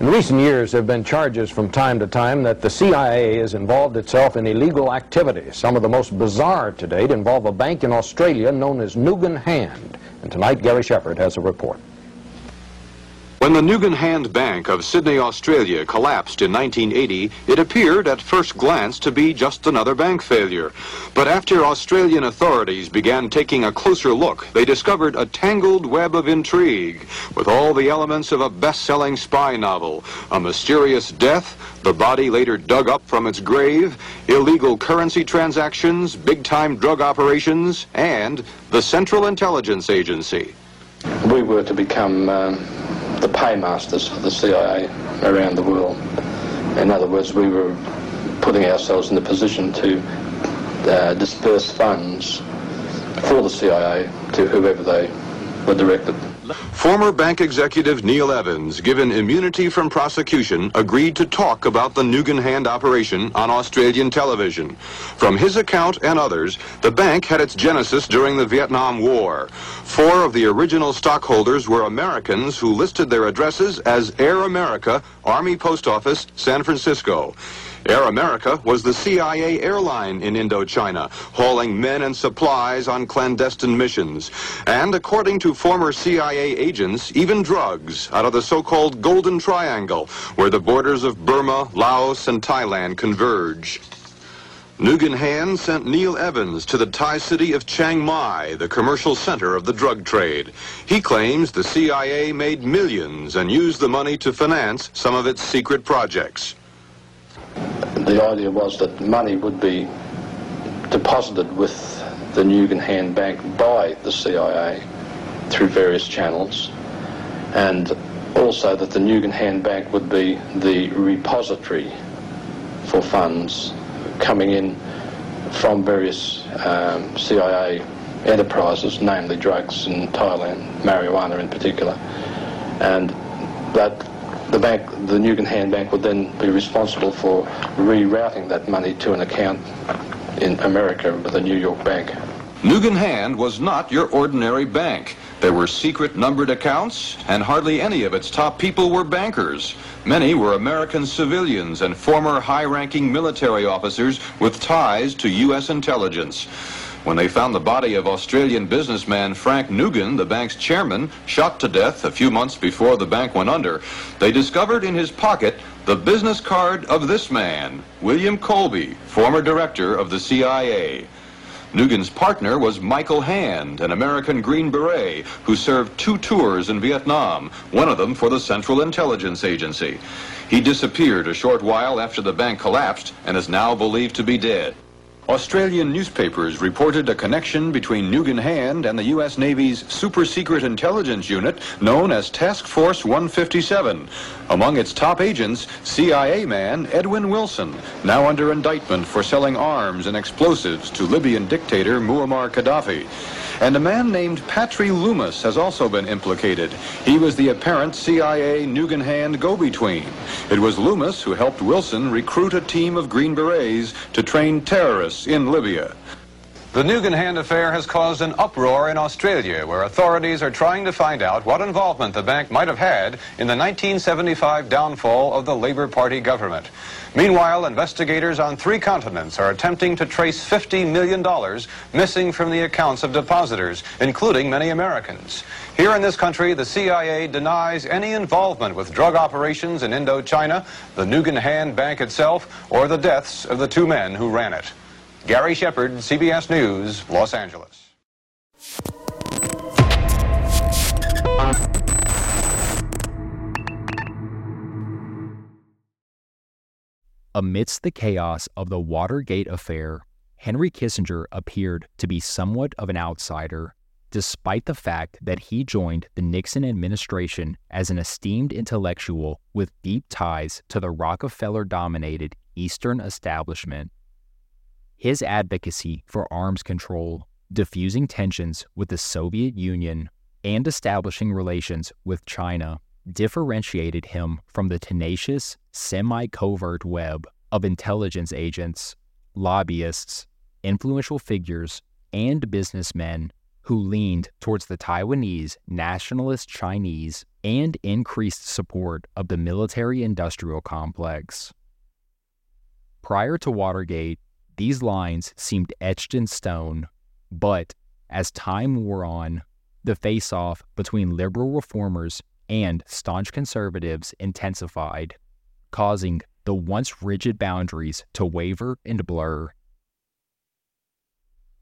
In recent years, there have been charges from time to time that the CIA has involved itself in illegal activities. Some of the most bizarre to date involve a bank in Australia known as Nugan Hand. And tonight, Gary Shepard has a report. When the Nugan Hand Bank of Sydney, Australia collapsed in 1980, it appeared at first glance to be just another bank failure. But after Australian authorities began taking a closer look, they discovered a tangled web of intrigue with all the elements of a best-selling spy novel. A mysterious death, the body later dug up from its grave, illegal currency transactions, big-time drug operations, and the Central Intelligence Agency. We were to become um the paymasters for the CIA around the world. In other words, we were putting ourselves in the position to uh, disperse funds for the CIA to whoever they were directed. Former bank executive Neil Evans, given immunity from prosecution, agreed to talk about the Nugan Hand operation on Australian television. From his account and others, the bank had its genesis during the Vietnam War. Four of the original stockholders were Americans who listed their addresses as Air America, Army Post Office, San Francisco. Air America was the CIA airline in Indochina, hauling men and supplies on clandestine missions. And according to former CIA agents, even drugs out of the so-called Golden Triangle, where the borders of Burma, Laos, and Thailand converge. Nugan Hand sent Neil Evans to the Thai city of Chiang Mai, the commercial center of the drug trade. He claims the CIA made millions and used the money to finance some of its secret projects the idea was that money would be deposited with the Nugan Hand Bank by the CIA through various channels, and also that the Nugan Hand Bank would be the repository for funds coming in from various um, CIA enterprises, namely drugs in Thailand, marijuana in particular, and that the bank, the Nugan Hand Bank, would then be responsible for rerouting that money to an account in America with a New York bank. Nugan Hand was not your ordinary bank. There were secret numbered accounts, and hardly any of its top people were bankers. Many were American civilians and former high-ranking military officers with ties to U.S. intelligence. When they found the body of Australian businessman Frank Nugan, the bank's chairman, shot to death a few months before the bank went under, they discovered in his pocket the business card of this man, William Colby, former director of the CIA. Nugan's partner was Michael Hand, an American Green Beret who served two tours in Vietnam, one of them for the Central Intelligence Agency. He disappeared a short while after the bank collapsed and is now believed to be dead. Australian newspapers reported a connection between Nugan Hand and the U.S. Navy's super-secret intelligence unit known as Task Force 157. Among its top agents, CIA man Edwin Wilson, now under indictment for selling arms and explosives to Libyan dictator Muammar Gaddafi. And a man named Patry Loomis has also been implicated. He was the apparent CIA Nugan Hand go-between. It was Loomis who helped Wilson recruit a team of Green Berets to train terrorists in Libya. The Nugan Hand affair has caused an uproar in Australia, where authorities are trying to find out what involvement the bank might have had in the 1975 downfall of the Labour Party government. Meanwhile, investigators on three continents are attempting to trace $50 million missing from the accounts of depositors, including many Americans. Here in this country, the CIA denies any involvement with drug operations in Indochina, the Nugan Hand Bank itself, or the deaths of the two men who ran it. Gary Shepard, CBS News, Los Angeles. Amidst the chaos of the Watergate affair, Henry Kissinger appeared to be somewhat of an outsider, despite the fact that he joined the Nixon administration as an esteemed intellectual with deep ties to the Rockefeller dominated Eastern establishment. His advocacy for arms control, diffusing tensions with the Soviet Union, and establishing relations with China differentiated him from the tenacious, semi covert web of intelligence agents, lobbyists, influential figures, and businessmen who leaned towards the Taiwanese nationalist Chinese and increased support of the military industrial complex. Prior to Watergate, these lines seemed etched in stone, but as time wore on, the face off between liberal reformers and staunch conservatives intensified, causing the once rigid boundaries to waver and blur.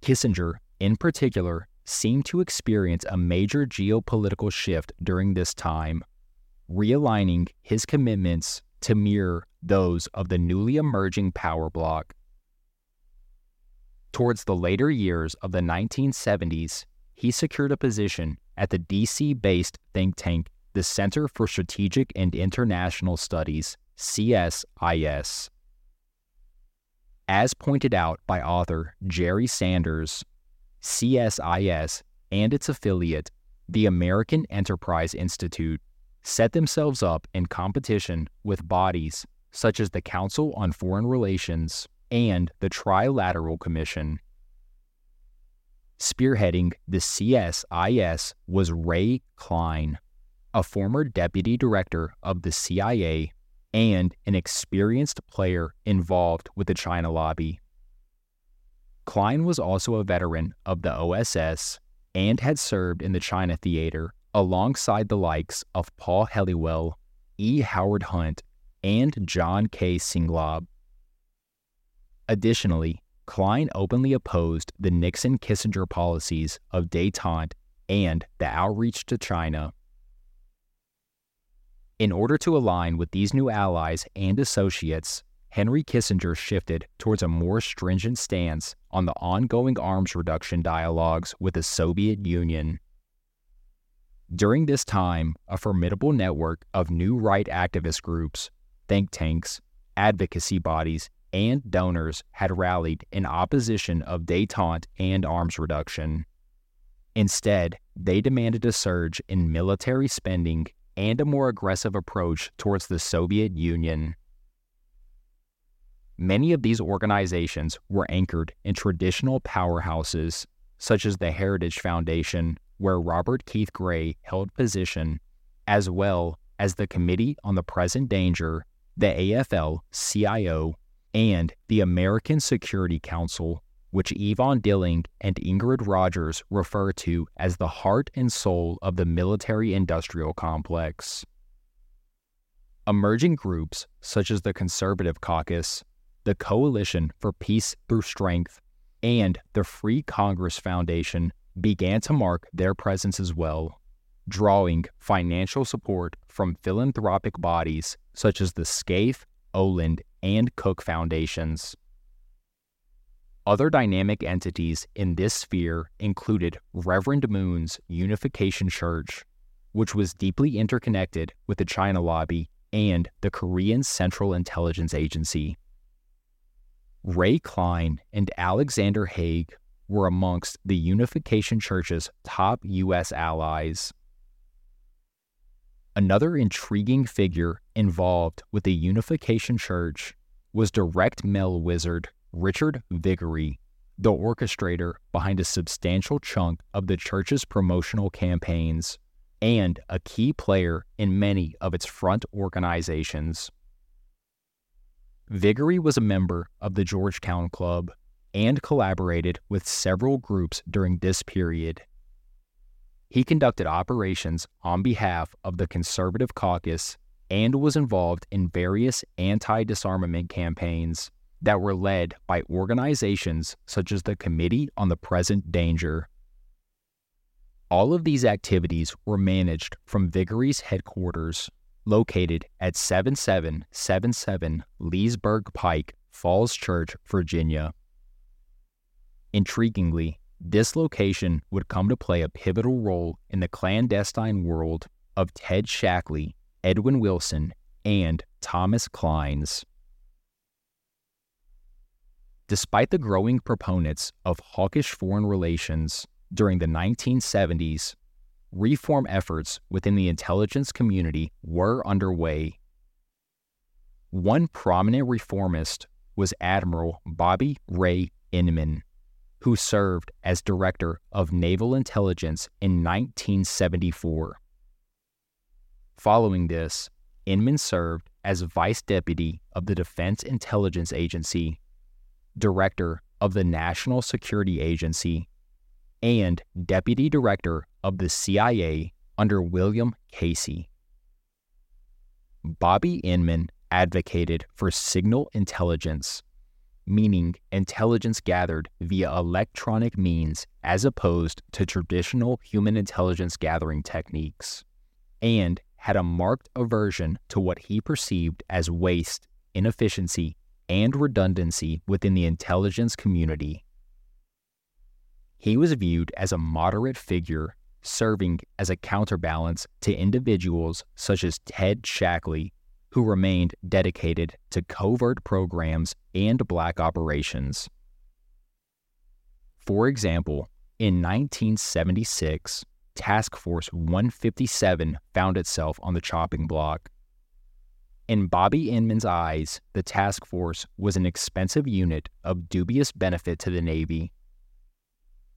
Kissinger, in particular, seemed to experience a major geopolitical shift during this time, realigning his commitments to mirror those of the newly emerging power bloc. Towards the later years of the 1970s, he secured a position at the DC based think tank, the Center for Strategic and International Studies, CSIS. As pointed out by author Jerry Sanders, CSIS and its affiliate, the American Enterprise Institute, set themselves up in competition with bodies such as the Council on Foreign Relations and the Trilateral Commission. Spearheading the CSIS was Ray Cline, a former deputy director of the CIA and an experienced player involved with the China lobby. Cline was also a veteran of the OSS and had served in the China theater alongside the likes of Paul Helliwell, E. Howard Hunt, and John K. Singlaub. Additionally, Cline openly opposed the Nixon Kissinger policies of detente and the outreach to China. In order to align with these new allies and associates, Henry Kissinger shifted towards a more stringent stance on the ongoing arms reduction dialogues with the Soviet Union. During this time, a formidable network of new right activist groups, think tanks, advocacy bodies, and donors had rallied in opposition of detente and arms reduction. Instead, they demanded a surge in military spending and a more aggressive approach towards the Soviet Union. Many of these organizations were anchored in traditional powerhouses, such as the Heritage Foundation, where Robert Keith Gray held position, as well as the Committee on the Present Danger, the AFL CIO, and the American Security Council, which Yvonne Dilling and Ingrid Rogers refer to as the heart and soul of the military industrial complex. Emerging groups such as the Conservative Caucus, the Coalition for Peace Through Strength, and the Free Congress Foundation began to mark their presence as well, drawing financial support from philanthropic bodies such as the Scaife, Olin, and Cook Foundations. Other dynamic entities in this sphere included Reverend Moon's Unification Church, which was deeply interconnected with the China lobby and the Korean Central Intelligence Agency. Ray Cline and Alexander Haig were amongst the Unification Church's top U.S. allies. Another intriguing figure involved with the Unification Church was direct mail wizard Richard Viguerie, the orchestrator behind a substantial chunk of the church's promotional campaigns and a key player in many of its front organizations. Viguerie was a member of the Georgetown Club and collaborated with several groups during this period. He conducted operations on behalf of the Conservative Caucus and was involved in various anti disarmament campaigns that were led by organizations such as the Committee on the Present Danger. All of these activities were managed from Viguerie's headquarters located at 7777 Leesburg Pike, Falls Church, Virginia. Intriguingly, this location would come to play a pivotal role in the clandestine world of Ted Shackley, Edwin Wilson, and Thomas Clines. Despite the growing proponents of hawkish foreign relations during the 1970s, reform efforts within the intelligence community were underway. One prominent reformist was Admiral Bobby Ray Inman, who served as Director of Naval Intelligence in 1974. Following this, Inman served as Vice Deputy of the Defense Intelligence Agency, Director of the National Security Agency, and Deputy Director of the CIA under William Casey. Bobby Inman advocated for signal intelligence, meaning intelligence gathered via electronic means as opposed to traditional human intelligence gathering techniques, and had a marked aversion to what he perceived as waste, inefficiency, and redundancy within the intelligence community. He was viewed as a moderate figure serving as a counterbalance to individuals such as Ted Shackley, who remained dedicated to covert programs and black operations. For example, in 1976, Task Force 157 found itself on the chopping block. In Bobby Inman's eyes, the task force was an expensive unit of dubious benefit to the Navy.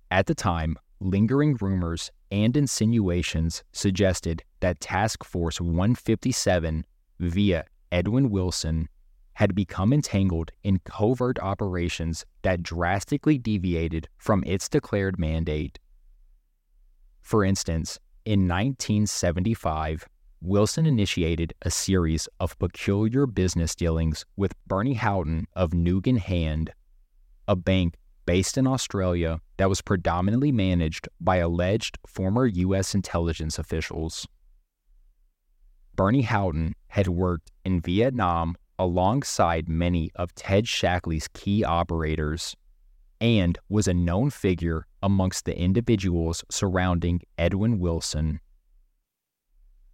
At the time, lingering rumors and insinuations suggested that Task Force 157, via Edwin Wilson, had become entangled in covert operations that drastically deviated from its declared mandate. For instance, in 1975, Wilson initiated a series of peculiar business dealings with Bernie Houghton of Nugan Hand, a bank based in Australia that was predominantly managed by alleged former U.S. intelligence officials. Bernie Houghton had worked in Vietnam alongside many of Ted Shackley's key operators and was a known figure amongst the individuals surrounding Edwin Wilson.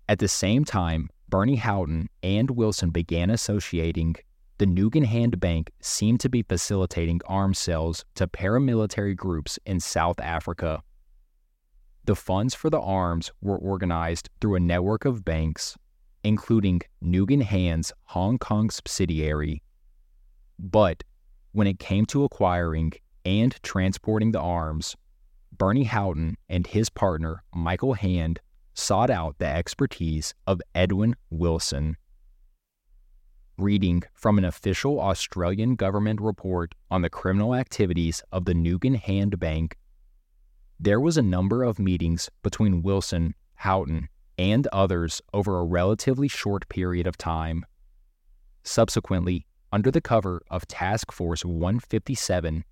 At the same time, Bernie Houghton and Wilson began associating the Nugan Hand Bank seemed to be facilitating arms sales to paramilitary groups in South Africa. The funds for the arms were organized through a network of banks, including Nugan Hand's Hong Kong subsidiary. But when it came to acquiring and transporting the arms, Bernie Houghton and his partner, Michael Hand, sought out the expertise of Edwin Wilson reading from an official Australian government report on the criminal activities of the Nugan Hand Bank. There was a number of meetings between Wilson, Houghton, and others over a relatively short period of time. Subsequently, under the cover of Task Force 157,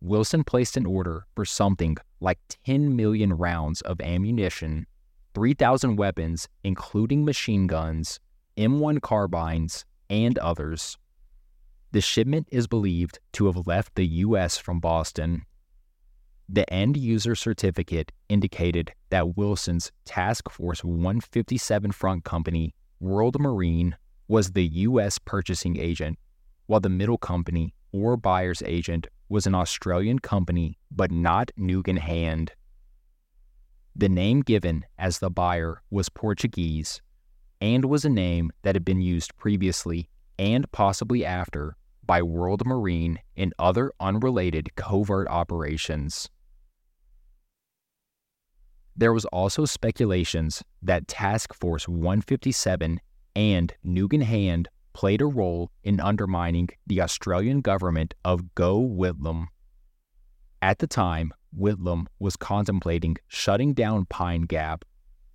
Wilson placed an order for something like 10 million rounds of ammunition, 3,000 weapons, including machine guns, M1 carbines, and others. The shipment is believed to have left the U.S. from Boston. The end user certificate indicated that Wilson's Task Force 157 front company, World Marine, was the U.S. purchasing agent, while the middle company or buyer's agent was an Australian company but not Nugan Hand. The name given as the buyer was Portuguese and was a name that had been used previously and possibly after by World Marine in other unrelated covert operations. There was also speculations that Task Force 157 and Nugan Hand played a role in undermining the Australian government of Gough Whitlam. At the time, Whitlam was contemplating shutting down Pine Gap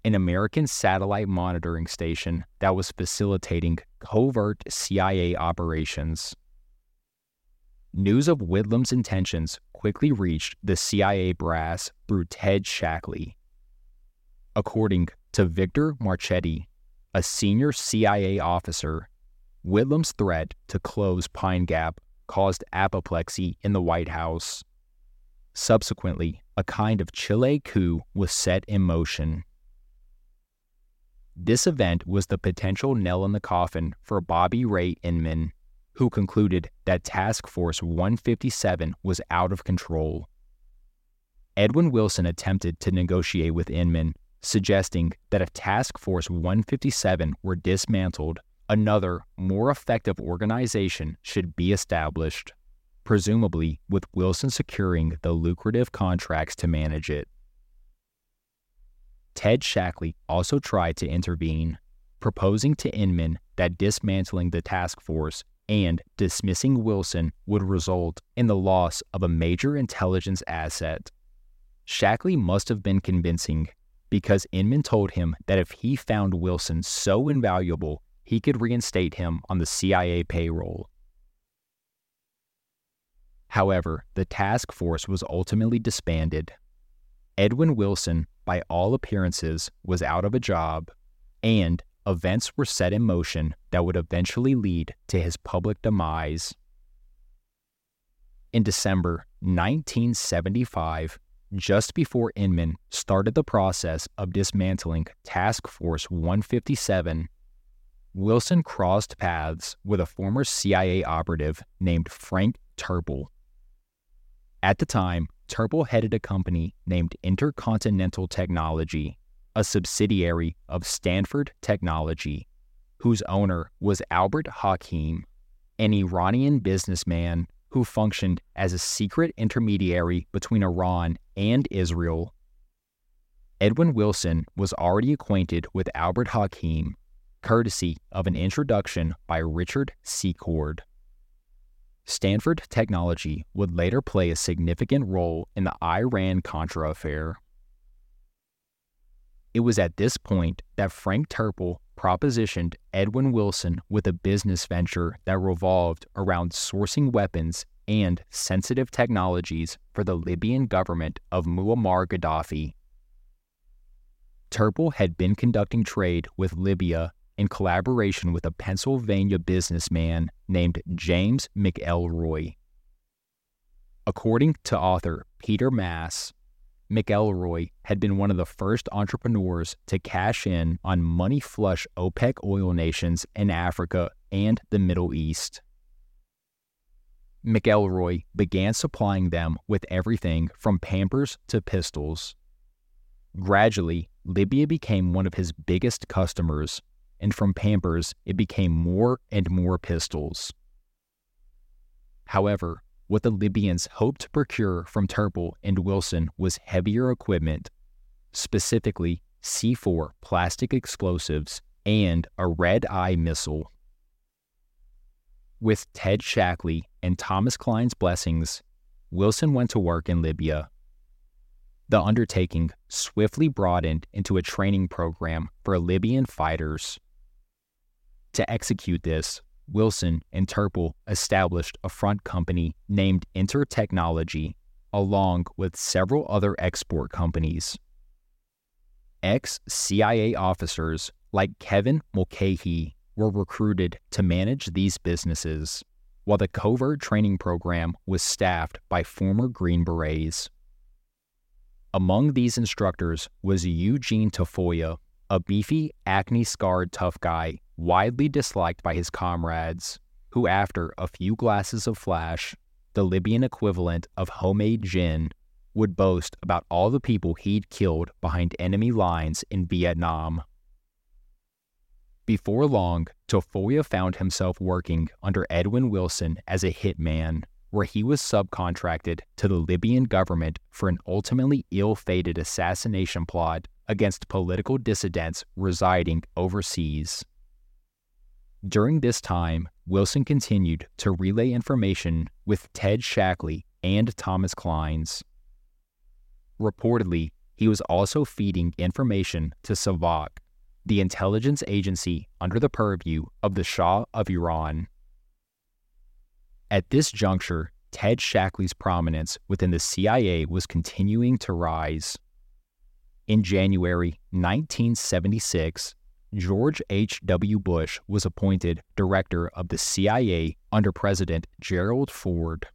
an American satellite monitoring station that was facilitating covert CIA operations. News of Whitlam's intentions quickly reached the CIA brass through Ted Shackley. According to Victor Marchetti, a senior CIA officer, Whitlam's threat to close Pine Gap caused apoplexy in the White House. Subsequently, a kind of Chile coup was set in motion. This event was the potential nail in the coffin for Bobby Ray Inman, who concluded that Task Force 157 was out of control. Edwin Wilson attempted to negotiate with Inman, suggesting that if Task Force 157 were dismantled, another, more effective organization should be established, presumably with Wilson securing the lucrative contracts to manage it. Ted Shackley also tried to intervene, proposing to Inman that dismantling the task force and dismissing Wilson would result in the loss of a major intelligence asset. Shackley must have been convincing because Inman told him that if he found Wilson so invaluable, he could reinstate him on the CIA payroll. However, the task force was ultimately disbanded. Edwin Wilson, by all appearances, was out of a job, and events were set in motion that would eventually lead to his public demise. In December 1975, just before Inman started the process of dismantling Task Force 157, Wilson crossed paths with a former CIA operative named Frank Terpil. At the time, Terpil headed a company named Intercontinental Technology, a subsidiary of Stanford Technology, whose owner was Albert Hakim, an Iranian businessman who functioned as a secret intermediary between Iran and Israel. Edwin Wilson was already acquainted with Albert Hakim, courtesy of an introduction by Richard Secord. Stanford Technology would later play a significant role in the Iran Contra affair. It was at this point that Frank Terpil propositioned Edwin Wilson with a business venture that revolved around sourcing weapons and sensitive technologies for the Libyan government of Muammar Gaddafi. Terpil had been conducting trade with Libya in collaboration with a Pennsylvania businessman named James McElroy. According to author Peter Maas, McElroy had been one of the first entrepreneurs to cash in on money flush OPEC oil nations in Africa and the Middle East. McElroy began supplying them with everything from Pampers to pistols. Gradually, Libya became one of his biggest customers, and from Pampers, it became more and more pistols. However, what the Libyans hoped to procure from Terpil and Wilson was heavier equipment, specifically C4 plastic explosives and a red eye missile. With Ted Shackley and Thomas Clines' blessings, Wilson went to work in Libya the undertaking swiftly broadened into a training program for Libyan fighters. To execute this, Wilson and Terpil established a front company named Intertechnology, along with several other export companies. Ex CIA officers like Kevin Mulcahy were recruited to manage these businesses, while the covert training program was staffed by former Green Berets. Among these instructors was Eugene Tafoya, a beefy, acne scarred tough guy widely disliked by his comrades, who, after a few glasses of flash, the Libyan equivalent of homemade gin, would boast about all the people he'd killed behind enemy lines in Vietnam. Before long, Tafoya found himself working under Edwin Wilson as a hitman, where he was subcontracted to the Libyan government for an ultimately ill fated assassination plot against political dissidents residing overseas. During this time, Wilson continued to relay information with Ted Shackley and Thomas Clines. Reportedly, he was also feeding information to Savak, the intelligence agency under the purview of the Shah of Iran. At this juncture, Ted Shackley's prominence within the CIA was continuing to rise. In January 1976, George H.W. Bush was appointed director of the CIA under President Gerald Ford,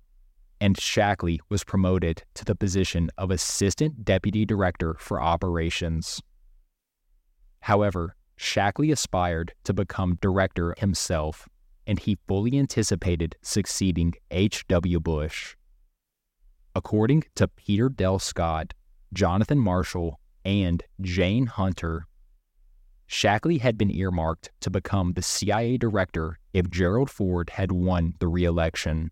and Shackley was promoted to the position of Assistant Deputy Director for Operations. However, Shackley aspired to become director himself, and he fully anticipated succeeding H.W. Bush. According to Peter Dale Scott, Jonathan Marshall, and Jane Hunter, Shackley had been earmarked to become the CIA director if Gerald Ford had won the re election.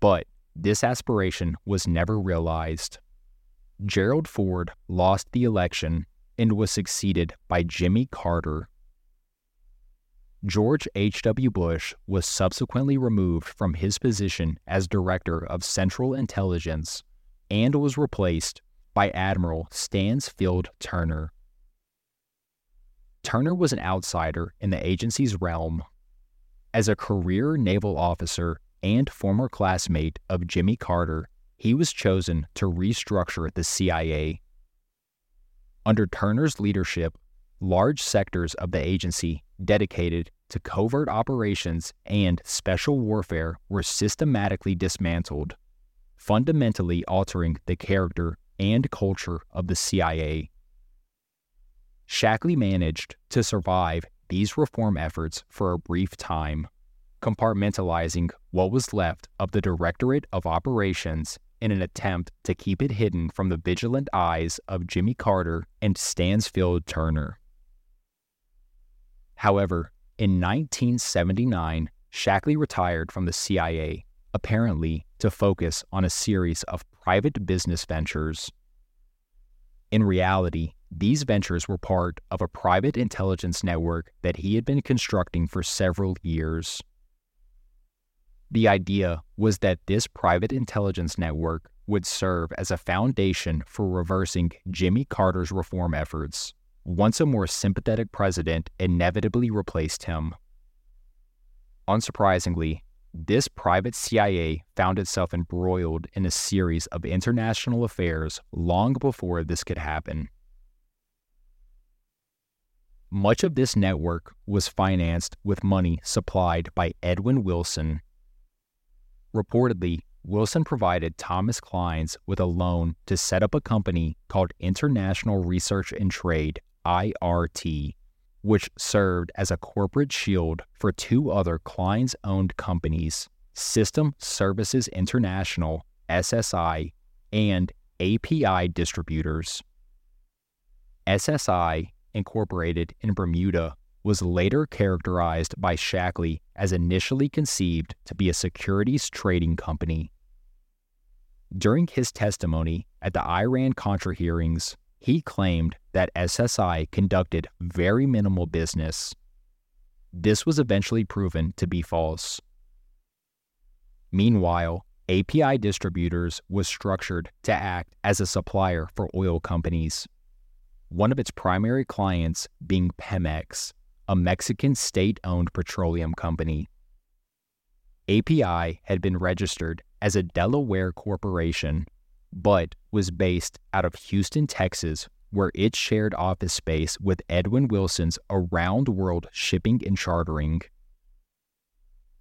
But this aspiration was never realized. Gerald Ford lost the election and was succeeded by Jimmy Carter. George H.W. Bush was subsequently removed from his position as Director of Central Intelligence and was replaced by Admiral Stansfield Turner. Turner was an outsider in the agency's realm. As a career naval officer and former classmate of Jimmy Carter, he was chosen to restructure the CIA. Under Turner's leadership, large sectors of the agency dedicated to covert operations and special warfare were systematically dismantled, fundamentally altering the character and culture of the CIA. Shackley managed to survive these reform efforts for a brief time, compartmentalizing what was left of the Directorate of Operations in an attempt to keep it hidden from the vigilant eyes of Jimmy Carter and Stansfield Turner. However, in 1979, Shackley retired from the CIA, apparently to focus on a series of private business ventures. In reality, these ventures were part of a private intelligence network that he had been constructing for several years. The idea was that this private intelligence network would serve as a foundation for reversing Jimmy Carter's reform efforts once a more sympathetic president inevitably replaced him. Unsurprisingly, this private CIA found itself embroiled in a series of international affairs long before this could happen. Much of this network was financed with money supplied by Edwin Wilson. Reportedly, Wilson provided Thomas Clines with a loan to set up a company called International Research and Trade IRT, which served as a corporate shield for two other Clines owned companies, System Services International, SSI, and API Distributors. SSI, incorporated in Bermuda, was later characterized by Shackley as initially conceived to be a securities trading company. During his testimony at the Iran Contra hearings, he claimed that SSI conducted very minimal business. This was eventually proven to be false. Meanwhile, API Distributors was structured to act as a supplier for oil companies, one of its primary clients being Pemex, a Mexican state owned petroleum company. API had been registered as a Delaware corporation but was based out of Houston, Texas, where it shared office space with Edwin Wilson's Around World Shipping and Chartering.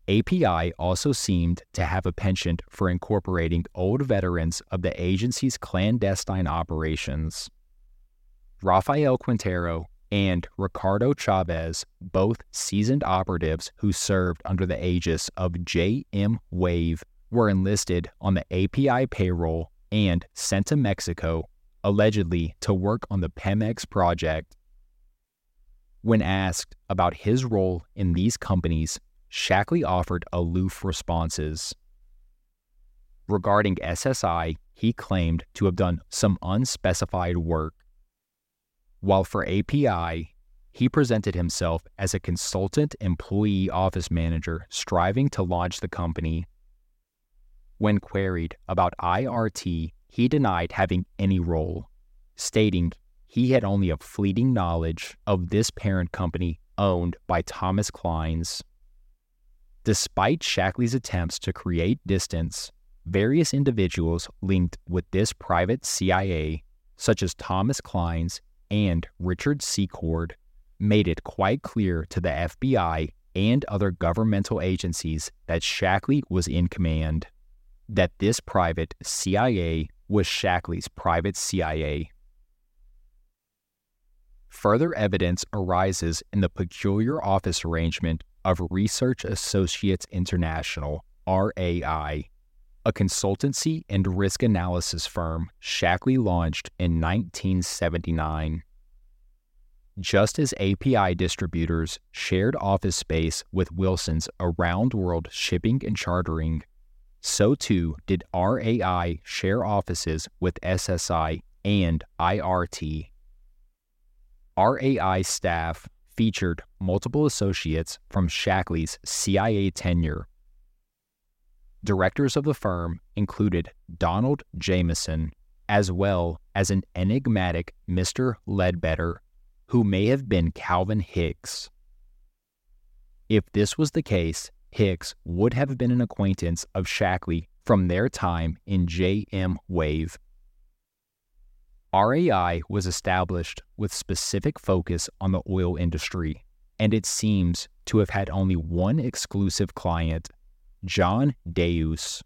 API also seemed to have a penchant for incorporating old veterans of the agency's clandestine operations. Rafael Quintero and Ricardo Chavez, both seasoned operatives who served under the aegis of J.M. Wave, were enlisted on the API payroll and sent to Mexico, allegedly to work on the Pemex project. When asked about his role in these companies, Shackley offered aloof responses. Regarding SSI, he claimed to have done some unspecified work. While for API, he presented himself as a consultant employee office manager striving to launch the company when queried about IRT, he denied having any role, stating he had only a fleeting knowledge of this parent company owned by Thomas Clines. Despite Shackley's attempts to create distance, various individuals linked with this private CIA, such as Thomas Clines and Richard Secord, made it quite clear to the FBI and other governmental agencies that Shackley was in command that this private CIA was Shackley's private CIA. Further evidence arises in the peculiar office arrangement of Research Associates International, RAI, a consultancy and risk analysis firm Shackley launched in 1979. Just as API distributors shared office space with Wilson's Around World Shipping and Chartering, so too did RAI share offices with SSI and IRT. RAI staff featured multiple associates from Shackley's CIA tenure. Directors of the firm included Donald Jameson, as well as an enigmatic Mr. Ledbetter, who may have been Calvin Hicks. If this was the case, Hicks would have been an acquaintance of Shackley from their time in JM Wave. RAI was established with specific focus on the oil industry, and it seems to have had only one exclusive client, John Deuss.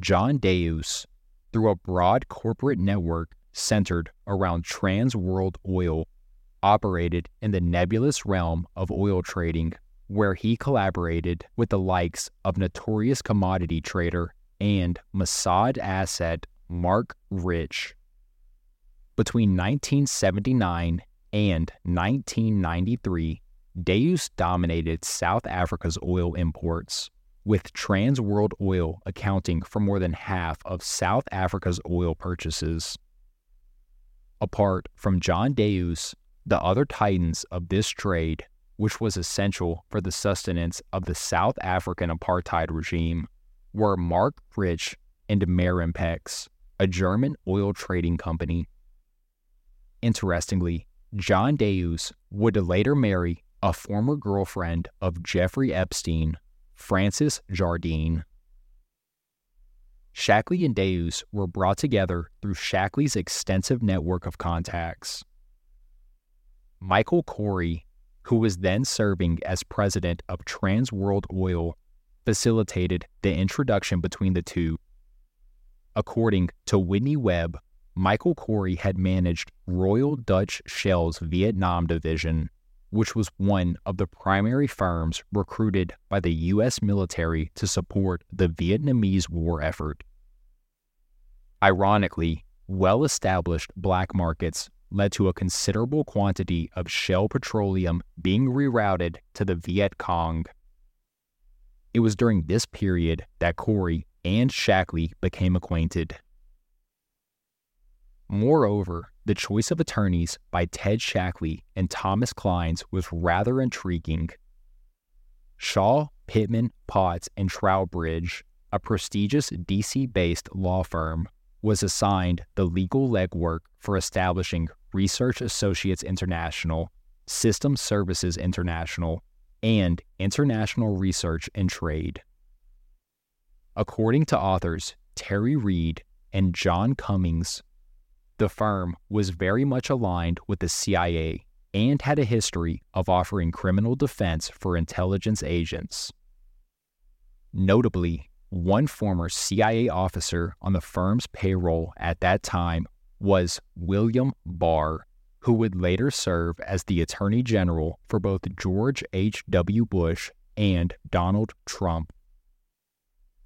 John Deuss, through a broad corporate network centered around Trans World Oil, operated in the nebulous realm of oil trading, where he collaborated with the likes of notorious commodity trader and Mossad asset Marc Rich. Between 1979 and 1993, Deuss dominated South Africa's oil imports, with Trans World Oil accounting for more than half of South Africa's oil purchases. Apart from John Deuss, the other titans of this trade, which was essential for the sustenance of the South African apartheid regime, were Marc Rich and Marimpex, a German oil trading company. Interestingly, John Deus would later marry a former girlfriend of Jeffrey Epstein, Frances Jardine. Shackley and Deuss were brought together through Shackley's extensive network of contacts. Michael Corey, who was then serving as president of Trans World Oil, facilitated the introduction between the two. According to Whitney Webb, Michael Corey had managed Royal Dutch Shell's Vietnam division, which was one of the primary firms recruited by the U.S. military to support the Vietnamese war effort. Ironically, well established black markets led to a considerable quantity of Shell petroleum being rerouted to the Viet Cong. It was during this period that Corey and Shackley became acquainted. Moreover, the choice of attorneys by Ted Shackley and Thomas Clines was rather intriguing. Shaw, Pittman, Potts, and Trowbridge, a prestigious DC based law firm, was assigned the legal legwork for establishing Research Associates International, System Services International, and International Research and Trade. According to authors Terry Reed and John Cummings, the firm was very much aligned with the CIA and had a history of offering criminal defense for intelligence agents. Notably, one former CIA officer on the firm's payroll at that time was William Barr, who would later serve as the Attorney General for both George H.W. Bush and Donald Trump.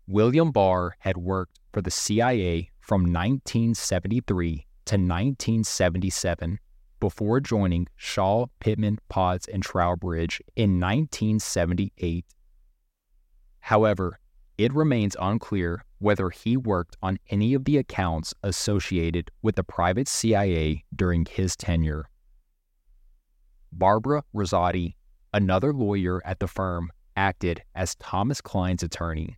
William Barr had worked for the CIA from 1973 to 1977 before joining Shaw, Pittman, Potts, and Trowbridge in 1978. However, it remains unclear whether he worked on any of the accounts associated with the private CIA during his tenure. Barbara Rosati, another lawyer at the firm, acted as Thomas Clines' attorney.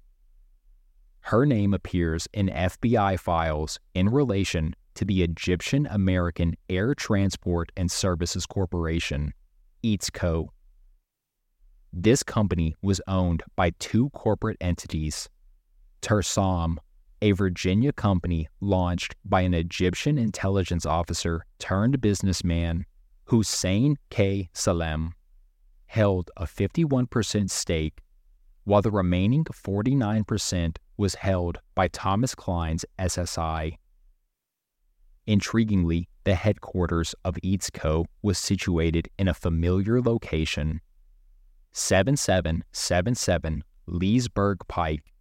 Her name appears in FBI files in relation to the Egyptian American Air Transport and Services Corporation, EATSCO. This company was owned by two corporate entities. Tersam, a Virginia company launched by an Egyptian intelligence officer turned businessman, Hussein K. Salem, held a 51% stake, while the remaining 49% was held by Thomas Clines' SSI. Intriguingly, the headquarters of EATSCO was situated in a familiar location 7777 Leesburg Pike,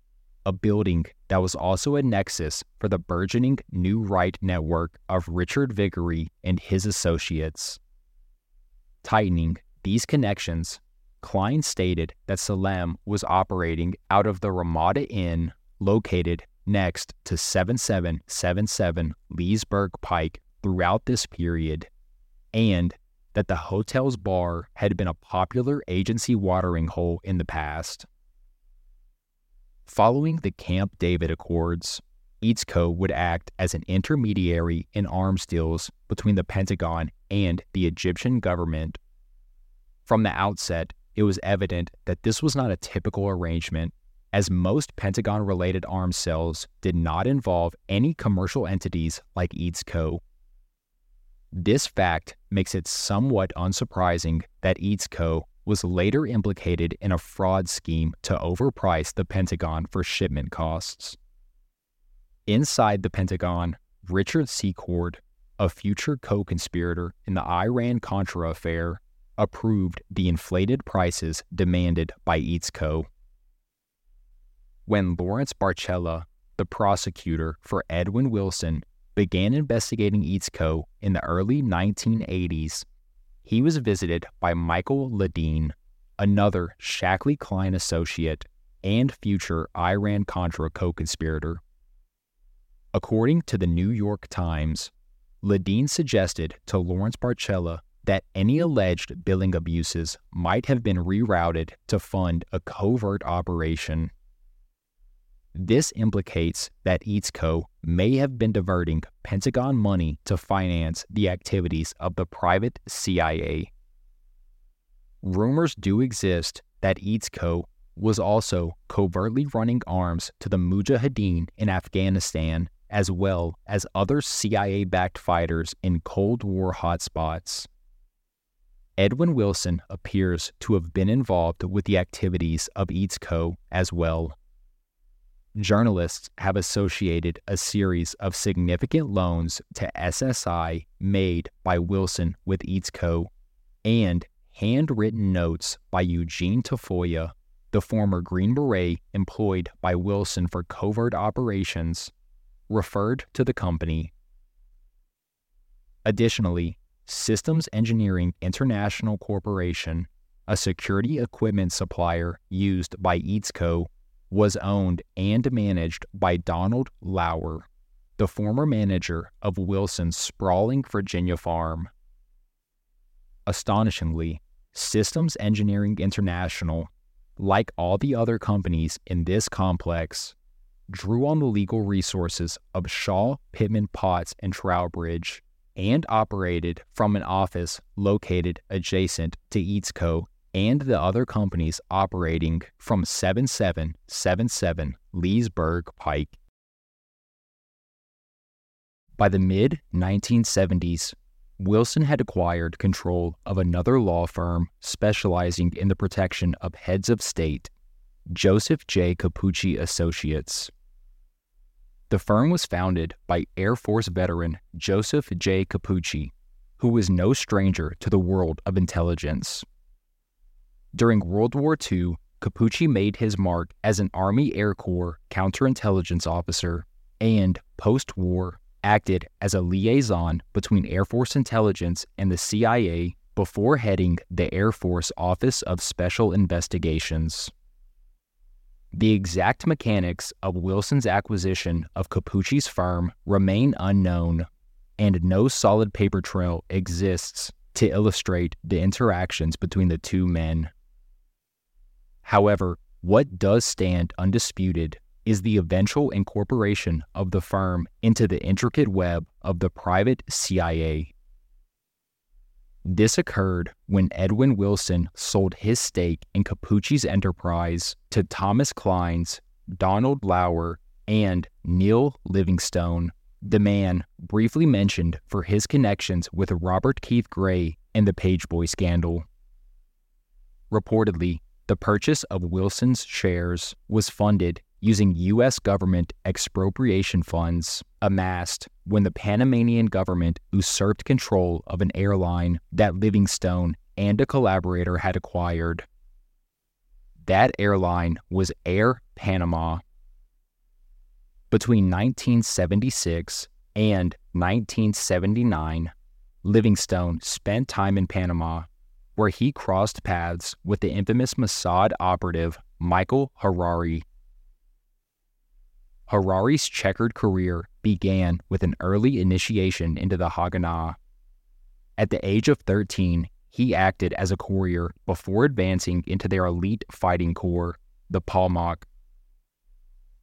a building that was also a nexus for the burgeoning New Right network of Richard Viguerie and his associates. Tightening these connections, Klein stated that Salem was operating out of the Ramada Inn located next to 7777 Leesburg Pike throughout this period, and that the hotel's bar had been a popular agency watering hole in the past. Following the Camp David Accords, EATSCO would act as an intermediary in arms deals between the Pentagon and the Egyptian government. From the outset, it was evident that this was not a typical arrangement, as most Pentagon related arms sales did not involve any commercial entities like EATSCO. This fact makes it somewhat unsurprising that EATSCO. was later implicated in a fraud scheme to overprice the Pentagon for shipment costs. Inside the Pentagon, Richard Secord, a future co conspirator in the Iran Contra affair, approved the inflated prices demanded by EATSCO. When Lawrence Barcella, the prosecutor for Edwin Wilson, began investigating EATSCO. in the early 1980s, he was visited by Michael Ledeen, another Shackley Kline associate and future Iran Contra co conspirator. According to the New York Times, Ledeen suggested to Lawrence Barcella that any alleged billing abuses might have been rerouted to fund a covert operation. This implicates that EATSCO. may have been diverting Pentagon money to finance the activities of the private CIA. Rumors do exist that EATSCO. was also covertly running arms to the Mujahideen in Afghanistan as well as other CIA backed fighters in Cold War hotspots. Edwin Wilson appears to have been involved with the activities of EATSCO. as well. Journalists have associated a series of significant loans to SSI made by Wilson with EATSCO. and handwritten notes by Eugene Tafoya, the former Green Beret employed by Wilson for covert operations, referred to the company. Additionally, Systems Engineering International Corporation, a security equipment supplier used by EATSCO., was owned and managed by Donald Lauer, the former manager of Wilson's sprawling Virginia farm. Astonishingly, Systems Engineering International, like all the other companies in this complex, drew on the legal resources of Shaw, Pittman Potts, and Trowbridge, and operated from an office located adjacent to Eats Co. and the other companies operating from 7777 Leesburg Pike. By the mid 1970s, Wilson had acquired control of another law firm specializing in the protection of heads of state, Joseph J. Cappucci Associates. The firm was founded by Air Force veteran Joseph J. Cappucci, who was no stranger to the world of intelligence. During World War II, Cappucci made his mark as an Army Air Corps counterintelligence officer and, post war, acted as a liaison between Air Force intelligence and the CIA before heading the Air Force Office of Special Investigations. The exact mechanics of Wilson's acquisition of Cappucci's firm remain unknown, and no solid paper trail exists to illustrate the interactions between the two men. However, what does stand undisputed is the eventual incorporation of the firm into the intricate web of the private CIA. This occurred when Edwin Wilson sold his stake in Cappucci's enterprise to Thomas Clines, Donald Lauer, and Neil Livingstone, the man briefly mentioned for his connections with Robert Keith Gray and the Pageboy scandal. Reportedly, the purchase of Wilson's shares was funded using U.S. government expropriation funds amassed when the Panamanian government usurped control of an airline that Livingstone and a collaborator had acquired. That airline was Air Panama. Between 1976 and 1979, Livingstone spent time in Panama, where he crossed paths with the infamous Mossad operative Michael Harari Harari's checkered career began with an early initiation into the Haganah. At the age of 13, he acted as a courier before advancing into their elite fighting corps, the Palmach.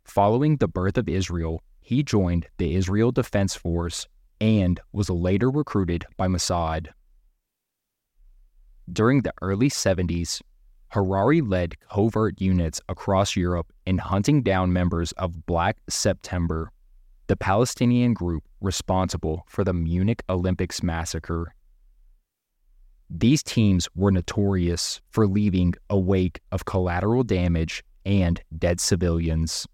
Following the birth of Israel, he joined the Israel Defense Force and was later recruited by Mossad. During the early 70s, Harari led covert units across Europe in hunting down members of Black September, the Palestinian group responsible for the Munich Olympics massacre. These teams were notorious for leaving a wake of collateral damage and dead civilians.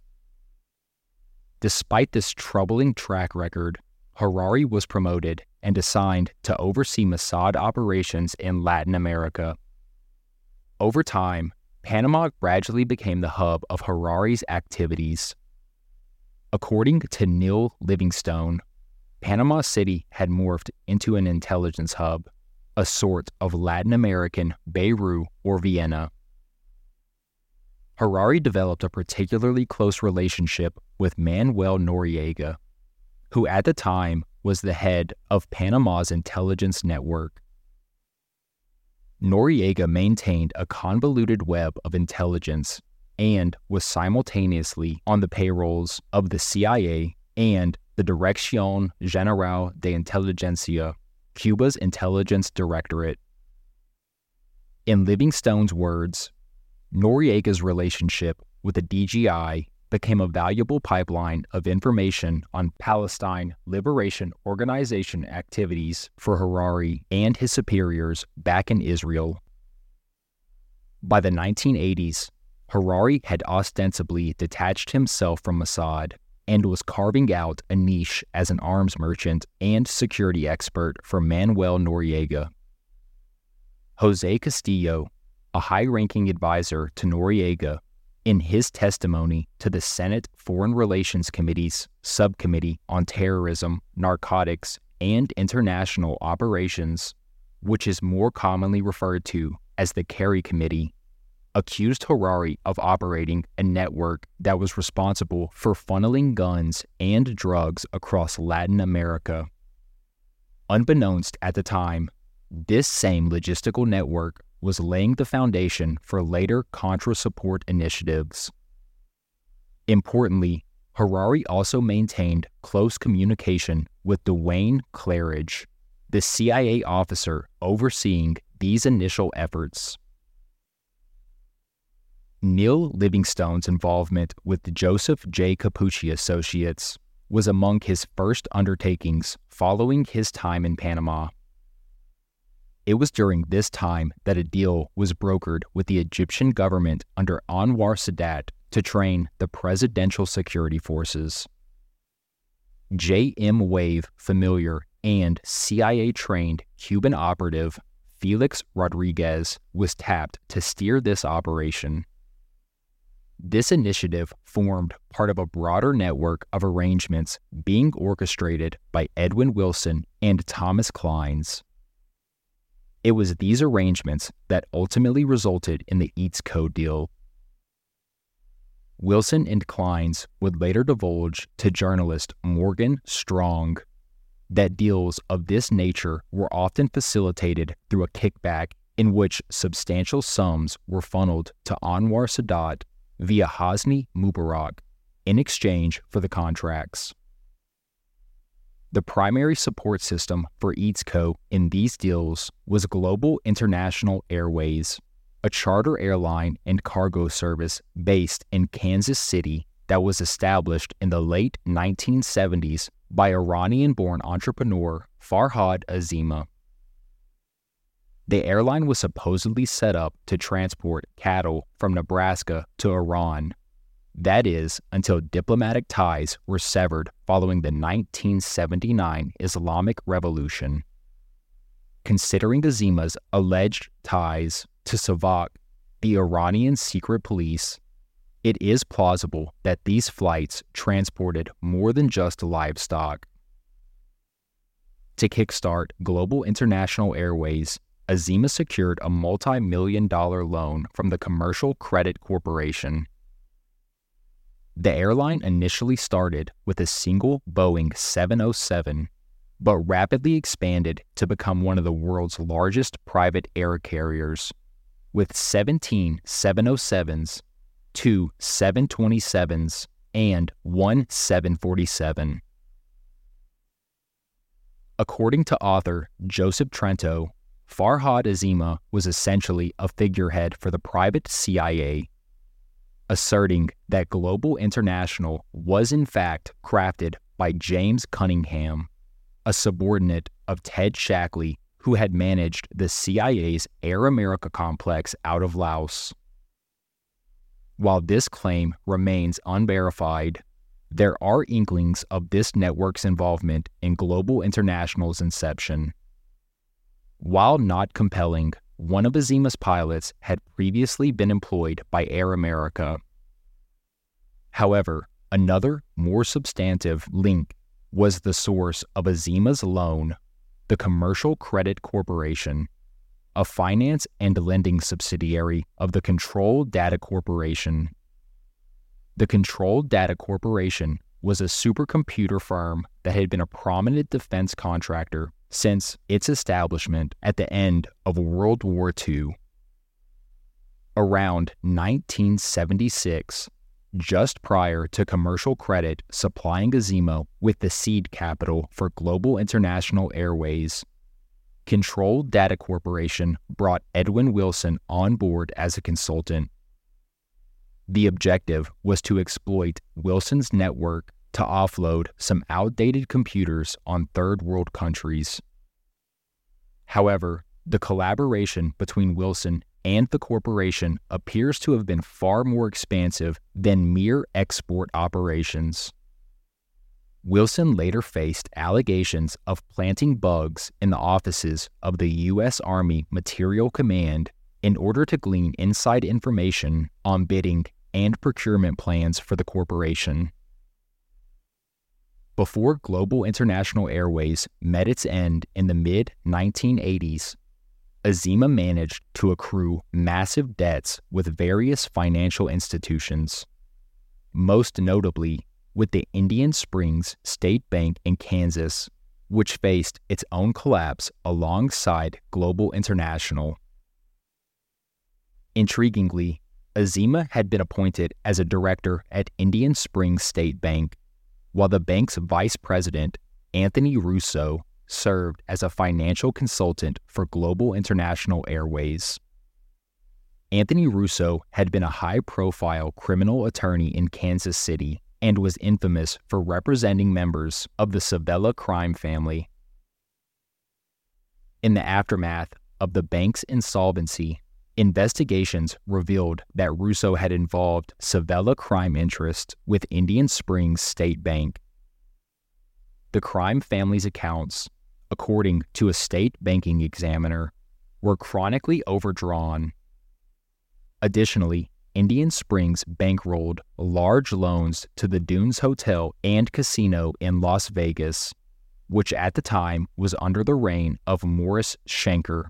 Despite this troubling track record, Harari was promoted and assigned to oversee Mossad operations in Latin America. Over time, Panama gradually became the hub of Harari's activities. According to Neil Livingstone, Panama City had morphed into an intelligence hub, a sort of Latin American Beirut or Vienna. Harari developed a particularly close relationship with Manuel Noriega, who at the time was the head of Panama's intelligence network. Noriega maintained a convoluted web of intelligence and was simultaneously on the payrolls of the CIA and the Dirección General de Inteligencia, Cuba's intelligence directorate. In Livingstone's words, Noriega's relationship with the DGI became a valuable pipeline of information on Palestine Liberation Organization activities for Harari and his superiors back in Israel. By the 1980s, Harari had ostensibly detached himself from Mossad and was carving out a niche as an arms merchant and security expert for Manuel Noriega. Jose Castillo, a high ranking advisor to Noriega, in his testimony to the Senate Foreign Relations Committee's Subcommittee on Terrorism, Narcotics, and International Operations, which is more commonly referred to as the Kerry Committee, accused Harari of operating a network that was responsible for funneling guns and drugs across Latin America. Unbeknownst at the time, this same logistical network was laying the foundation for later Contra support initiatives. Importantly, Harari also maintained close communication with Duane Clarridge, the CIA officer overseeing these initial efforts. Neil Livingstone's involvement with the Joseph J. Cappucci Associates was among his first undertakings following his time in Panama. It was during this time that a deal was brokered with the Egyptian government under Anwar Sadat to train the presidential security forces. J.M. Wave familiar and CIA trained Cuban operative Felix Rodriguez was tapped to steer this operation. This initiative formed part of a broader network of arrangements being orchestrated by Edwin Wilson and Thomas Clines. It was these arrangements that ultimately resulted in the EATSCO deal. Wilson and Clines would later divulge to journalist Morgan Strong that deals of this nature were often facilitated through a kickback in which substantial sums were funneled to Anwar Sadat via Hosni Mubarak in exchange for the contracts. The primary support system for EATSCO in these deals was Global International Airways, a charter airline and cargo service based in Kansas City that was established in the late 1970s by Iranian born entrepreneur Farhad Azima. The airline was supposedly set up to transport cattle from Nebraska to Iran that is, until diplomatic ties were severed following the 1979 Islamic Revolution. Considering Azima's alleged ties to Savak, the Iranian secret police, it is plausible that these flights transported more than just livestock. To kickstart Global International Airways, Azima secured a multi million dollar loan from the Commercial Credit Corporation the airline initially started with a single Boeing 707, but rapidly expanded to become one of the world's largest private air carriers, with 17 707s, two 727s, and one 747. According to author Joseph Trento, Farhad Azima was essentially a figurehead for the private CIA, asserting that Global International was in fact crafted by James Cunningham, a subordinate of Ted Shackley, who had managed the CIA's Air America complex out of Laos. While this claim remains unverified, there are inklings of this network's involvement in Global International's inception. While not compelling, one of Azima's pilots had previously been employed by Air America. However, another, more substantive link was the source of Azima's loan, the Commercial Credit Corporation, a finance and lending subsidiary of the Control Data Corporation. The Control Data Corporation was a supercomputer firm that had been a prominent defense contractor since its establishment at the end of World War II. Around 1976, just prior to commercial credit supplying Azima with the seed capital for Global International Airways, Control Data Corporation brought Edwin Wilson on board as a consultant. The objective was to exploit Wilson's network to offload some outdated computers on third world countries. However, the collaboration between Wilson and the corporation appears to have been far more expansive than mere export operations. Wilson later faced allegations of planting bugs in the offices of the U.S. Army Material Command in order to glean inside information on bidding and procurement plans for the corporation. Before Global International Airways met its end in the mid 1980s, Azima managed to accrue massive debts with various financial institutions, most notably with the Indian Springs State Bank in Kansas, which faced its own collapse alongside Global International. Intriguingly, Azima had been appointed as a director at Indian Springs State Bank, while the bank's vice president, Anthony Russo, served as a financial consultant for Global International Airways. Anthony Russo had been a high profile criminal attorney in Kansas City and was infamous for representing members of the Civella crime family. In the aftermath of the bank's insolvency, investigations revealed that Russo had involved Civella crime interest with Indian Springs State Bank. The crime family's accounts according to a state banking examiner, were chronically overdrawn. Additionally, Indian Springs bankrolled large loans to the Dunes Hotel and Casino in Las Vegas, which at the time was under the reign of Morris Schenker.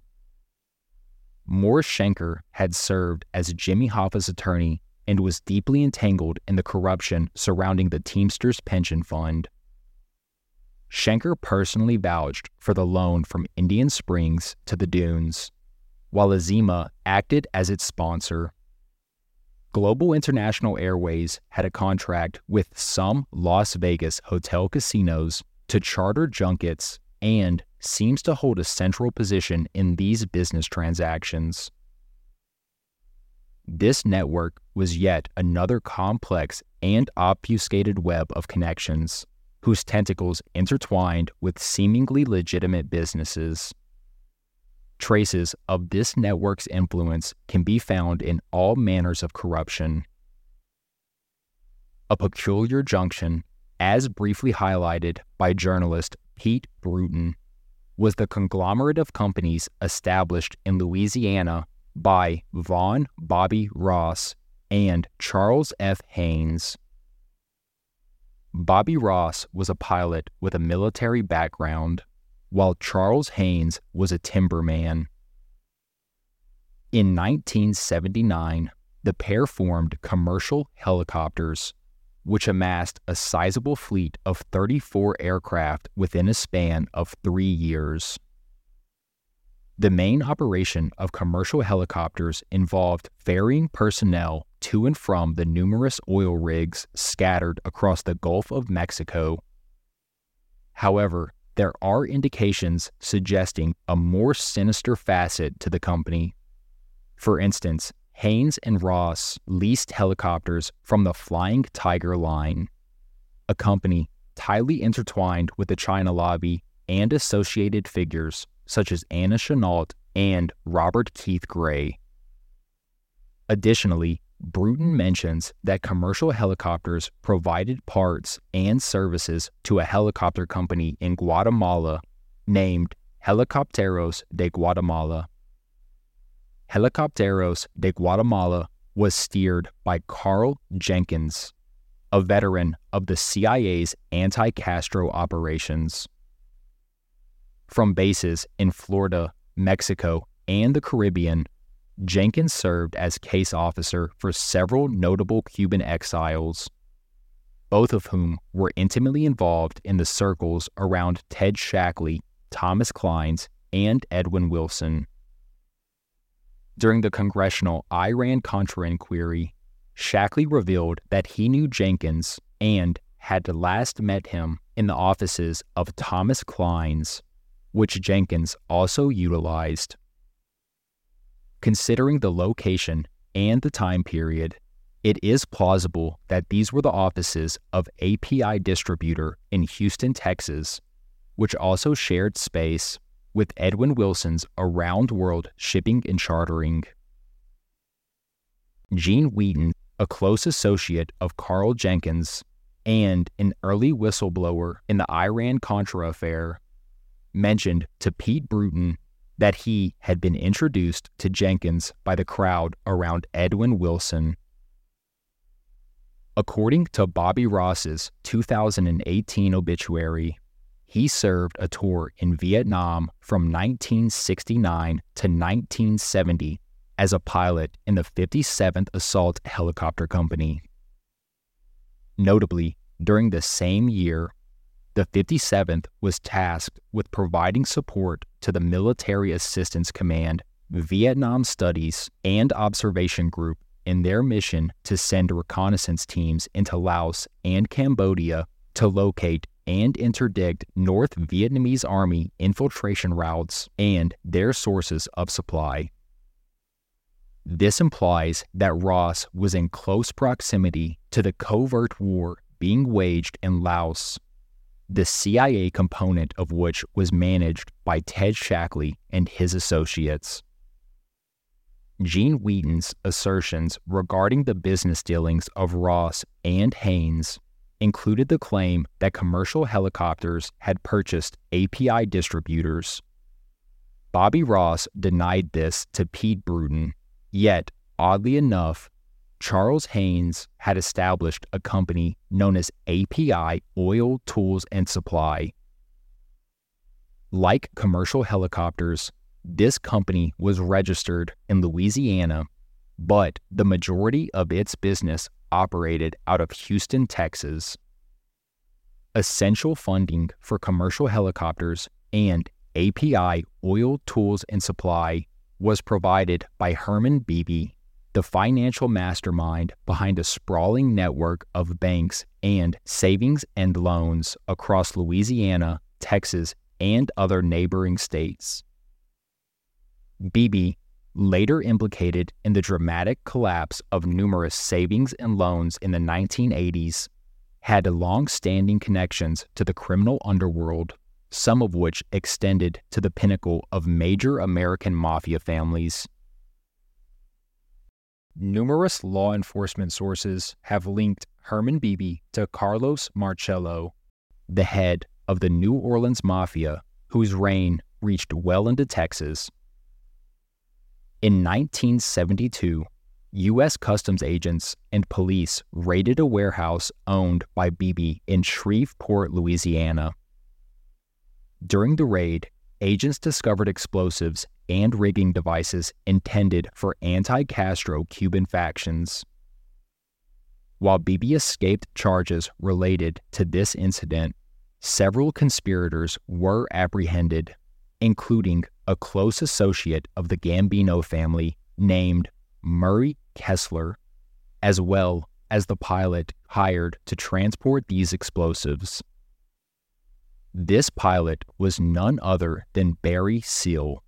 Morris Schenker had served as Jimmy Hoffa's attorney and was deeply entangled in the corruption surrounding the Teamsters Pension Fund. Schenker personally vouched for the loan from Indian Springs to the Dunes, while Azima acted as its sponsor. Global International Airways had a contract with some Las Vegas hotel casinos to charter junkets and seems to hold a central position in these business transactions. This network was yet another complex and obfuscated web of connections whose tentacles intertwined with seemingly legitimate businesses. Traces of this network's influence can be found in all manners of corruption. A peculiar junction, as briefly highlighted by journalist Pete Brewton, was the conglomerate of companies established in Louisiana by Vaughn Bobby Ross and Charles F. Haynes. Bobby Ross was a pilot with a military background, while Charles Haynes was a timberman. In 1979, the pair formed Commercial Helicopters, which amassed a sizable fleet of 34 aircraft within a span of three years. The main operation of commercial helicopters involved ferrying personnel to and from the numerous oil rigs scattered across the Gulf of Mexico. However, there are indications suggesting a more sinister facet to the company. For instance, Haynes and Ross leased helicopters from the Flying Tiger Line, a company tightly intertwined with the China lobby and associated figures such as Anna Chennault and Robert Keith Gray. Additionally, Brewton mentions that commercial helicopters provided parts and services to a helicopter company in Guatemala named Helicópteros de Guatemala. Helicópteros de Guatemala was steered by Carl Jenkins, a veteran of the CIA's anti Castro operations. From bases in Florida, Mexico, and the Caribbean, Jenkins served as case officer for several notable Cuban exiles, both of whom were intimately involved in the circles around Ted Shackley, Thomas Clines, and Edwin Wilson. During the congressional Iran Contra inquiry, Shackley revealed that he knew Jenkins and had last met him in the offices of Thomas Clines, which Jenkins also utilized. Considering the location and the time period, it is plausible that these were the offices of API Distributor in Houston, Texas, which also shared space with Edwin Wilson's Around World Shipping and Chartering. Gene Wheaton, a close associate of Carl Jenkins and an early whistleblower in the Iran Contra affair, mentioned to Pete Brewton that he had been introduced to Jenkins by the crowd around Edwin Wilson. According to Bobby Ross's 2018 obituary, he served a tour in Vietnam from 1969 to 1970 as a pilot in the 57th Assault Helicopter Company. Notably, during the same year, the 57th was tasked with providing support to the Military Assistance Command, Vietnam Studies, and Observation Group in their mission to send reconnaissance teams into Laos and Cambodia to locate and interdict North Vietnamese Army infiltration routes and their sources of supply. This implies that Ross was in close proximity to the covert war being waged in Laos, the CIA component of which was managed by Ted Shackley and his associates. Gene Wheaton's assertions regarding the business dealings of Ross and Haynes included the claim that commercial helicopters had purchased API distributors. Bobby Ross denied this to Pete Brewton, yet, oddly enough, Charles Haynes had established a company known as API Oil Tools and Supply. Like commercial helicopters, this company was registered in Louisiana, but the majority of its business operated out of Houston, Texas. Essential funding for commercial helicopters and API oil tools and supply was provided by Herman Beebe, the financial mastermind behind a sprawling network of banks and savings and loans across Louisiana, Texas, and other neighboring states. Beebe later implicated in the dramatic collapse of numerous savings and loans in the 1980s, had long standing connections to the criminal underworld, some of which extended to the pinnacle of major American mafia families. Numerous law enforcement sources have linked Herman Beebe to Carlos Marcello, the head of the New Orleans Mafia, whose reign reached well into Texas in 1972, U.S. Customs agents and police raided a warehouse owned by Beebe in Shreveport, Louisiana. During the raid, agents discovered explosives and rigging devices intended for anti Castro Cuban factions. While Beebe escaped charges related to this incident, several conspirators were apprehended, including a close associate of the Gambino family named Murray Kessler, as well as the pilot hired to transport these explosives. This pilot was none other than Barry Seal,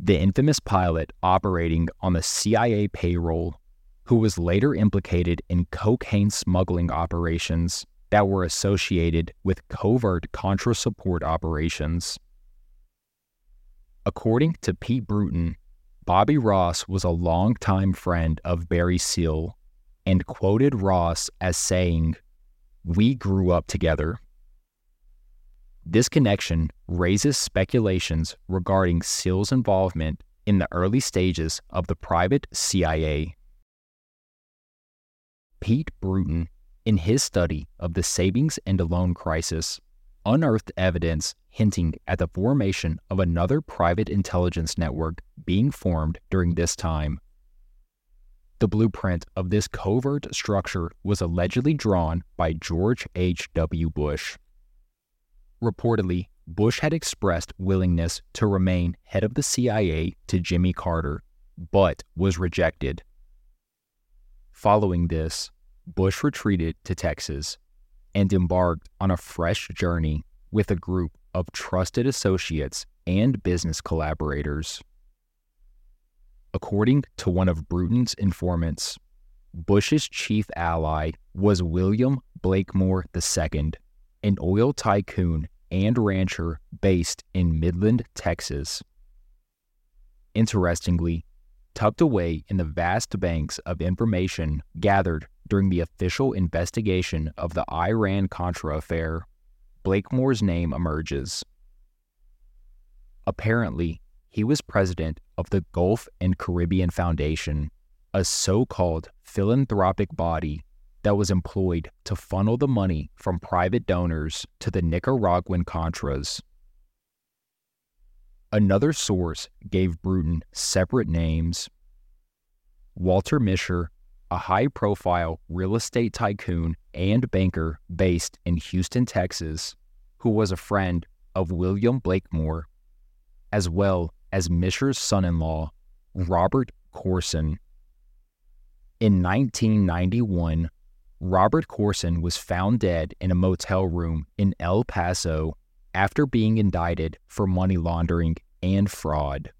the infamous pilot operating on the CIA payroll, who was later implicated in cocaine smuggling operations that were associated with covert Contra support operations. According to Pete Brewton, Bobby Ross was a longtime friend of Barry Seal and quoted Ross as saying, We grew up together. This connection raises speculations regarding Seal's involvement in the early stages of the private CIA. Pete Brewton, in his study of the savings and loan crisis, unearthed evidence hinting at the formation of another private intelligence network being formed during this time. The blueprint of this covert structure was allegedly drawn by George H.W. Bush. Reportedly, Bush had expressed willingness to remain head of the CIA to Jimmy Carter, but was rejected. Following this, Bush retreated to Texas and embarked on a fresh journey with a group of trusted associates and business collaborators. According to one of Brewton's informants, Bush's chief ally was William Blakemore II, an oil tycoon and rancher based in Midland, Texas. Interestingly, tucked away in the vast banks of information gathered during the official investigation of the Iran Contra affair, Blakemore's name emerges. Apparently, he was president of the Gulf and Caribbean Foundation, a so called philanthropic body that was employed to funnel the money from private donors to the Nicaraguan Contras. Another source gave Brewton separate names. Walter Mischer, a high profile real estate tycoon and banker based in Houston, Texas, who was a friend of William Blakemore, as well as Mischer's son in law, Robert Corson. In 1991, Robert Corson was found dead in a motel room in El Paso after being indicted for money laundering and fraud.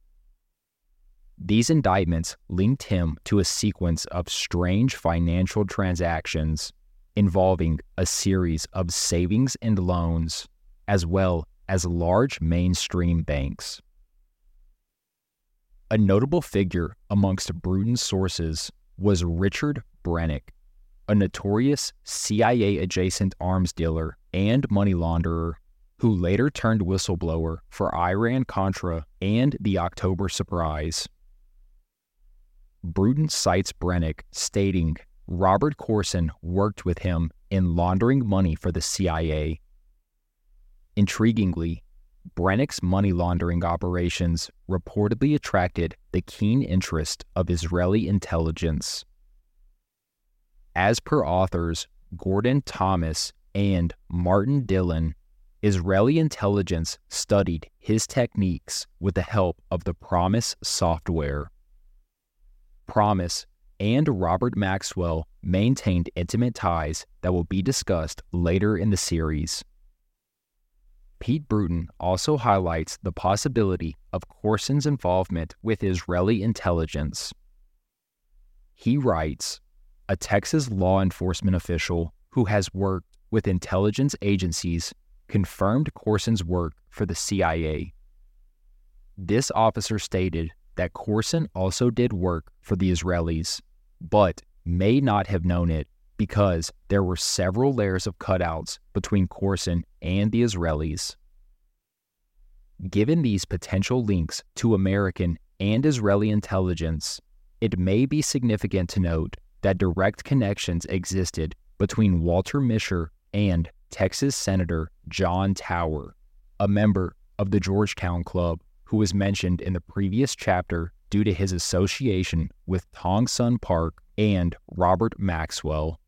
These indictments linked him to a sequence of strange financial transactions involving a series of savings and loans, as well as large mainstream banks. A notable figure amongst Brewton's sources was Richard Brenneke, a notorious CIA adjacent arms dealer and money launderer who later turned whistleblower for Iran Contra and the October Surprise. Brewton cites Brenneke, stating Robert Corson worked with him in laundering money for the CIA. Intriguingly, Brenneke's money laundering operations reportedly attracted the keen interest of Israeli intelligence. As per authors Gordon Thomas and Martin Dillon, Israeli intelligence studied his techniques with the help of the PROMIS software. PROMIS and Robert Maxwell maintained intimate ties that will be discussed later in the series. Pete Brewton also highlights the possibility of Corson's involvement with Israeli intelligence. He writes, a Texas law enforcement official who has worked with intelligence agencies confirmed Corson's work for the CIA. This officer stated that Corson also did work for the Israelis, but may not have known it because there were several layers of cutouts between Corson and the Israelis. Given these potential links to American and Israeli intelligence, it may be significant to note that direct connections existed between Walter Mischer and Texas Senator John Tower, a member of the Georgetown Club who was mentioned in the previous chapter due to his association with Tong Sun Park and Robert Maxwell.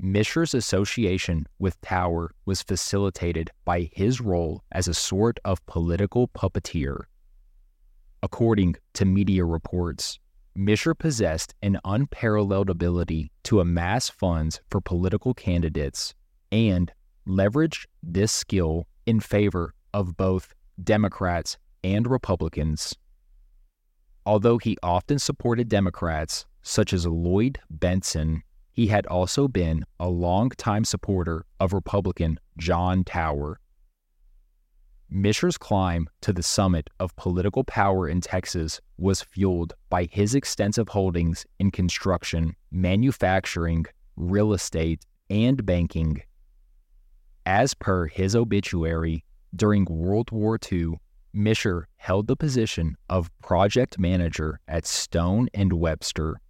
Mischer's association with Tower was facilitated by his role as a sort of political puppeteer. According to media reports, Mischer possessed an unparalleled ability to amass funds for political candidates and leveraged this skill in favor of both Democrats and Republicans. Although he often supported Democrats, such as Lloyd Bentsen, he had also been a longtime supporter of Republican John Tower. Mischer's climb to the summit of political power in Texas was fueled by his extensive holdings in construction, manufacturing, real estate, and banking. As per his obituary, during World War II, Mischer held the position of project manager at Stone and Webster.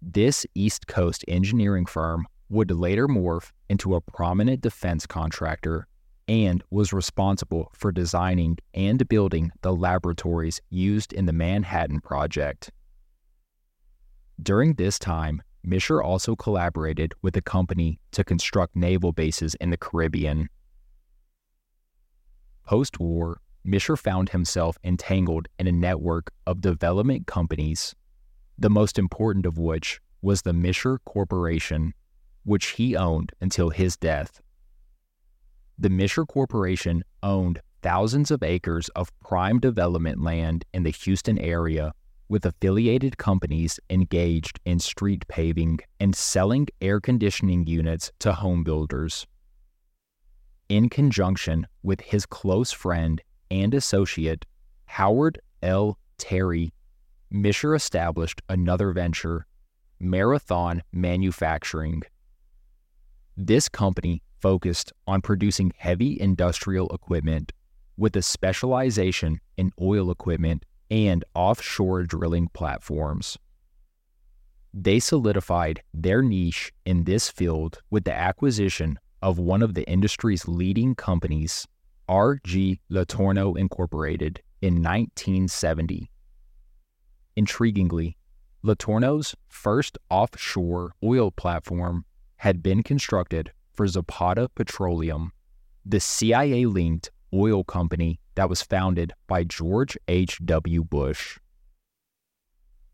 This East Coast engineering firm would later morph into a prominent defense contractor and was responsible for designing and building the laboratories used in the Manhattan Project. During this time, Mischer also collaborated with the company to construct naval bases in the Caribbean. Post war, Mischer found himself entangled in a network of development companies, the most important of which was the Mischer Corporation, which he owned until his death. The Mischer Corporation owned thousands of acres of prime development land in the Houston area with affiliated companies engaged in street paving and selling air conditioning units to home builders. In conjunction with his close friend and associate, Howard L. Terry, Mischer established another venture, Marathon Manufacturing. This company focused on producing heavy industrial equipment with a specialization in oil equipment and offshore drilling platforms. They solidified their niche in this field with the acquisition of one of the industry's leading companies, R.G. Letourneau Incorporated, in 1970. Intriguingly, Letourneau's first offshore oil platform had been constructed for Zapata Petroleum, the CIA linked oil company that was founded by George H.W. Bush.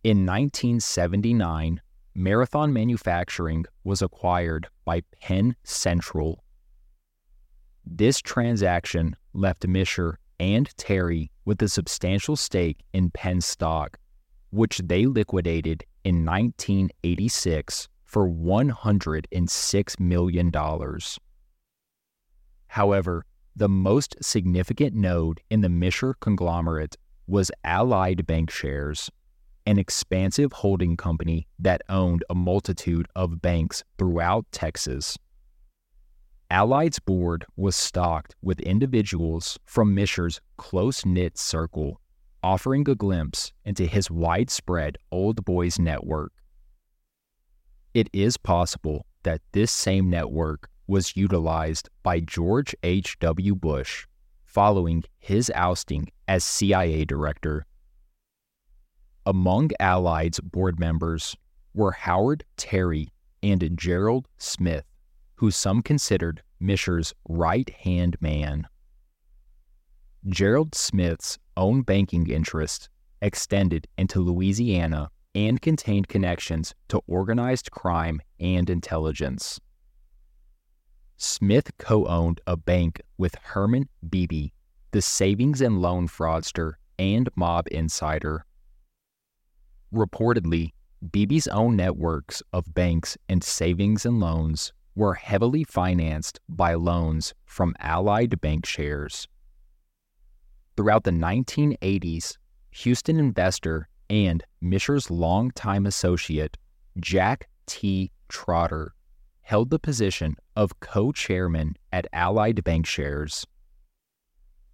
In 1979, Marathon Manufacturing was acquired by Penn Central. This transaction left Mischer and Terry with a substantial stake in Penn stock, which they liquidated in 1986 for $106 million. However, the most significant node in the Mischer conglomerate was Allied Bancshares, an expansive holding company that owned a multitude of banks throughout Texas. Allied's board was stocked with individuals from Mischer's close knit circle, offering a glimpse into his widespread old boys network. It is possible that this same network was utilized by George H.W. Bush following his ousting as CIA director. Among Allied's board members were Howard Terry and Gerald Smith, who some considered Mischer's right hand man. Gerald Smith's own banking interests extended into Louisiana and contained connections to organized crime and intelligence. Smith co owned a bank with Herman Beebe, the savings and loan fraudster and mob insider. Reportedly, Beebe's own networks of banks and savings and loans were heavily financed by loans from Allied Bancshares. Throughout the 1980s, Houston investor and Mischer's longtime associate, Jack T. Trotter, held the position of co chairman at Allied Bancshares.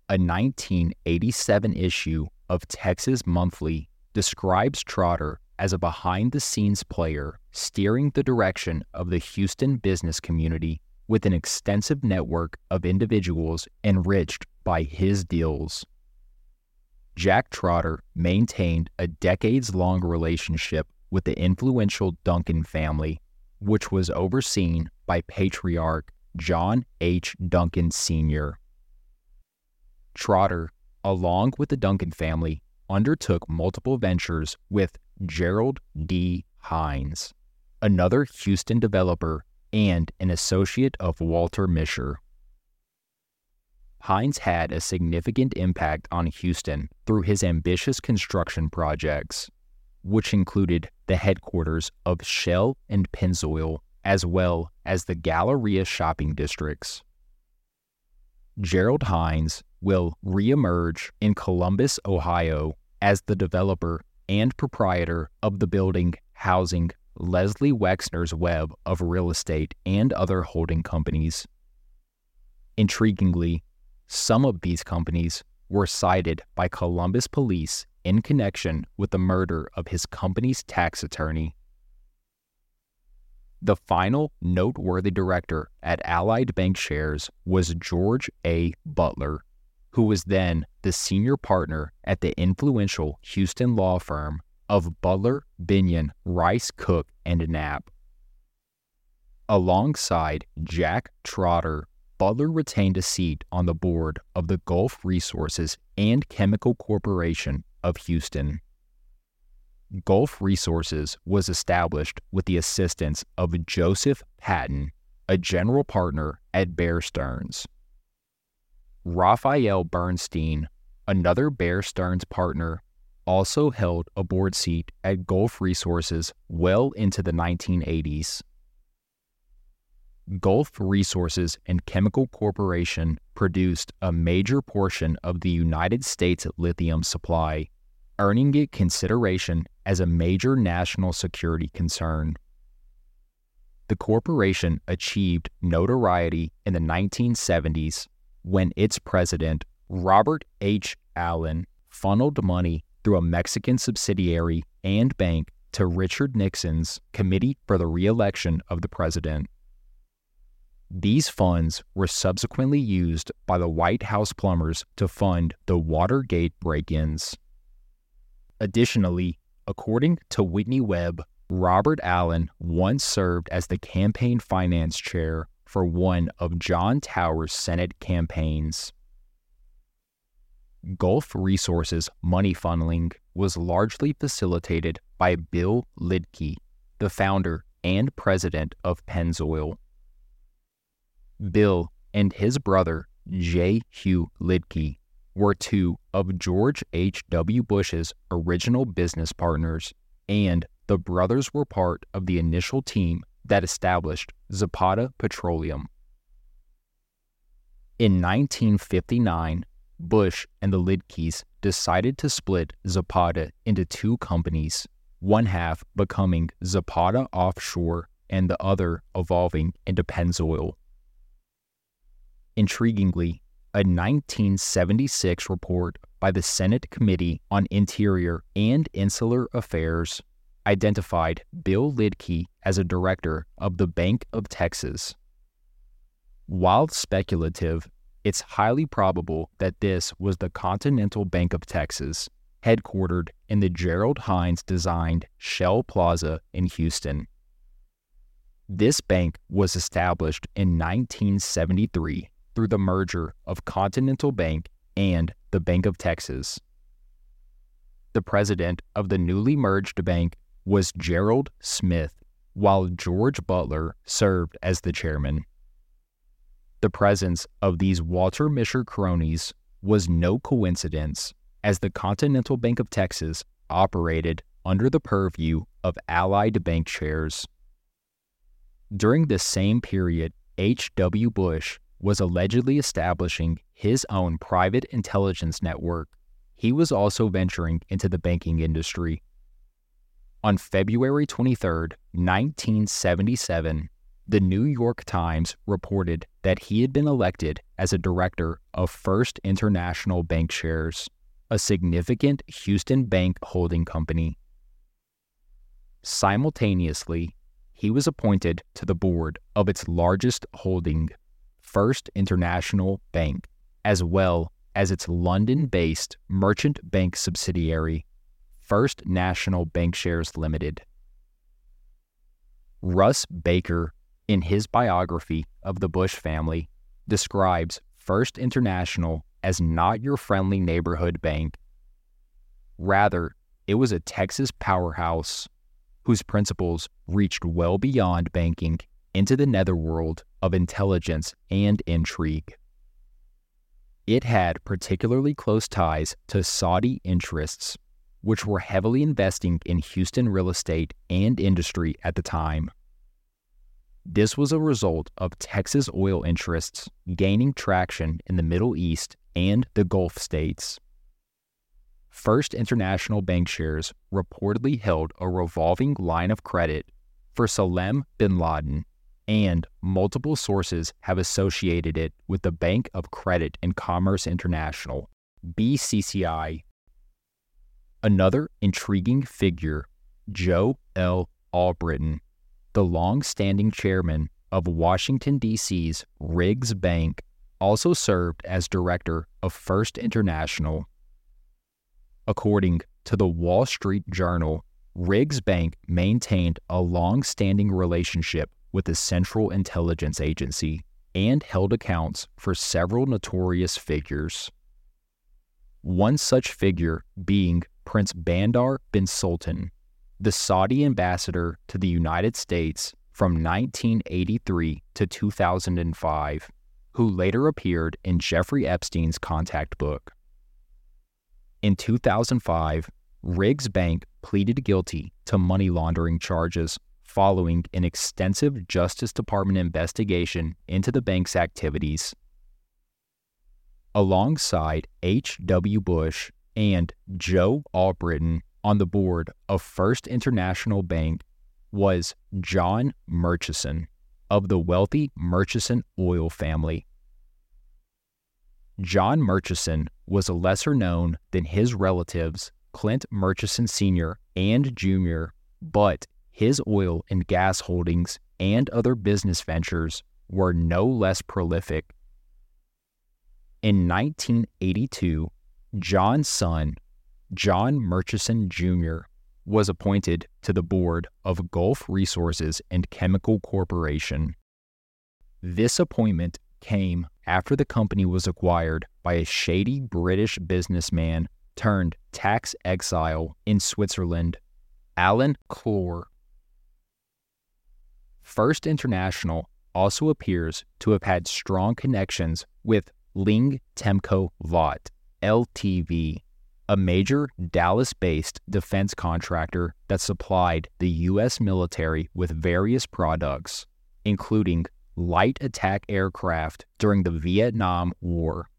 A 1987 issue of Texas Monthly describes Trotter as a behind the scenes player steering the direction of the Houston business community with an extensive network of individuals enriched by his deals. Jack Trotter maintained a decades long relationship with the influential Duncan family, which was overseen by patriarch John H. Duncan Sr. Trotter, along with the Duncan family, undertook multiple ventures with Gerald D. Hines, another Houston developer and an associate of Walter Mischer. Hines had a significant impact on Houston through his ambitious construction projects, which included the headquarters of Shell and Pennzoil, as well as the Galleria shopping districts. Gerald Hines will reemerge in Columbus, Ohio, as the developer and proprietor of the building housing Leslie Wexner's web of real estate and other holding companies. Intriguingly, some of these companies were cited by Columbus police in connection with the murder of his company's tax attorney. The final noteworthy director at Allied Bancshares was George A. Butler, who was then the senior partner at the influential Houston law firm of Butler, Binion, Rice, Cook, and Knapp. Alongside Jack Trotter, Butler retained a seat on the board of the Gulf Resources and Chemical Corporation of Houston. Gulf Resources was established with the assistance of Joseph Patton, a general partner at Bear Stearns. Raphael Bernstein, another Bear Stearns partner, also held a board seat at Gulf Resources well into the 1980s. Gulf Resources and Chemical Corporation produced a major portion of the United States lithium supply, earning it consideration as a major national security concern. The corporation achieved notoriety in the 1970s when its president, Robert H. Allen, funneled money through a Mexican subsidiary and bank to Richard Nixon's Committee for the Reelection of the President. These funds were subsequently used by the White House plumbers to fund the Watergate break ins. Additionally, according to Whitney Webb, Robert Allen once served as the campaign finance chair for one of John Tower's Senate campaigns. Gulf Resources money funneling was largely facilitated by Bill Liedtke, the founder and president of Pennzoil. Bill and his brother, J. Hugh Liedtke, were two of George H.W. Bush's original business partners, and the brothers were part of the initial team that established Zapata Petroleum. In 1959, Bush and the Liedtkes decided to split Zapata into two companies, one half becoming Zapata Offshore and the other evolving into Pennzoil. Intriguingly, a 1976 report by the Senate Committee on Interior and Insular Affairs identified Bill Liedtke as a director of the Bank of Texas. While speculative, it's highly probable that this was the Continental Bank of Texas, headquartered in the Gerald Hines designed Shell Plaza in Houston. This bank was established in 1973 through the merger of Continental Bank and the Bank of Texas. The president of the newly merged bank was Gerald Smith, while George Butler served as the chairman. The presence of these Walter Mischer cronies was no coincidence, as the Continental Bank of Texas operated under the purview of Allied Bancshares. During the same period, H.W. Bush was allegedly establishing his own private intelligence network, he was also venturing into the banking industry. On February 23, 1977, the New York Times reported that he had been elected as a director of First International Bancshares, a significant Houston bank holding company. Simultaneously, he was appointed to the board of its largest holding, First International Bank, as well as its London based merchant bank subsidiary, First National Bancshares Limited. Russ Baker, in his biography of the Bush family, describes First International as not your friendly neighborhood bank. Rather, it was a Texas powerhouse whose principles reached well beyond banking into the netherworld of intelligence and intrigue. It had particularly close ties to Saudi interests, which were heavily investing in Houston real estate and industry at the time. This was a result of Texas oil interests gaining traction in the Middle East and the Gulf states. First International Bancshares reportedly held a revolving line of credit for Salem bin Laden, and multiple sources have associated it with the Bank of Credit and Commerce International, BCCI. Another intriguing figure, Joe L. Albritton, the long standing chairman of Washington, D.C.'s Riggs Bank, also served as director of First International. According to the Wall Street Journal, Riggs Bank maintained a long standing relationship with the Central Intelligence Agency and held accounts for several notorious figures. One such figure being Prince Bandar bin Sultan, the Saudi ambassador to the United States from 1983 to 2005, who later appeared in Jeffrey Epstein's contact book. In 2005, Riggs Bank pleaded guilty to money laundering charges following an extensive Justice Department investigation into the bank's activities. Alongside H.W. Bush and Joe Albritton, on the board of First International Bank was John Murchison of the wealthy Murchison oil family. John Murchison was a lesser known than his relatives Clint Murchison Sr. and Jr., but his oil and gas holdings and other business ventures were no less prolific. In 1982, John's son John Murchison Jr. was appointed to the board of Gulf Resources and Chemical Corporation. This appointment came after the company was acquired by a shady British businessman turned tax exile in Switzerland, Alan Clore. First International also appears to have had strong connections with Ling Temco Vought, LTV, a major Dallas based defense contractor that supplied the U.S. military with various products, including light attack aircraft during the Vietnam War.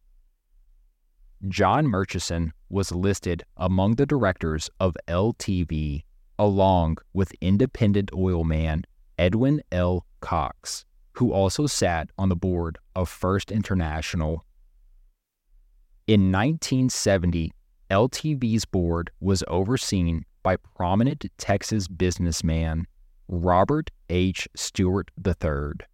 John Murchison was listed among the directors of LTV, along with independent oil man Edwin L. Cox, who also sat on the board of First International. In 1970, LTV's board was overseen by prominent Texas businessman Robert H. Stewart III.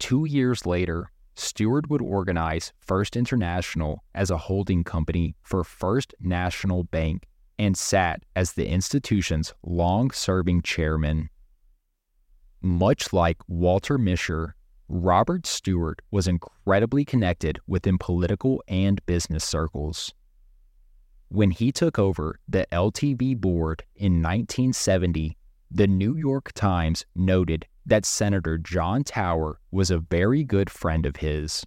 Two years later, Stewart would organize First International as a holding company for First National Bank and sat as the institution's long serving chairman. Much like Walter Mischer, Robert Stewart was incredibly connected within political and business circles. When he took over the LTV board in 1970, the New York Times noted that Senator John Tower was a very good friend of his.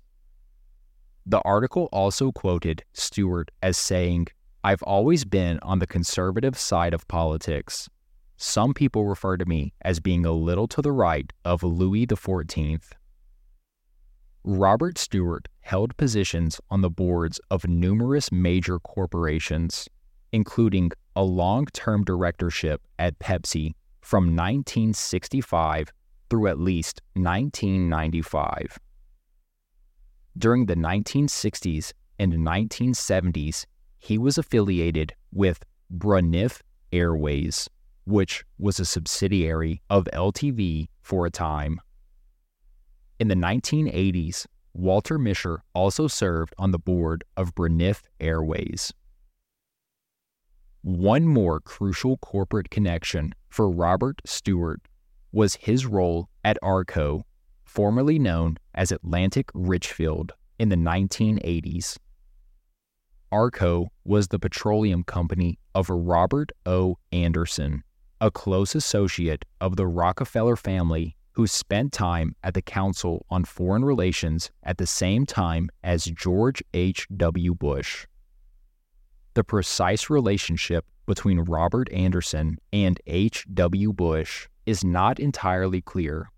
The article also quoted Stewart as saying, I've always been on the conservative side of politics. Some people refer to me as being a little to the right of Louis XIV. Robert Stewart held positions on the boards of numerous major corporations, including a long term directorship at Pepsi from 1965 through at least 1995. During the 1960s and 1970s, he was affiliated with Braniff Airways, which was a subsidiary of LTV for a time. In the 1980s, Walter Mischer also served on the board of Braniff Airways. One more crucial corporate connection for Robert Stewart was his role at ARCO, formerly known as Atlantic Richfield, in the 1980s. ARCO was the petroleum company of Robert O. Anderson, a close associate of the Rockefeller family who spent time at the Council on Foreign Relations at the same time as George H.W. Bush. The precise relationship between Robert Anderson and H.W. Bush is not entirely clear,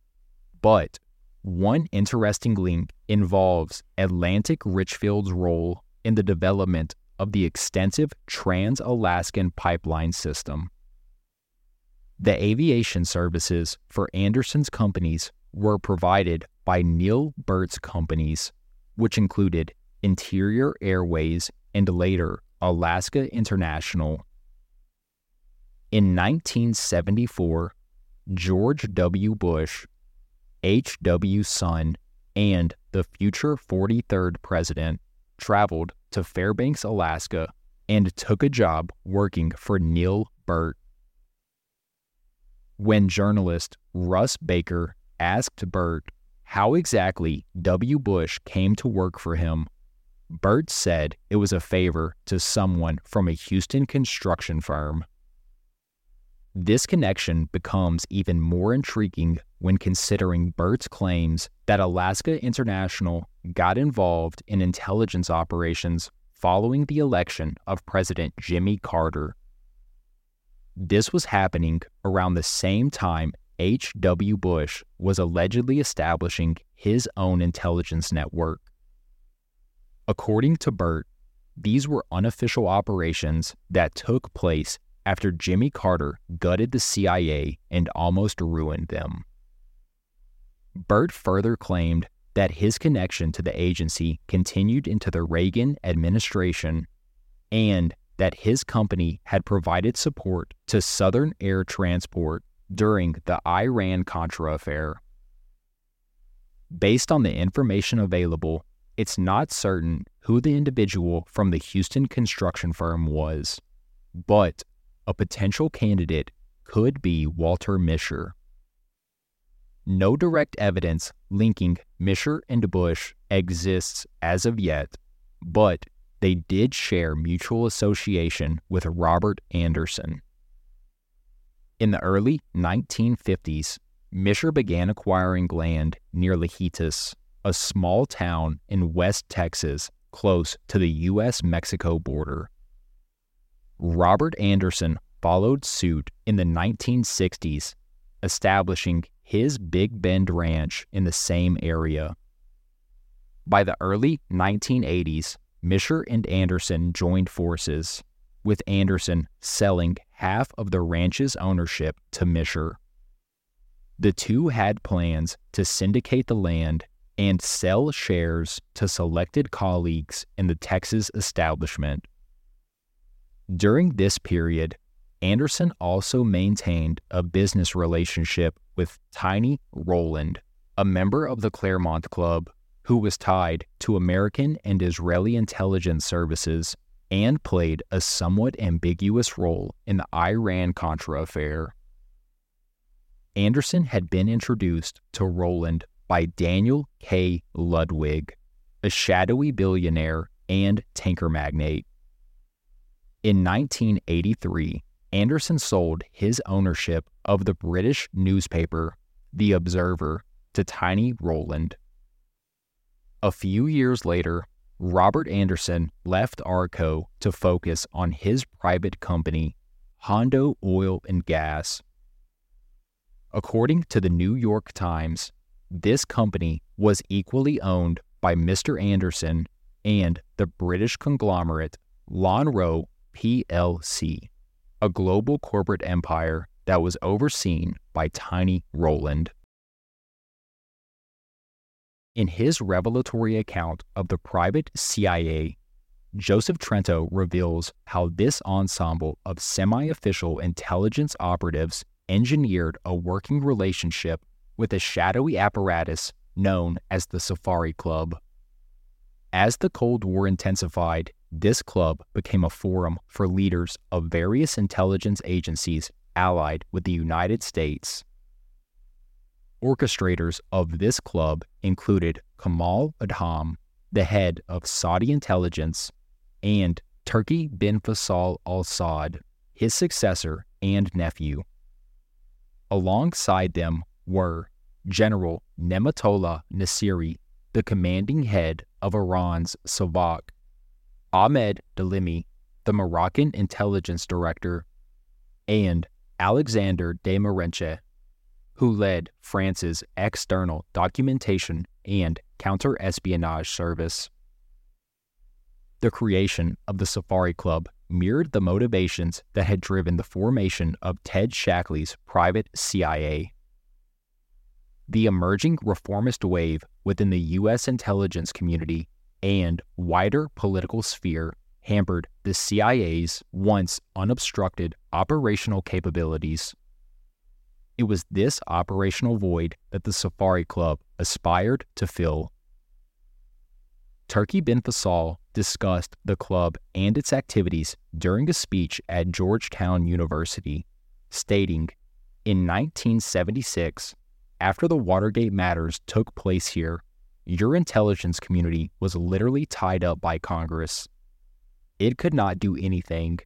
but one interesting link involves Atlantic Richfield's role in the development of the extensive Trans Alaskan pipeline system. The aviation services for Anderson's companies were provided by Neil Bergt's companies, which included Interior Airways and later Alaska International. In 1974, George W. Bush, H.W.'s son, and the future 43rd president traveled to Fairbanks, Alaska, and took a job working for Neil Bergt. When journalist Russ Baker asked Bergt how exactly W. Bush came to work for him, Bergt said it was a favor to someone from a Houston construction firm. This connection becomes even more intriguing when considering Bergt's claims that Alaska International got involved in intelligence operations following the election of President Jimmy Carter. This was happening around the same time H.W. Bush was allegedly establishing his own intelligence network. According to Bergt, these were unofficial operations that took place after Jimmy Carter gutted the CIA and almost ruined them. Bergt further claimed that his connection to the agency continued into the Reagan administration and that his company had provided support to Southern Air Transport during the Iran Contra affair. Based on the information available, it's not certain who the individual from the Houston construction firm was, but a potential candidate could be Walter Mischer. No direct evidence linking Mischer and Bush exists as of yet, but they did share mutual association with Robert Anderson. In the early 1950s, Mischer began acquiring land near Lajitas, a small town in West Texas close to the U.S. Mexico border. Robert Anderson followed suit in the 1960s, establishing his Big Bend Ranch in the same area. By the early 1980s, Mischer and Anderson joined forces, with Anderson selling half of the ranch's ownership to Mischer. The two had plans to syndicate the land and sell shares to selected colleagues in the Texas establishment. During this period, Anderson also maintained a business relationship with Tiny Rowland, a member of the Claremont Club who was tied to American and Israeli intelligence services and played a somewhat ambiguous role in the Iran Contra affair. Anderson had been introduced to Rowland by Daniel K. Ludwig, a shadowy billionaire and tanker magnate. In 1983, Anderson sold his ownership of the British newspaper, The Observer, to Tiny Rowland. A few years later, Robert Anderson left Arco to focus on his private company, Hondo Oil and Gas. According to the New York Times, this company was equally owned by Mr. Anderson and the British conglomerate Lonrho plc a global corporate empire that was overseen by Tiny Rowland. In his revelatory account of the private CIA, Joseph Trento reveals how this ensemble of semi official intelligence operatives engineered a working relationship with a shadowy apparatus known as the Safari Club. As the Cold War intensified, this club became a forum for leaders of various intelligence agencies allied with the United States. Orchestrators of this club included Kamal Adham, the head of Saudi intelligence, and Turki bin Faisal al Saud, his successor and nephew. Alongside them were General Nematollah Nasiri, the commanding head of Iran's Savak, Ahmed Dlimi, the Moroccan intelligence director, and Alexander de Marenches, who led France's external documentation and counter-espionage service. The creation of the Safari Club mirrored the motivations that had driven the formation of Ted Shackley's private CIA. The emerging reformist wave within the U.S. intelligence community and wider political sphere hampered the CIA's once unobstructed operational capabilities. It was this operational void that the Safari Club aspired to fill. Turki bin Faisal discussed the club and its activities during a speech at Georgetown University, stating, In 1976, after the Watergate matters took place here, your intelligence community was literally tied up by Congress. It could not do anything.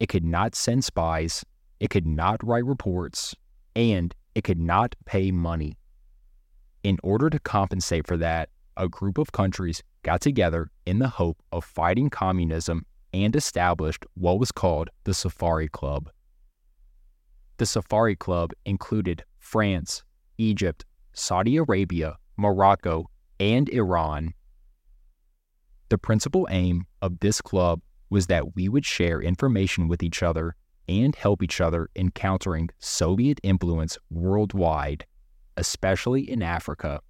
It could not send spies. It could not write reports. And it could not pay money. In order to compensate for that, a group of countries got together in the hope of fighting communism and established what was called the Safari Club. The Safari Club included France, Egypt, Saudi Arabia, Morocco, and Iran. The principal aim of this club was that we would share information with each other and help each other in countering Soviet influence worldwide, especially in Africa.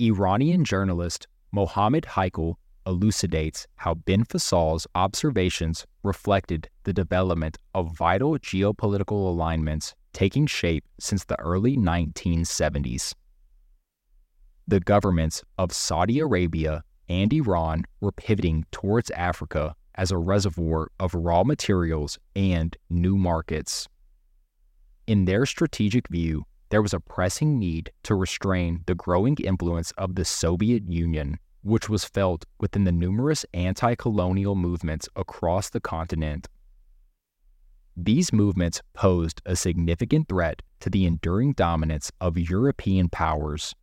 Iranian journalist Mohammad Heikal elucidates how bin Faisal's observations reflected the development of vital geopolitical alignments taking shape since the early 1970s. The governments of Saudi Arabia and Iran were pivoting towards Africa as a reservoir of raw materials and new markets. In their strategic view, there was a pressing need to restrain the growing influence of the Soviet Union, which was felt within the numerous anti colonial movements across the continent. These movements posed a significant threat to the enduring dominance of European powers,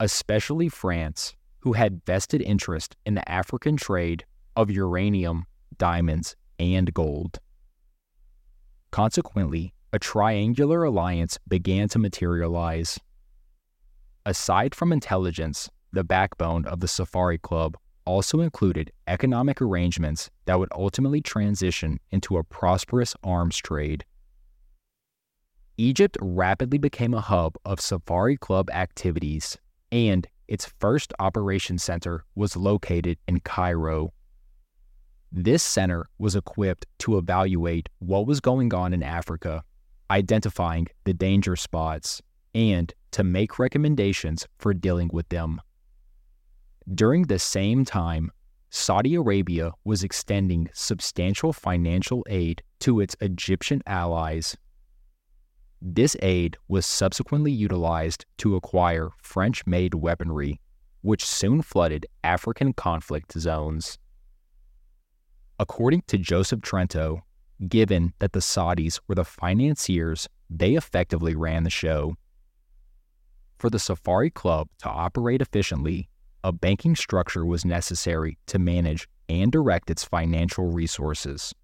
especially France, who had vested interest in the African trade of uranium, diamonds, and gold. Consequently, a triangular alliance began to materialize. Aside from intelligence, the backbone of the Safari Club also included economic arrangements that would ultimately transition into a prosperous arms trade. Egypt rapidly became a hub of Safari Club activities, and its first operations center was located in Cairo. This center was equipped to evaluate what was going on in Africa, identifying the danger spots, and to make recommendations for dealing with them. During the same time, Saudi Arabia was extending substantial financial aid to its Egyptian allies. This aid was subsequently utilized to acquire French made weaponry, which soon flooded African conflict zones. According to Joseph Trento, given that the Saudis were the financiers, they effectively ran the show. For the Safari Club to operate efficiently, a banking structure was necessary to manage and direct its financial resources.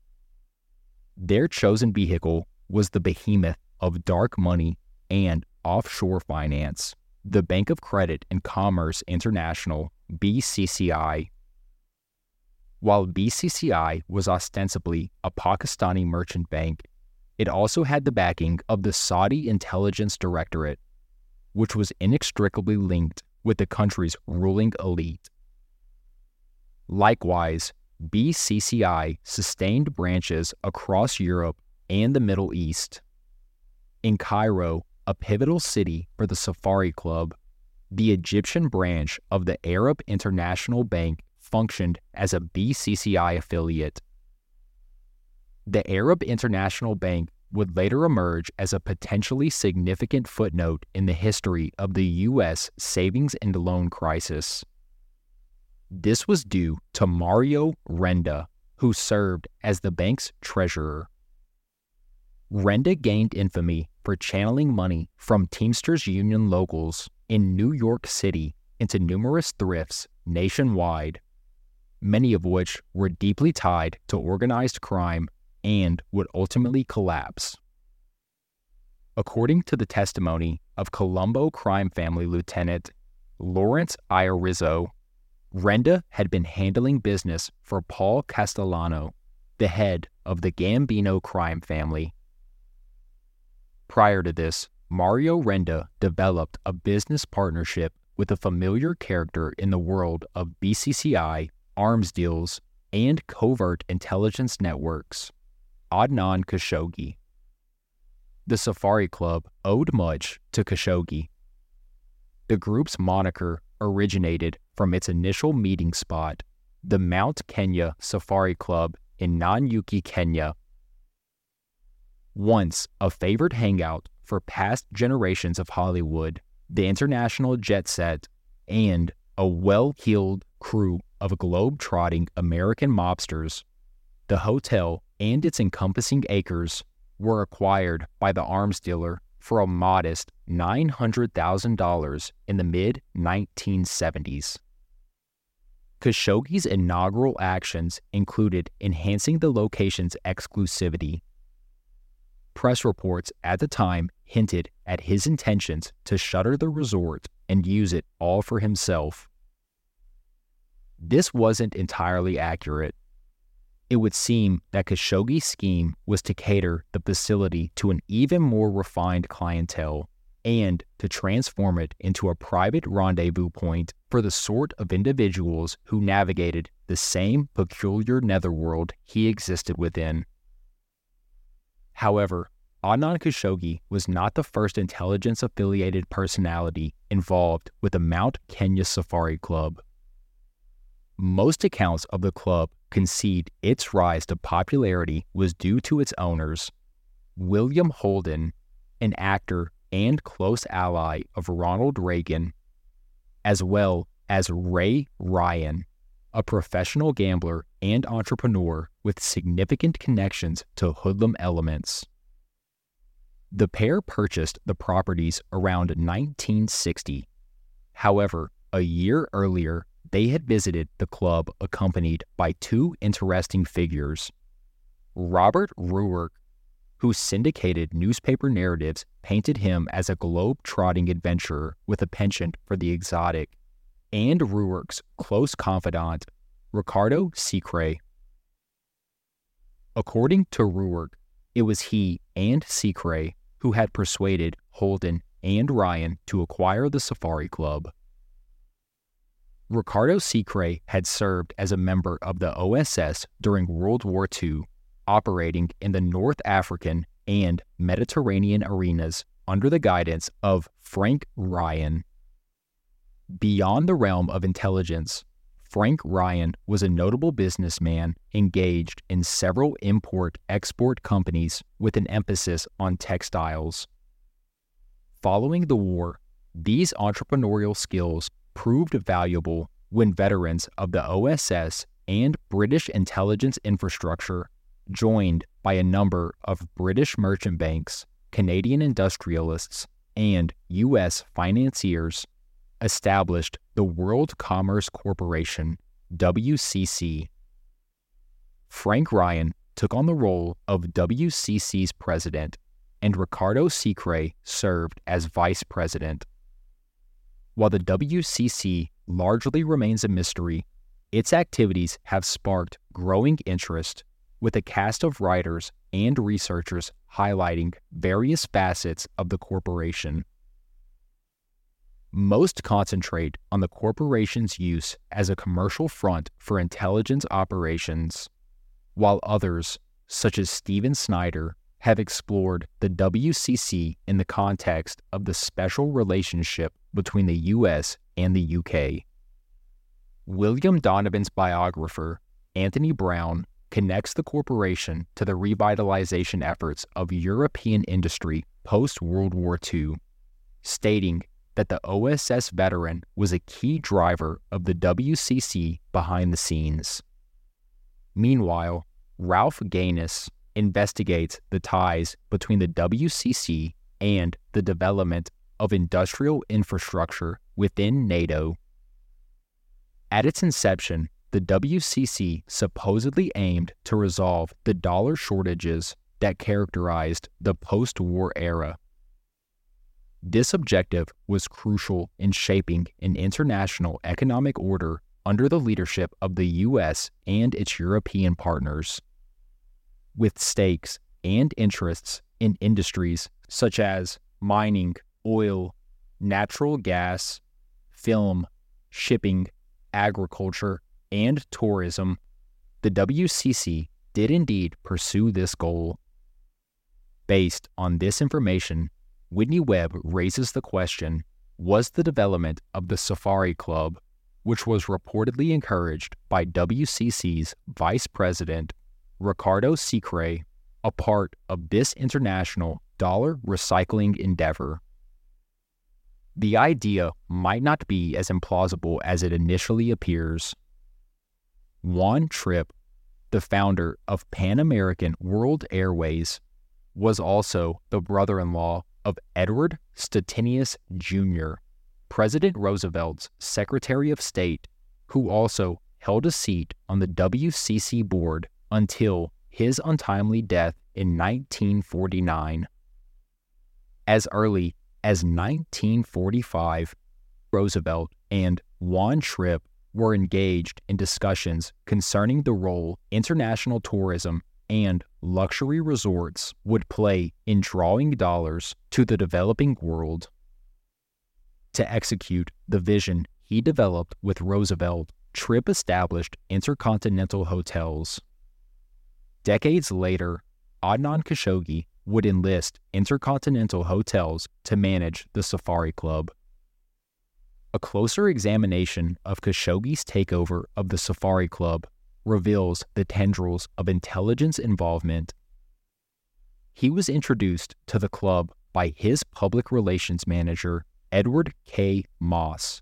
Their chosen vehicle was the behemoth of dark money and offshore finance, the Bank of Credit and Commerce International, BCCI. While BCCI was ostensibly a Pakistani merchant bank, it also had the backing of the Saudi Intelligence Directorate, which was inextricably linked with the country's ruling elite. Likewise, BCCI sustained branches across Europe and the Middle East. In Cairo, a pivotal city for the Safari Club, the Egyptian branch of the Arab International Bank functioned as a BCCI affiliate. The Arab International Bank would later emerge as a potentially significant footnote in the history of the U.S. savings and loan crisis. This was due to Mario Renda, who served as the bank's treasurer. Renda gained infamy for channeling money from Teamsters Union locals in New York City into numerous thrifts nationwide, many of which were deeply tied to organized crime and would ultimately collapse. According to the testimony of Colombo crime family lieutenant Lawrence Iorizzo, Renda had been handling business for Paul Castellano, the head of the Gambino crime family. Prior to this, Mario Renda developed a business partnership with a familiar character in the world of BCCI, arms deals, and covert intelligence networks. Adnan Khashoggi. The Safari Club owed much to Khashoggi. The group's moniker originated from its initial meeting spot, the Mount Kenya Safari Club in Nanyuki, Kenya. Once a favored hangout for past generations of Hollywood, the international jet set, and a well heeled crew of globe trotting American mobsters, the hotel and its encompassing acres were acquired by the arms dealer for a modest $900,000 in the mid 1970s. Khashoggi's inaugural actions included enhancing the location's exclusivity. Press reports at the time hinted at his intentions to shutter the resort and use it all for himself. This wasn't entirely accurate. It would seem that Khashoggi's scheme was to cater the facility to an even more refined clientele and to transform it into a private rendezvous point for the sort of individuals who navigated the same peculiar netherworld he existed within. However, Adnan Khashoggi was not the first intelligence affiliated personality involved with the Mount Kenya Safari Club. Most accounts of the club concede its rise to popularity was due to its owners, William Holden, an actor and close ally of Ronald Reagan, as well as Ray Ryan, a professional gambler and entrepreneur with significant connections to hoodlum elements. The pair purchased the properties around 1960. However, a year earlier, they had visited the club accompanied by two interesting figures. Robert Ruark, whose syndicated newspaper narratives painted him as a globe-trotting adventurer with a penchant for the exotic, and Ruark's close confidant, Ricardo Sicre. According to Ruark, it was he and Sicre who had persuaded Holden and Ryan to acquire the Safari Club. Ricardo Sicre had served as a member of the OSS during World War II, operating in the North African and Mediterranean arenas under the guidance of Frank Ryan. Beyond the realm of intelligence, Frank Ryan was a notable businessman engaged in several import export companies with an emphasis on textiles. Following the war, these entrepreneurial skills proved valuable when veterans of the OSS and British intelligence infrastructure, joined by a number of British merchant banks, Canadian industrialists, and U.S. financiers, established the World Commerce Corporation, WCC. Frank Ryan took on the role of WCC's president, and Ricardo Sicre served as vice president. While the WCC largely remains a mystery, its activities have sparked growing interest, with a cast of writers and researchers highlighting various facets of the corporation. Most concentrate on the corporation's use as a commercial front for intelligence operations, while others, such as Steven Snyder, have explored the WCC in the context of the special relationship between the US and the UK. William Donovan's biographer, Anthony Brown, connects the corporation to the revitalization efforts of European industry post World War II, stating that the OSS veteran was a key driver of the WCC behind the scenes. Meanwhile, Ralph Gaines investigates the ties between the WCC and the development of industrial infrastructure within NATO. At its inception, the WCC supposedly aimed to resolve the dollar shortages that characterized the post war era. This objective was crucial in shaping an international economic order under the leadership of the US and its European partners. With stakes and interests in industries such as mining, oil, natural gas, film, shipping, agriculture, and tourism, the WCC did indeed pursue this goal. Based on this information, Whitney Webb raises the question Was the development of the Safari Club, which was reportedly encouraged by WCC's Vice President Ricardo Sicre, a part of this international dollar recycling endeavor? The idea might not be as implausible as it initially appears. Juan Trippe, the founder of Pan American World Airways, was also the brother in law of Edward Stettinius Jr., President Roosevelt's Secretary of State, who also held a seat on the WCC board until his untimely death in 1949. As early as 1945, Roosevelt and Juan Trippe were engaged in discussions concerning the role international tourism and luxury resorts would play in drawing dollars to the developing world. To execute the vision he developed with Roosevelt, Trippe established intercontinental hotels. Decades later, Adnan Khashoggi would enlist Intercontinental Hotels to manage the Safari Club. A closer examination of Khashoggi's takeover of the Safari Club reveals the tendrils of intelligence involvement. He was introduced to the club by his public relations manager, Edward K. Moss.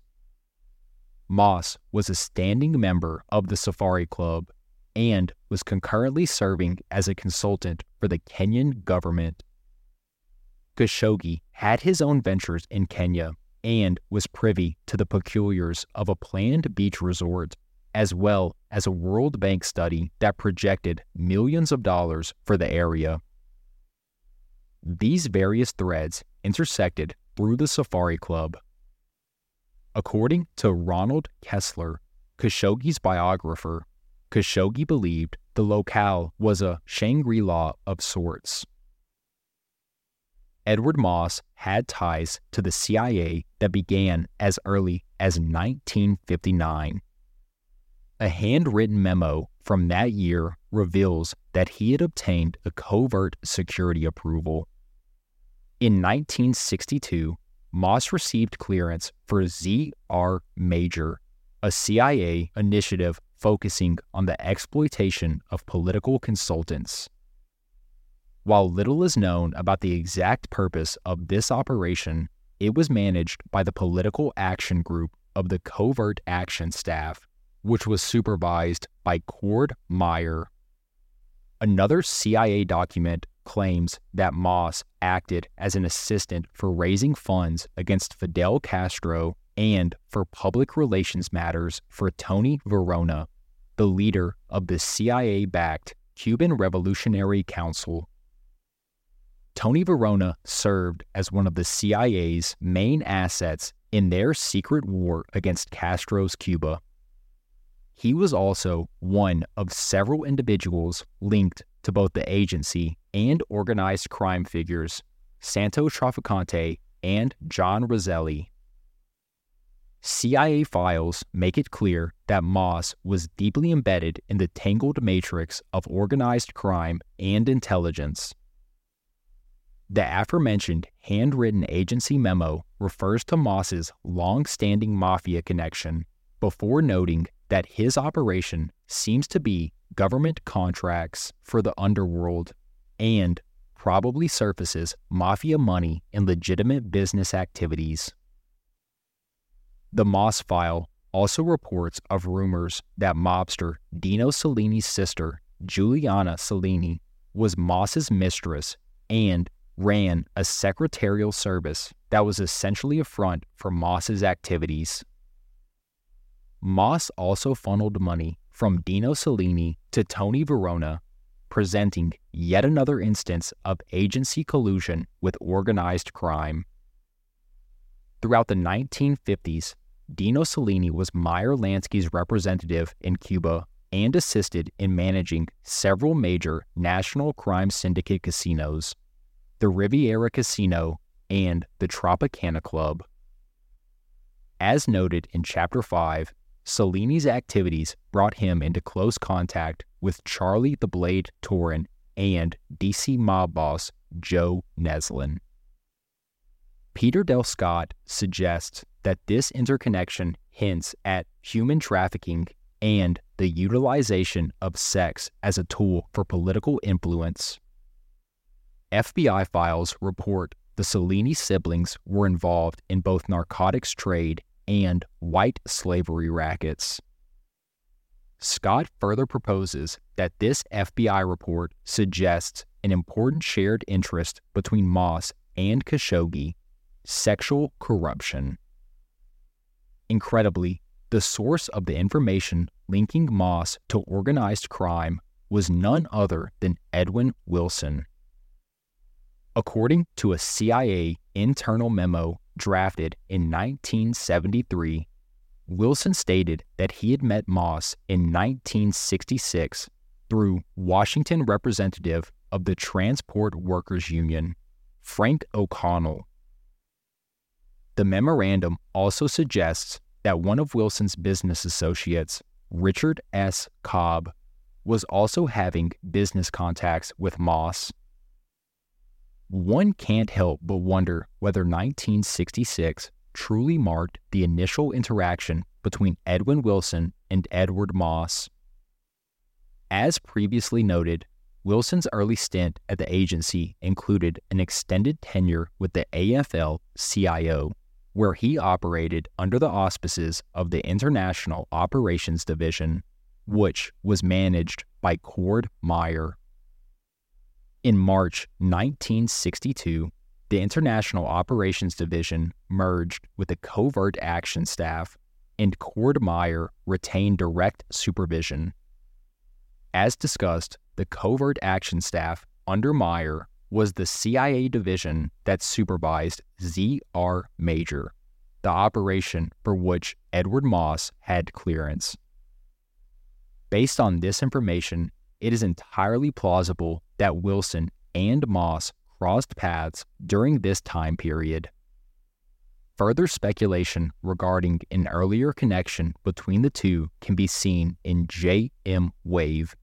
Moss was a standing member of the Safari Club and was concurrently serving as a consultant for the Kenyan government. Khashoggi had his own ventures in Kenya and was privy to the peculiars of a planned beach resort, as well as a World Bank study that projected millions of dollars for the area. These various threads intersected through the Safari Club. According to Ronald Kessler, Khashoggi's biographer, Khashoggi believed the locale was a Shangri La of sorts. Edward Moss had ties to the CIA that began as early as 1959. A handwritten memo from that year reveals that he had obtained a covert security approval. In 1962, Moss received clearance for ZR Major, a CIA initiative focusing on the exploitation of political consultants. While little is known about the exact purpose of this operation, it was managed by the Political Action Group of the Covert Action Staff, which was supervised by Cord Meyer. Another CIA document claims that Moss acted as an assistant for raising funds against Fidel Castro and for public relations matters for Tony Varona, the leader of the CIA backed Cuban Revolutionary Council. Tony Varona served as one of the CIA's main assets in their secret war against Castro's Cuba. He was also one of several individuals linked to both the agency and organized crime figures Santo Trafficante and John Roselli. CIA files make it clear that Moss was deeply embedded in the tangled matrix of organized crime and intelligence. The aforementioned handwritten agency memo refers to Moss's long standing mafia connection before noting that his operation seems to be government contracts for the underworld and probably surfaces mafia money in legitimate business activities. The Moss file also reports of rumors that mobster Dino Cellini's sister, Giuliana Cellini, was Moss's mistress and ran a secretarial service that was essentially a front for Moss's activities. Moss also funneled money from Dino Cellini to Tony Varona, presenting yet another instance of agency collusion with organized crime. Throughout the 1950s, Dino Cellini was Meyer Lansky's representative in Cuba and assisted in managing several major national crime syndicate casinos, the Riviera Casino and the Tropicana Club. As noted in Chapter 5, Cellini's activities brought him into close contact with Charlie the Blade Tourine and DC mob boss Joe Nesline. Peter Dale Scott suggests that this interconnection hints at human trafficking and the utilization of sex as a tool for political influence. FBI files report the Cellini siblings were involved in both narcotics trade and white slavery rackets. Scott further proposes that this FBI report suggests an important shared interest between Moss and Khashoggi sexual corruption. Incredibly, the source of the information linking Moss to organized crime was none other than Edwin Wilson. According to a CIA internal memo drafted in 1973, Wilson stated that he had met Moss in 1966 through Washington representative of the Transport Workers Union, Frank O'Connell. The memorandum also suggests that one of Wilson's business associates, Richard S. Cobb, was also having business contacts with Moss. One can't help but wonder whether 1966 truly marked the initial interaction between Edwin Wilson and Edward Moss. As previously noted, Wilson's early stint at the agency included an extended tenure with the AFL CIO where he operated under the auspices of the International Operations Division, which was managed by Cord Meyer. In March 1962, the International Operations Division merged with the Covert Action Staff, and Cord Meyer retained direct supervision. As discussed, the Covert Action Staff under Meyer was the CIA division that supervised ZR Major, the operation for which Edward Moss had clearance. Based on this information, it is entirely plausible that Wilson and Moss crossed paths during this time period. Further speculation regarding an earlier connection between the two can be seen in J.M. Wave,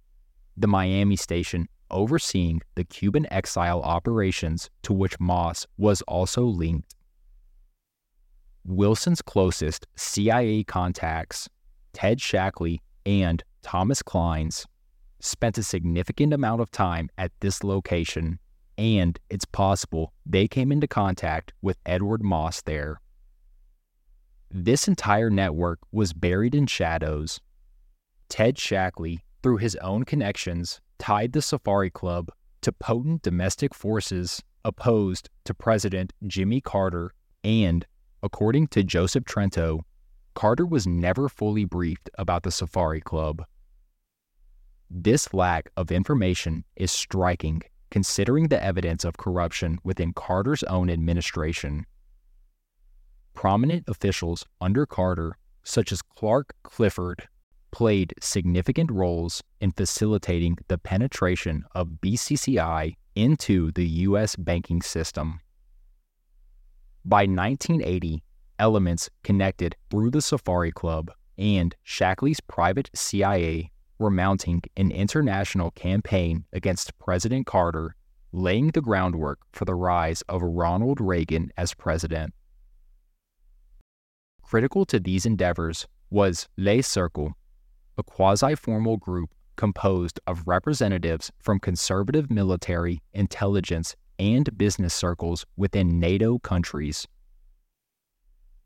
the Miami station overseeing the Cuban exile operations to which Moss was also linked. Wilson's closest CIA contacts, Ted Shackley and Thomas Clines, spent a significant amount of time at this location, and it's possible they came into contact with Edward Moss there. This entire network was buried in shadows. Ted Shackley, through his own connections, tied the Safari Club to potent domestic forces opposed to President Jimmy Carter, and, according to Joseph Trento, Carter was never fully briefed about the Safari Club. This lack of information is striking considering the evidence of corruption within Carter's own administration. Prominent officials under Carter, such as Clark Clifford, played significant roles in facilitating the penetration of BCCI into the U.S. banking system. By 1980, elements connected through the Safari Club and Shackley's private CIA were mounting an international campaign against President Carter, laying the groundwork for the rise of Ronald Reagan as president. Critical to these endeavors was Le Cercle, a quasi formal group composed of representatives from conservative military, intelligence, and business circles within NATO countries.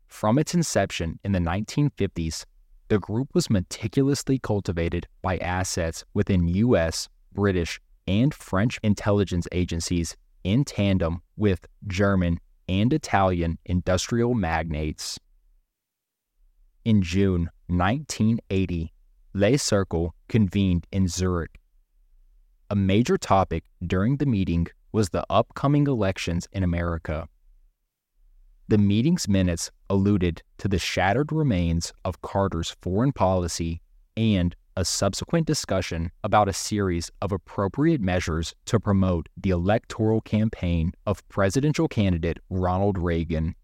From its inception in the 1950s, the group was meticulously cultivated by assets within U.S., British, and French intelligence agencies in tandem with German and Italian industrial magnates. In June 1980, Le Cercle convened in Zurich. A major topic during the meeting was the upcoming elections in America. The meeting's minutes alluded to the shattered remains of Carter's foreign policy and a subsequent discussion about a series of appropriate measures to promote the electoral campaign of presidential candidate Ronald Reagan.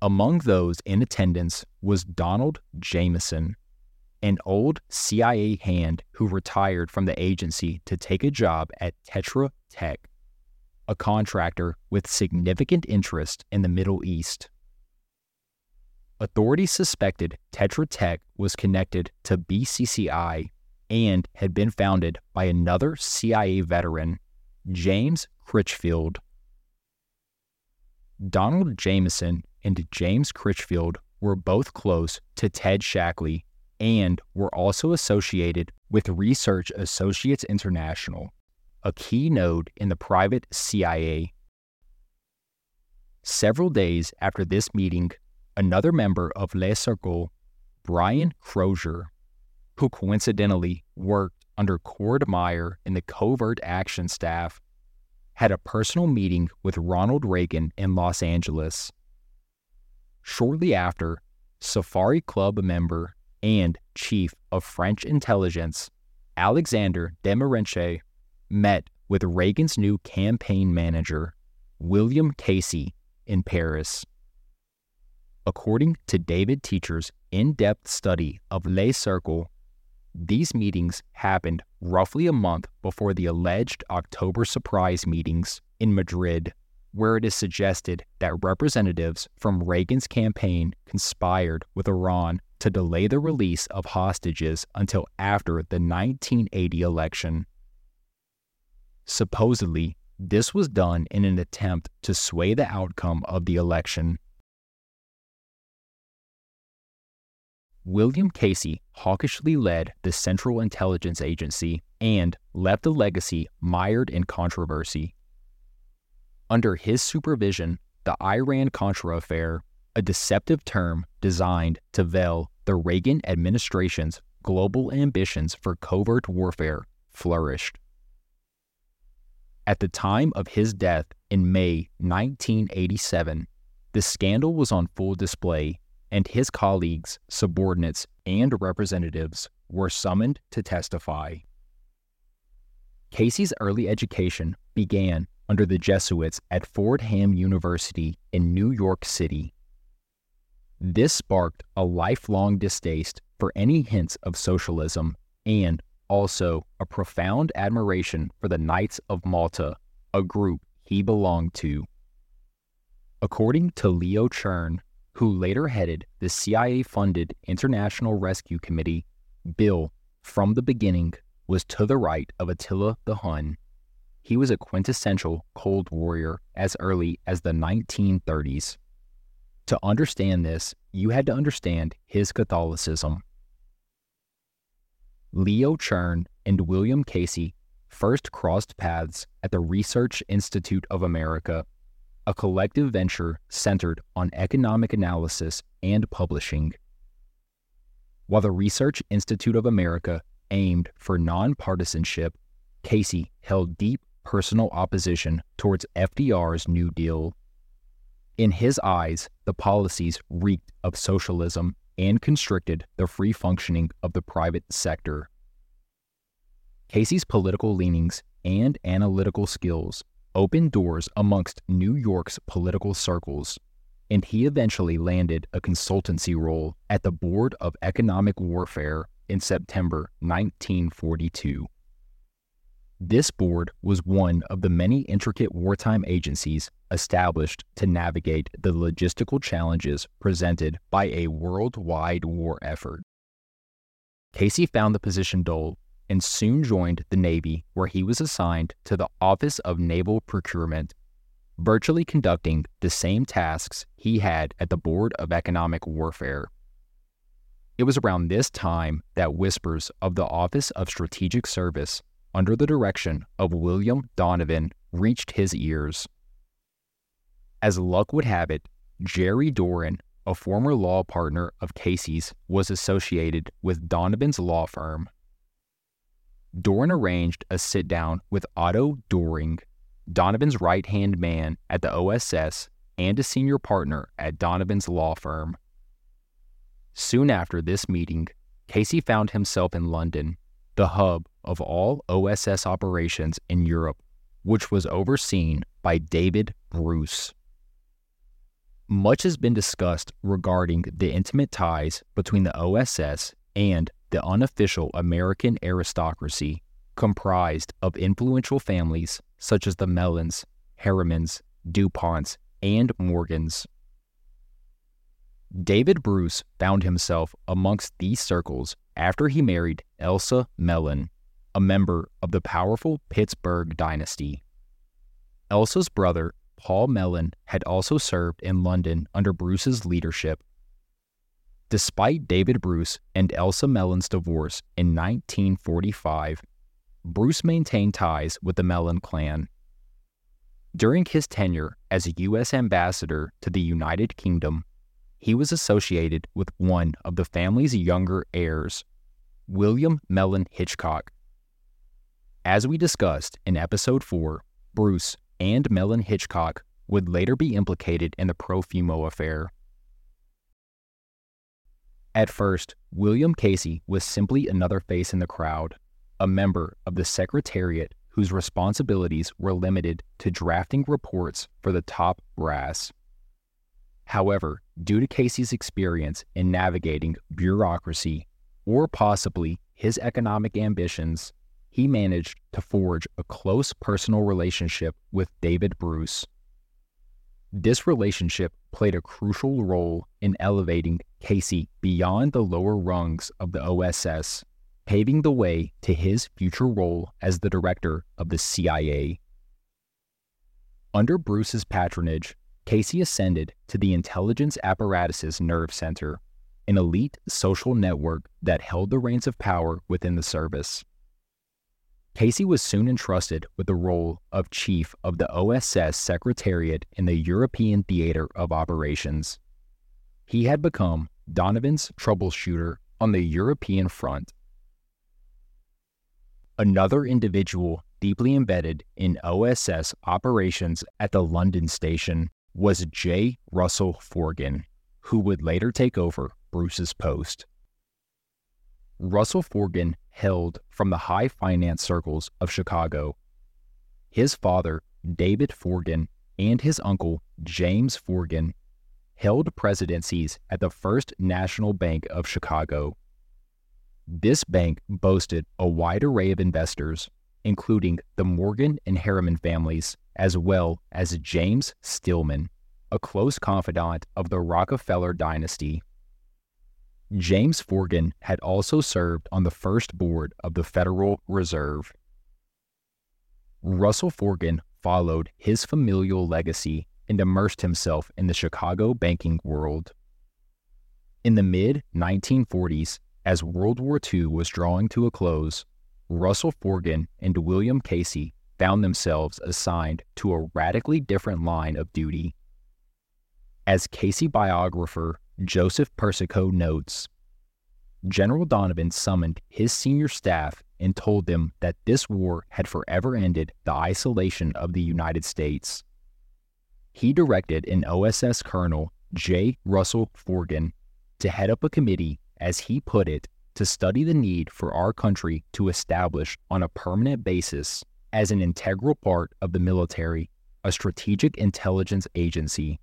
Among those in attendance was Donald Jameson, an old CIA hand who retired from the agency to take a job at Tetra Tech a contractor with significant interest in the Middle East. Authorities suspected Tetra Tech was connected to BCCI and had been founded by another CIA veteran, James Critchfield. Donald Jameson and James Critchfield were both close to Ted Shackley and were also associated with Research Associates International a key node in the private CIA. Several days after this meeting, another member of Le Cercle, Brian Crozier, who coincidentally worked under Cord Meyer in the covert action staff, had a personal meeting with Ronald Reagan in Los Angeles. Shortly after, Safari Club member and chief of French intelligence, Alexander de Marenches met with Reagan's new campaign manager, William Casey, in Paris. According to David Teacher's in depth study of Le Cercle, these meetings happened roughly a month before the alleged October surprise meetings in Madrid, where it is suggested that representatives from Reagan's campaign conspired with Iran to delay the release of hostages until after the 1980 election. Supposedly, this was done in an attempt to sway the outcome of the election. William Casey hawkishly led the Central Intelligence Agency and left a legacy mired in controversy. Under his supervision, the Iran Contra affair, a deceptive term designed to veil the Reagan administration's global ambitions for covert warfare, flourished. At the time of his death in May 1987, the scandal was on full display, and his colleagues, subordinates, and representatives were summoned to testify. Casey's early education began under the Jesuits at Fordham University in New York City. This sparked a lifelong distaste for any hints of socialism and also a profound admiration for the Knights of Malta, a group he belonged to. According to Leo Cherne, who later headed the CIA funded International Rescue Committee, Bill, from the beginning, was to the right of Attila the Hun. He was a quintessential Cold Warrior as early as the 1930s. To understand this, you had to understand his Catholicism. Leo Cherne and William Casey first crossed paths at the Research Institute of America, a collective venture centered on economic analysis and publishing. While the Research Institute of America aimed for nonpartisanship, Casey held deep personal opposition towards FDR's New Deal. In his eyes, the policies reeked of socialism and constricted the free functioning of the private sector. Casey's political leanings and analytical skills opened doors amongst New York's political circles, and he eventually landed a consultancy role at the Board of Economic Warfare in September 1942. This board was one of the many intricate wartime agencies established to navigate the logistical challenges presented by a worldwide war effort. Casey found the position dull and soon joined the Navy, where he was assigned to the Office of Naval Procurement, virtually conducting the same tasks he had at the Board of Economic Warfare. It was around this time that whispers of the Office of Strategic Service, under the direction of William Donovan, reached his ears. As luck would have it, Jerry Doran, a former law partner of Casey's, was associated with Donovan's law firm. Doran arranged a sit down with Otto Doering, Donovan's right hand man at the OSS and a senior partner at Donovan's law firm. Soon after this meeting, Casey found himself in London, the hub of all OSS operations in Europe, which was overseen by David Bruce. Much has been discussed regarding the intimate ties between the OSS and the unofficial American aristocracy, comprised of influential families such as the Mellons, Harrimans, DuPonts, and Morgans. David Bruce found himself amongst these circles after he married Ailsa Mellon, a member of the powerful Pittsburgh dynasty. Ailsa's brother Paul Mellon had also served in London under Bruce's leadership. Despite David Bruce and Ailsa Mellon's divorce in 1945, Bruce maintained ties with the Mellon clan. During his tenure as a U.S. ambassador to the United Kingdom, he was associated with one of the family's younger heirs, William Mellon Hitchcock. As we discussed in episode 4, Bruce and Mellon Hitchcock would later be implicated in the Profumo affair. At first, William Casey was simply another face in the crowd, a member of the Secretariat whose responsibilities were limited to drafting reports for the top brass. However, due to Casey's experience in navigating bureaucracy, or possibly his economic ambitions, he managed to forge a close personal relationship with David Bruce. This relationship played a crucial role in elevating Casey beyond the lower rungs of the OSS, paving the way to his future role as the director of the CIA. Under Bruce's patronage, Casey ascended to the intelligence apparatus's nerve center, an elite social network that held the reins of power within the service. Casey was soon entrusted with the role of chief of the OSS Secretariat in the European Theater of Operations. He had become Donovan's troubleshooter on the European front. Another individual deeply embedded in OSS operations at the London station was J. Russell Forgan, who would later take over Bruce's post. Russell Forgan held from the high finance circles of Chicago. His father, David Forgan, and his uncle, James Forgan, held presidencies at the First National Bank of Chicago. This bank boasted a wide array of investors, including the Morgan and Harriman families, as well as James Stillman, a close confidant of the Rockefeller dynasty. James Forgan had also served on the first board of the Federal Reserve. Russell Forgan followed his familial legacy and immersed himself in the Chicago banking world. In the mid 1940s, as World War II was drawing to a close, Russell Forgan and William Casey found themselves assigned to a radically different line of duty. As Casey biographer Joseph Persico notes General Donovan summoned his senior staff and told them that this war had forever ended the isolation of the United States. He directed an OSS Colonel, J. Russell Forgan, to head up a committee, as he put it, to study the need for our country to establish on a permanent basis, as an integral part of the military, a strategic intelligence agency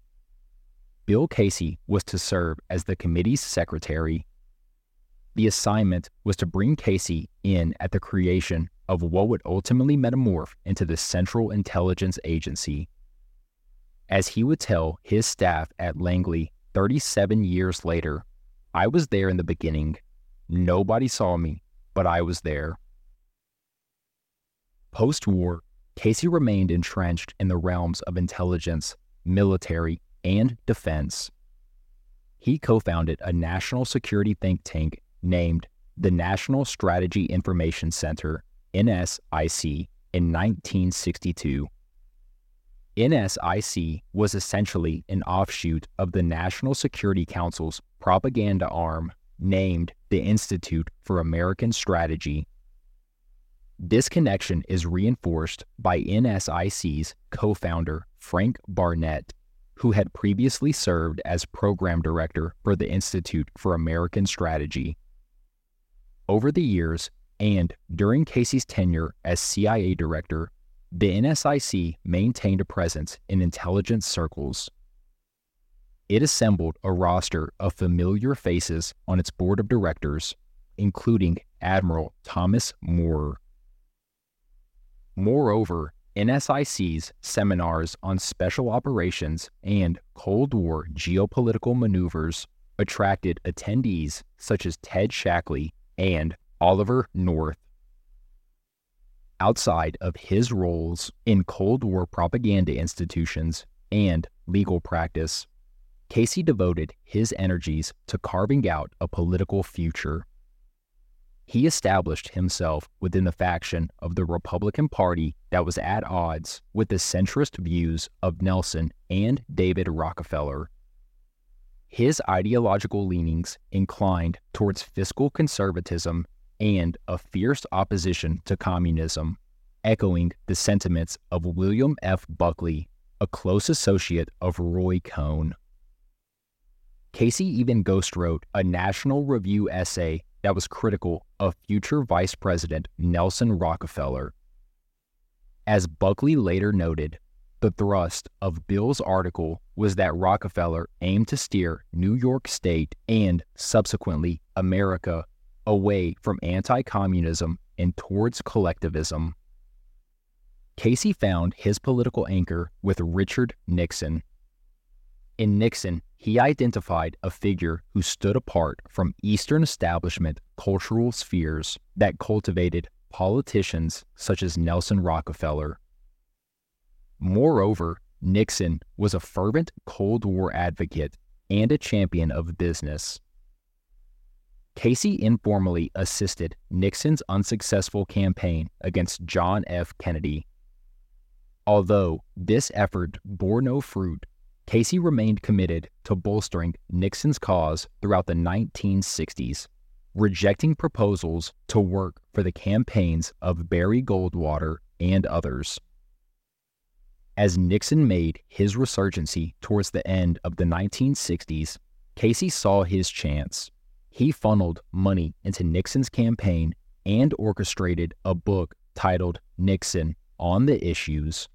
Bill Casey was to serve as the committee's secretary. The assignment was to bring Casey in at the creation of what would ultimately metamorph into the Central Intelligence Agency. As he would tell his staff at Langley 37 years later, I was there in the beginning. Nobody saw me, but I was there. Post war, Casey remained entrenched in the realms of intelligence, military, and defense. He co founded a national security think tank named the National Strategy Information Center, NSIC, in 1962. NSIC was essentially an offshoot of the National Security Council's propaganda arm named the Institute for American Strategy. This connection is reinforced by NSIC's co founder, Frank Barnett, who had previously served as program director for the Institute for American Strategy. Over the years, and during Casey's tenure as CIA director, the NSIC maintained a presence in intelligence circles. It assembled a roster of familiar faces on its board of directors, including Admiral Thomas Moore. Moreover, NSIC's seminars on special operations and Cold War geopolitical maneuvers attracted attendees such as Ted Shackley and Oliver North. Outside of his roles in Cold War propaganda institutions and legal practice, Casey devoted his energies to carving out a political future he established himself within the faction of the Republican Party that was at odds with the centrist views of Nelson and David Rockefeller. His ideological leanings inclined towards fiscal conservatism and a fierce opposition to communism, echoing the sentiments of William F. Buckley, a close associate of Roy Cohn. Casey even ghostwrote a National Review essay that was critical of future Vice President Nelson Rockefeller. As Buckley later noted, the thrust of Bill's article was that Rockefeller aimed to steer New York State and, subsequently, America away from anti communism and towards collectivism. Casey found his political anchor with Richard Nixon. In Nixon, he identified a figure who stood apart from Eastern establishment cultural spheres that cultivated politicians such as Nelson Rockefeller. Moreover, Nixon was a fervent Cold War advocate and a champion of business. Casey informally assisted Nixon's unsuccessful campaign against John F. Kennedy. Although this effort bore no fruit, Casey remained committed to bolstering Nixon's cause throughout the 1960s, rejecting proposals to work for the campaigns of Barry Goldwater and others. As Nixon made his resurgency towards the end of the 1960s, Casey saw his chance. He funneled money into Nixon's campaign and orchestrated a book titled Nixon on the Issues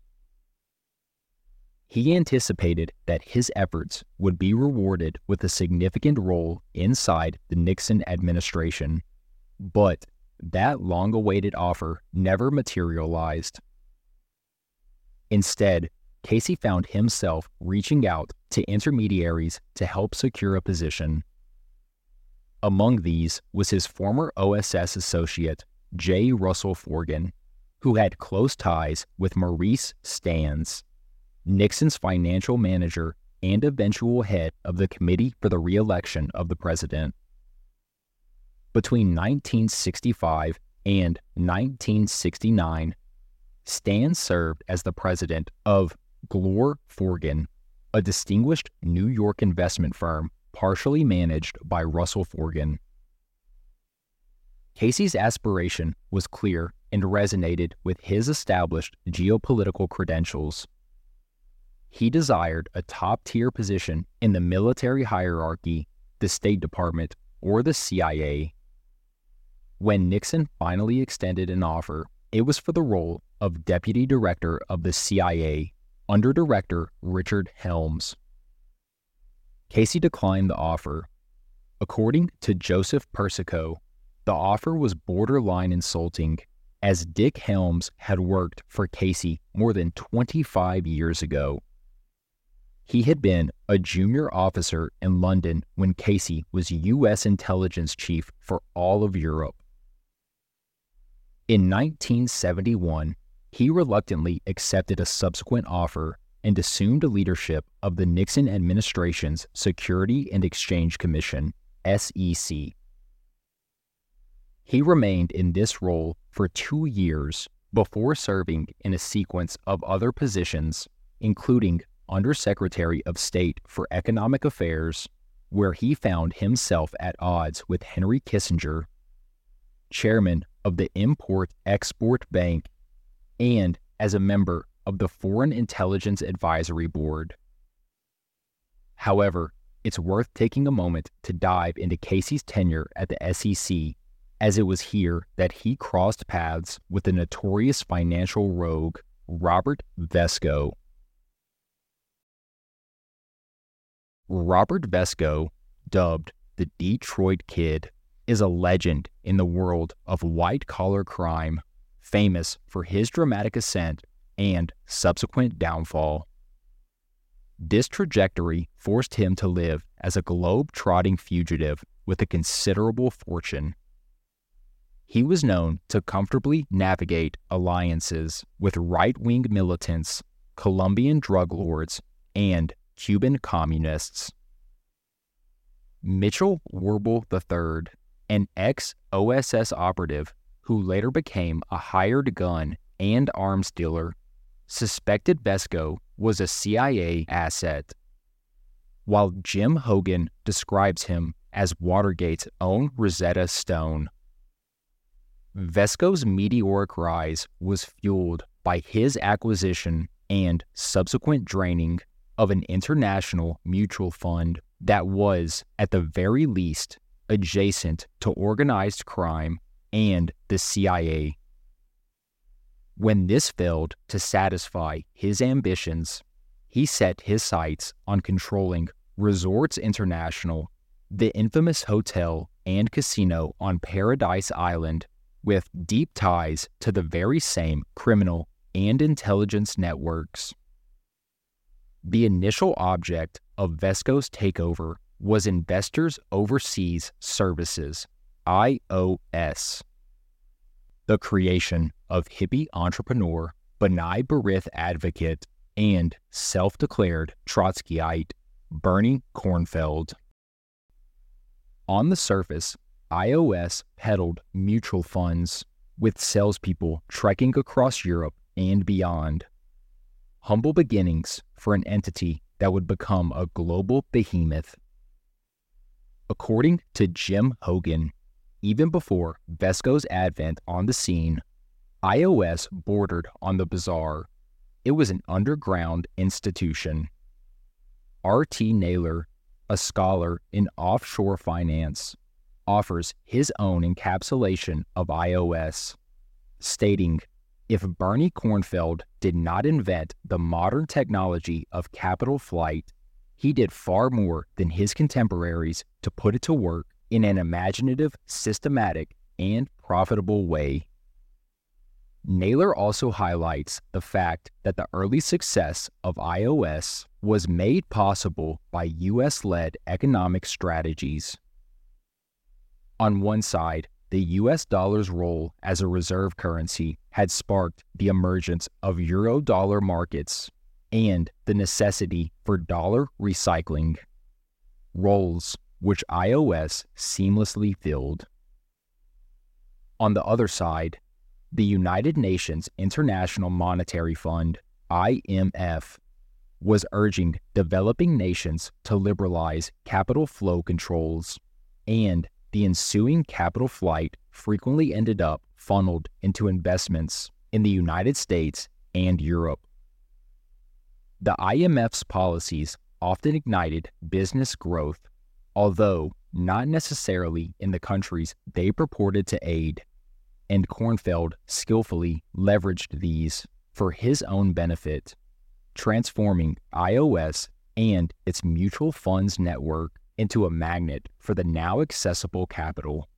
he anticipated that his efforts would be rewarded with a significant role inside the Nixon administration. But that long awaited offer never materialized. Instead, Casey found himself reaching out to intermediaries to help secure a position. Among these was his former OSS associate, J. Russell Forgan, who had close ties with Maurice Stans. Nixon's financial manager and eventual head of the Committee for the Reelection of the President. Between 1965 and 1969, Stans served as the president of Glore Forgan, a distinguished New York investment firm partially managed by Russell Forgan. Casey's aspiration was clear and resonated with his established geopolitical credentials he desired a top tier position in the military hierarchy, the State Department, or the CIA. When Nixon finally extended an offer, it was for the role of Deputy Director of the CIA under Director Richard Helms. Casey declined the offer. According to Joseph Persico, the offer was borderline insulting, as Dick Helms had worked for Casey more than 25 years ago. He had been a junior officer in London when Casey was U.S. intelligence chief for all of Europe. In 1971, he reluctantly accepted a subsequent offer and assumed leadership of the Nixon administration's Security and Exchange Commission, SEC. He remained in this role for two years before serving in a sequence of other positions, including Undersecretary of State for Economic Affairs, where he found himself at odds with Henry Kissinger, Chairman of the Import Export Bank, and as a member of the Foreign Intelligence Advisory Board. However, it's worth taking a moment to dive into Casey's tenure at the SEC, as it was here that he crossed paths with the notorious financial rogue Robert Vesco. Robert Vesco, dubbed the Detroit Kid, is a legend in the world of white collar crime, famous for his dramatic ascent and subsequent downfall. This trajectory forced him to live as a globe trotting fugitive with a considerable fortune. He was known to comfortably navigate alliances with right wing militants, Colombian drug lords, and Cuban communists. Mitchell WerBell III, an ex OSS operative who later became a hired gun and arms dealer, suspected Vesco was a CIA asset. While Jim Hougan describes him as Watergate's own Rosetta Stone. Vesco's meteoric rise was fueled by his acquisition and subsequent draining of an international mutual fund that was, at the very least, adjacent to organized crime and the CIA. When this failed to satisfy his ambitions, he set his sights on controlling Resorts International, the infamous hotel and casino on Paradise Island, with deep ties to the very same criminal and intelligence networks. The initial object of Vesco's takeover was Investors Overseas Services, IOS. The creation of hippie entrepreneur, B'nai B'rith advocate, and self declared Trotskyite, Bernie Cornfeld. On the surface, IOS peddled mutual funds, with salespeople trekking across Europe and beyond humble beginnings for an entity that would become a global behemoth. According to Jim Hougan, even before Vesco's advent on the scene, IOS bordered on the bizarre. It was an underground institution. R.T. Naylor, a scholar in offshore finance, offers his own encapsulation of IOS, stating if Bernie Cornfeld did not invent the modern technology of capital flight, he did far more than his contemporaries to put it to work in an imaginative, systematic, and profitable way. Naylor also highlights the fact that the early success of IOS was made possible by U.S. led economic strategies. On one side, the US dollar's role as a reserve currency had sparked the emergence of euro dollar markets and the necessity for dollar recycling, roles which IOS seamlessly filled. On the other side, the United Nations International Monetary Fund, IMF, was urging developing nations to liberalize capital flow controls and the ensuing capital flight frequently ended up funneled into investments in the United States and Europe. The IMF's policies often ignited business growth, although not necessarily in the countries they purported to aid, and Cornfeld skillfully leveraged these for his own benefit, transforming IOS and its mutual funds network into a magnet for the now accessible capital.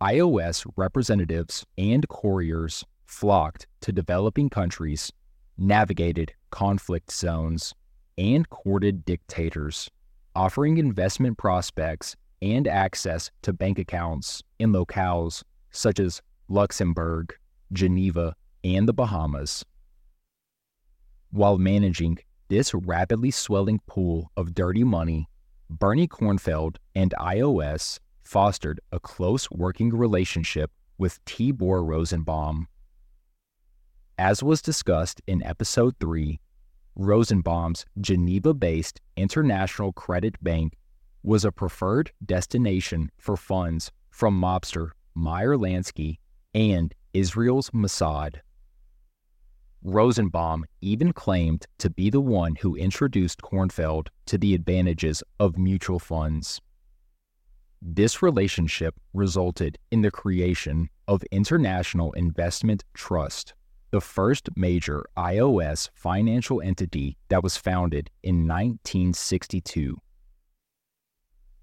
IOS representatives and couriers flocked to developing countries, navigated conflict zones, and courted dictators, offering investment prospects and access to bank accounts in locales such as Luxembourg, Geneva, and the Bahamas. While managing this rapidly swelling pool of dirty money, Bernie Cornfeld and IOS fostered a close working relationship with Tibor Rosenbaum. As was discussed in Episode 3, Rosenbaum's Geneva based International Credit Bank was a preferred destination for funds from mobster Meyer Lansky and Israel's Mossad. Rosenbaum even claimed to be the one who introduced Cornfeld to the advantages of mutual funds. This relationship resulted in the creation of International Investment Trust, the first major IOS financial entity that was founded in 1962.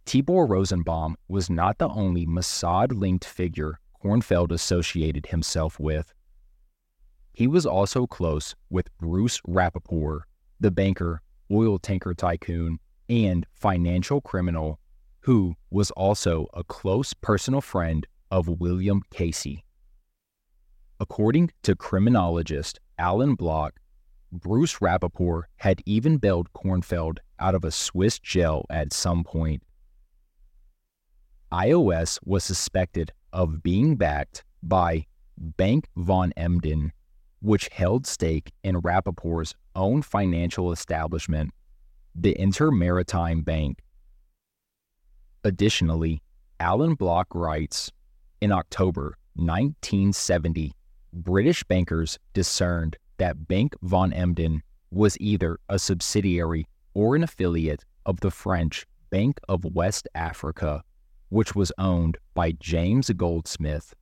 Tibor Rosenbaum was not the only Mossad linked figure Cornfeld associated himself with. He was also close with Bruce Rappaport, the banker, oil tanker tycoon, and financial criminal, who was also a close personal friend of William Casey. According to criminologist Alan Block, Bruce Rappaport had even bailed Cornfeld out of a Swiss jail at some point. IOS was suspected of being backed by Bank von Emden, which held stake in Rappaport's own financial establishment, the Intermaritime Bank. Additionally, Alan Block writes In October 1970, British bankers discerned that Bank von Emden was either a subsidiary or an affiliate of the French Bank of West Africa, which was owned by James Goldsmith.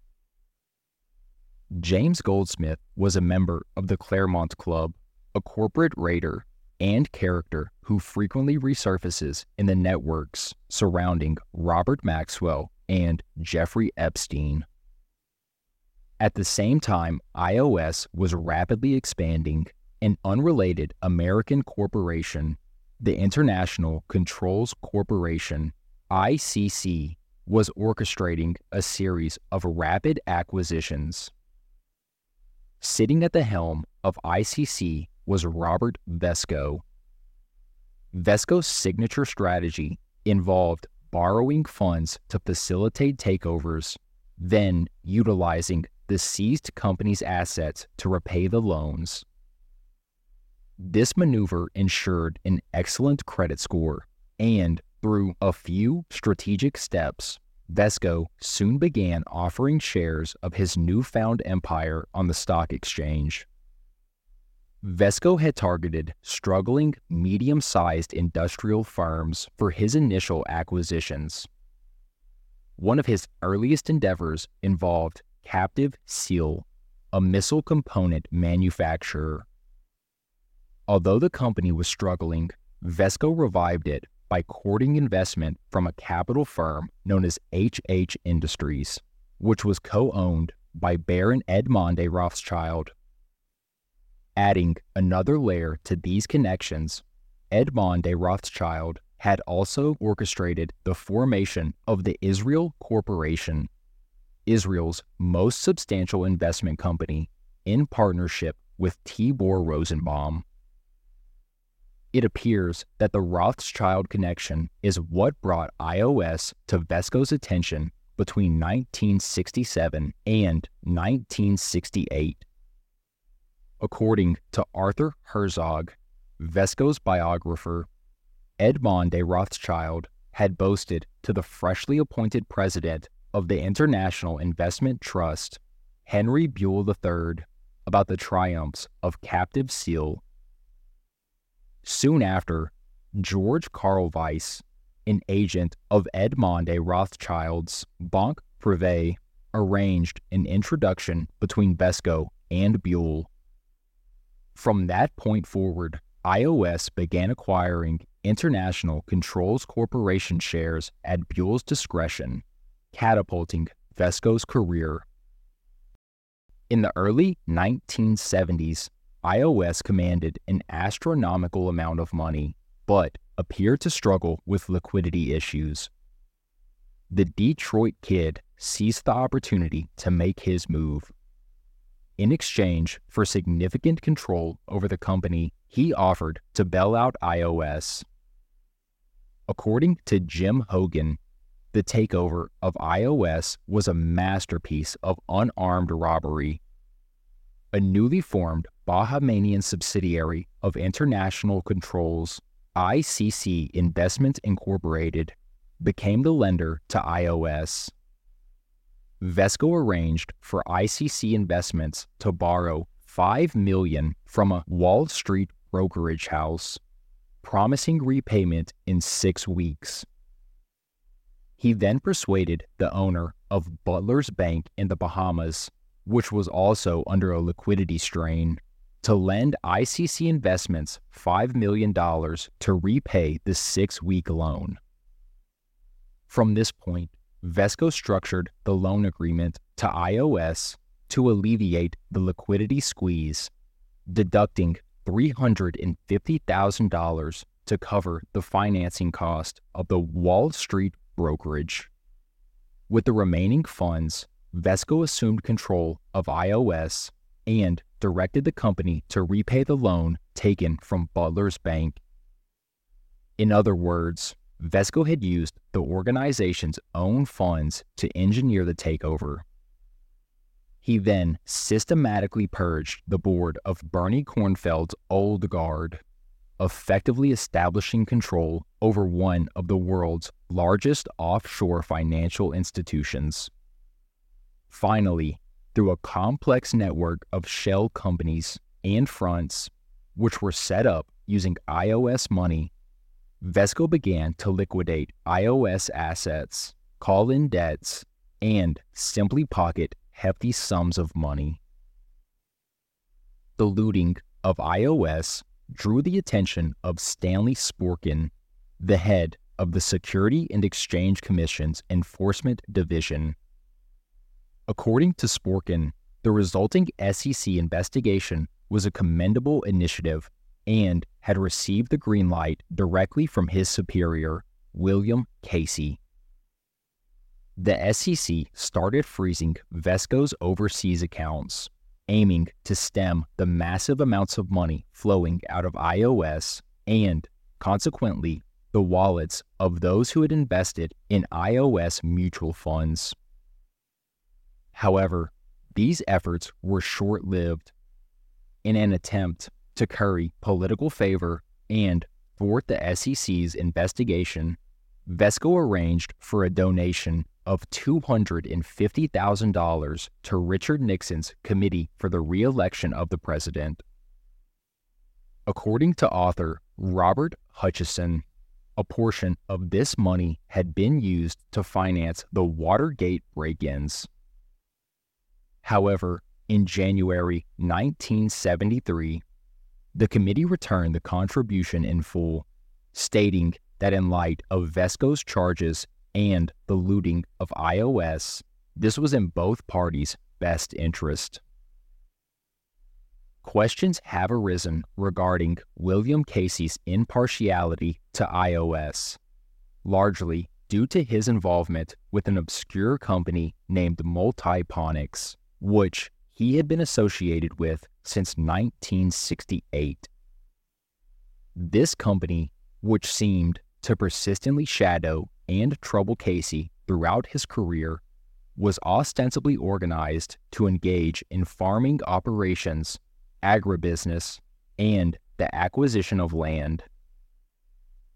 James Goldsmith was a member of the Clermont Club, a corporate raider and character who frequently resurfaces in the networks surrounding Robert Maxwell and Jeffrey Epstein. At the same time, IOS was rapidly expanding, an unrelated American corporation, the International Controls Corporation, ICC, was orchestrating a series of rapid acquisitions. Sitting at the helm of ICC was Robert Vesco. Vesco's signature strategy involved borrowing funds to facilitate takeovers, then utilizing the seized company's assets to repay the loans. This maneuver ensured an excellent credit score, and through a few strategic steps, Vesco soon began offering shares of his newfound empire on the stock exchange. Vesco had targeted struggling, medium sized industrial firms for his initial acquisitions. One of his earliest endeavors involved Captive Seal, a missile component manufacturer. Although the company was struggling, Vesco revived it by courting investment from a capital firm known as HH Industries, which was co owned by Baron Edmond Rothschild. Adding another layer to these connections, Edmond de Rothschild had also orchestrated the formation of the Israel Corporation, Israel's most substantial investment company, in partnership with Tibor Rosenbaum it appears that the Rothschild connection is what brought IOS to Vesco's attention between 1967 and 1968. According to Arthur Herzog, Vesco's biographer, Edmond de Rothschild had boasted to the freshly appointed president of the International Investment Trust, Henry Buhl III, about the triumphs of Captive Seal Soon after, George Karlweis, an agent of Edmond de Rothschild's Banque Privée, arranged an introduction between Vesco and Buhl. From that point forward, IOS began acquiring International Controls Corporation shares at Buhl's discretion, catapulting Vesco's career. In the early 1970s, IOS commanded an astronomical amount of money, but appeared to struggle with liquidity issues. The Detroit kid seized the opportunity to make his move. In exchange for significant control over the company, he offered to bail out IOS. According to Jim Hougan, the takeover of IOS was a masterpiece of unarmed robbery. A newly formed Bahamian subsidiary of International Controls, ICC Investments Incorporated, became the lender to IOS. Vesco arranged for ICC Investments to borrow 5 million from a Wall Street brokerage house, promising repayment in 6 weeks. He then persuaded the owner of Butler's Bank in the Bahamas, which was also under a liquidity strain, to lend ICC Investments $5 million to repay the six week loan. From this point, Vesco structured the loan agreement to IOS to alleviate the liquidity squeeze, deducting $350,000 to cover the financing cost of the Wall Street brokerage. With the remaining funds, Vesco assumed control of IOS and directed the company to repay the loan taken from Butler's Bank. In other words, Vesco had used the organization's own funds to engineer the takeover. He then systematically purged the board of Bernie Cornfeld's old guard, effectively establishing control over one of the world's largest offshore financial institutions. Finally, through a complex network of shell companies and fronts, which were set up using IOS money, Vesco began to liquidate IOS assets, call in debts, and simply pocket hefty sums of money. The looting of IOS drew the attention of Stanley Sporkin, the head of the Security and Exchange Commission's Enforcement Division. According to Sporkin, the resulting SEC investigation was a commendable initiative and had received the green light directly from his superior, William Casey. The SEC started freezing Vesco's overseas accounts aiming to stem the massive amounts of money flowing out of IOS and, consequently, the wallets of those who had invested in IOS mutual funds. However, these efforts were short lived. In an attempt to curry political favor and thwart the SEC's investigation, Vesco arranged for a donation of $250,000 to Richard Nixon's Committee for the Reelection of the President. According to author Robert Hutchison, a portion of this money had been used to finance the Watergate break ins. However, in January 1973, the committee returned the contribution in full, stating that in light of Vesco's charges and the looting of IOS, this was in both parties' best interest. Questions have arisen regarding William Casey's impartiality to IOS, largely due to his involvement with an obscure company named Multiponics, which he had been associated with since 1968. This company, which seemed to persistently shadow and trouble Casey throughout his career, was ostensibly organized to engage in farming operations, agribusiness, and the acquisition of land.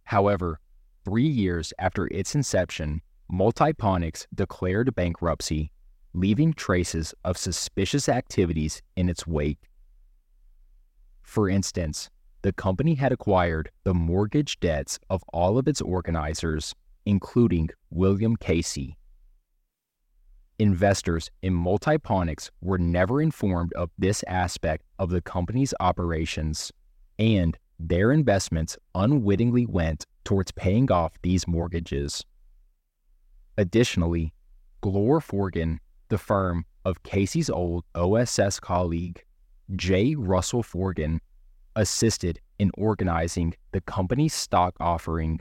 However, three years after its inception, Multiponics declared bankruptcy, leaving traces of suspicious activities in its wake. For instance, the company had acquired the mortgage debts of all of its organizers including William Casey. Investors in Multiponics were never informed of this aspect of the company's operations, and their investments unwittingly went towards paying off these mortgages. Additionally, Glore Forgan, the firm of Casey's old OSS colleague, J. Russell Forgan, assisted in organizing the company's stock offering,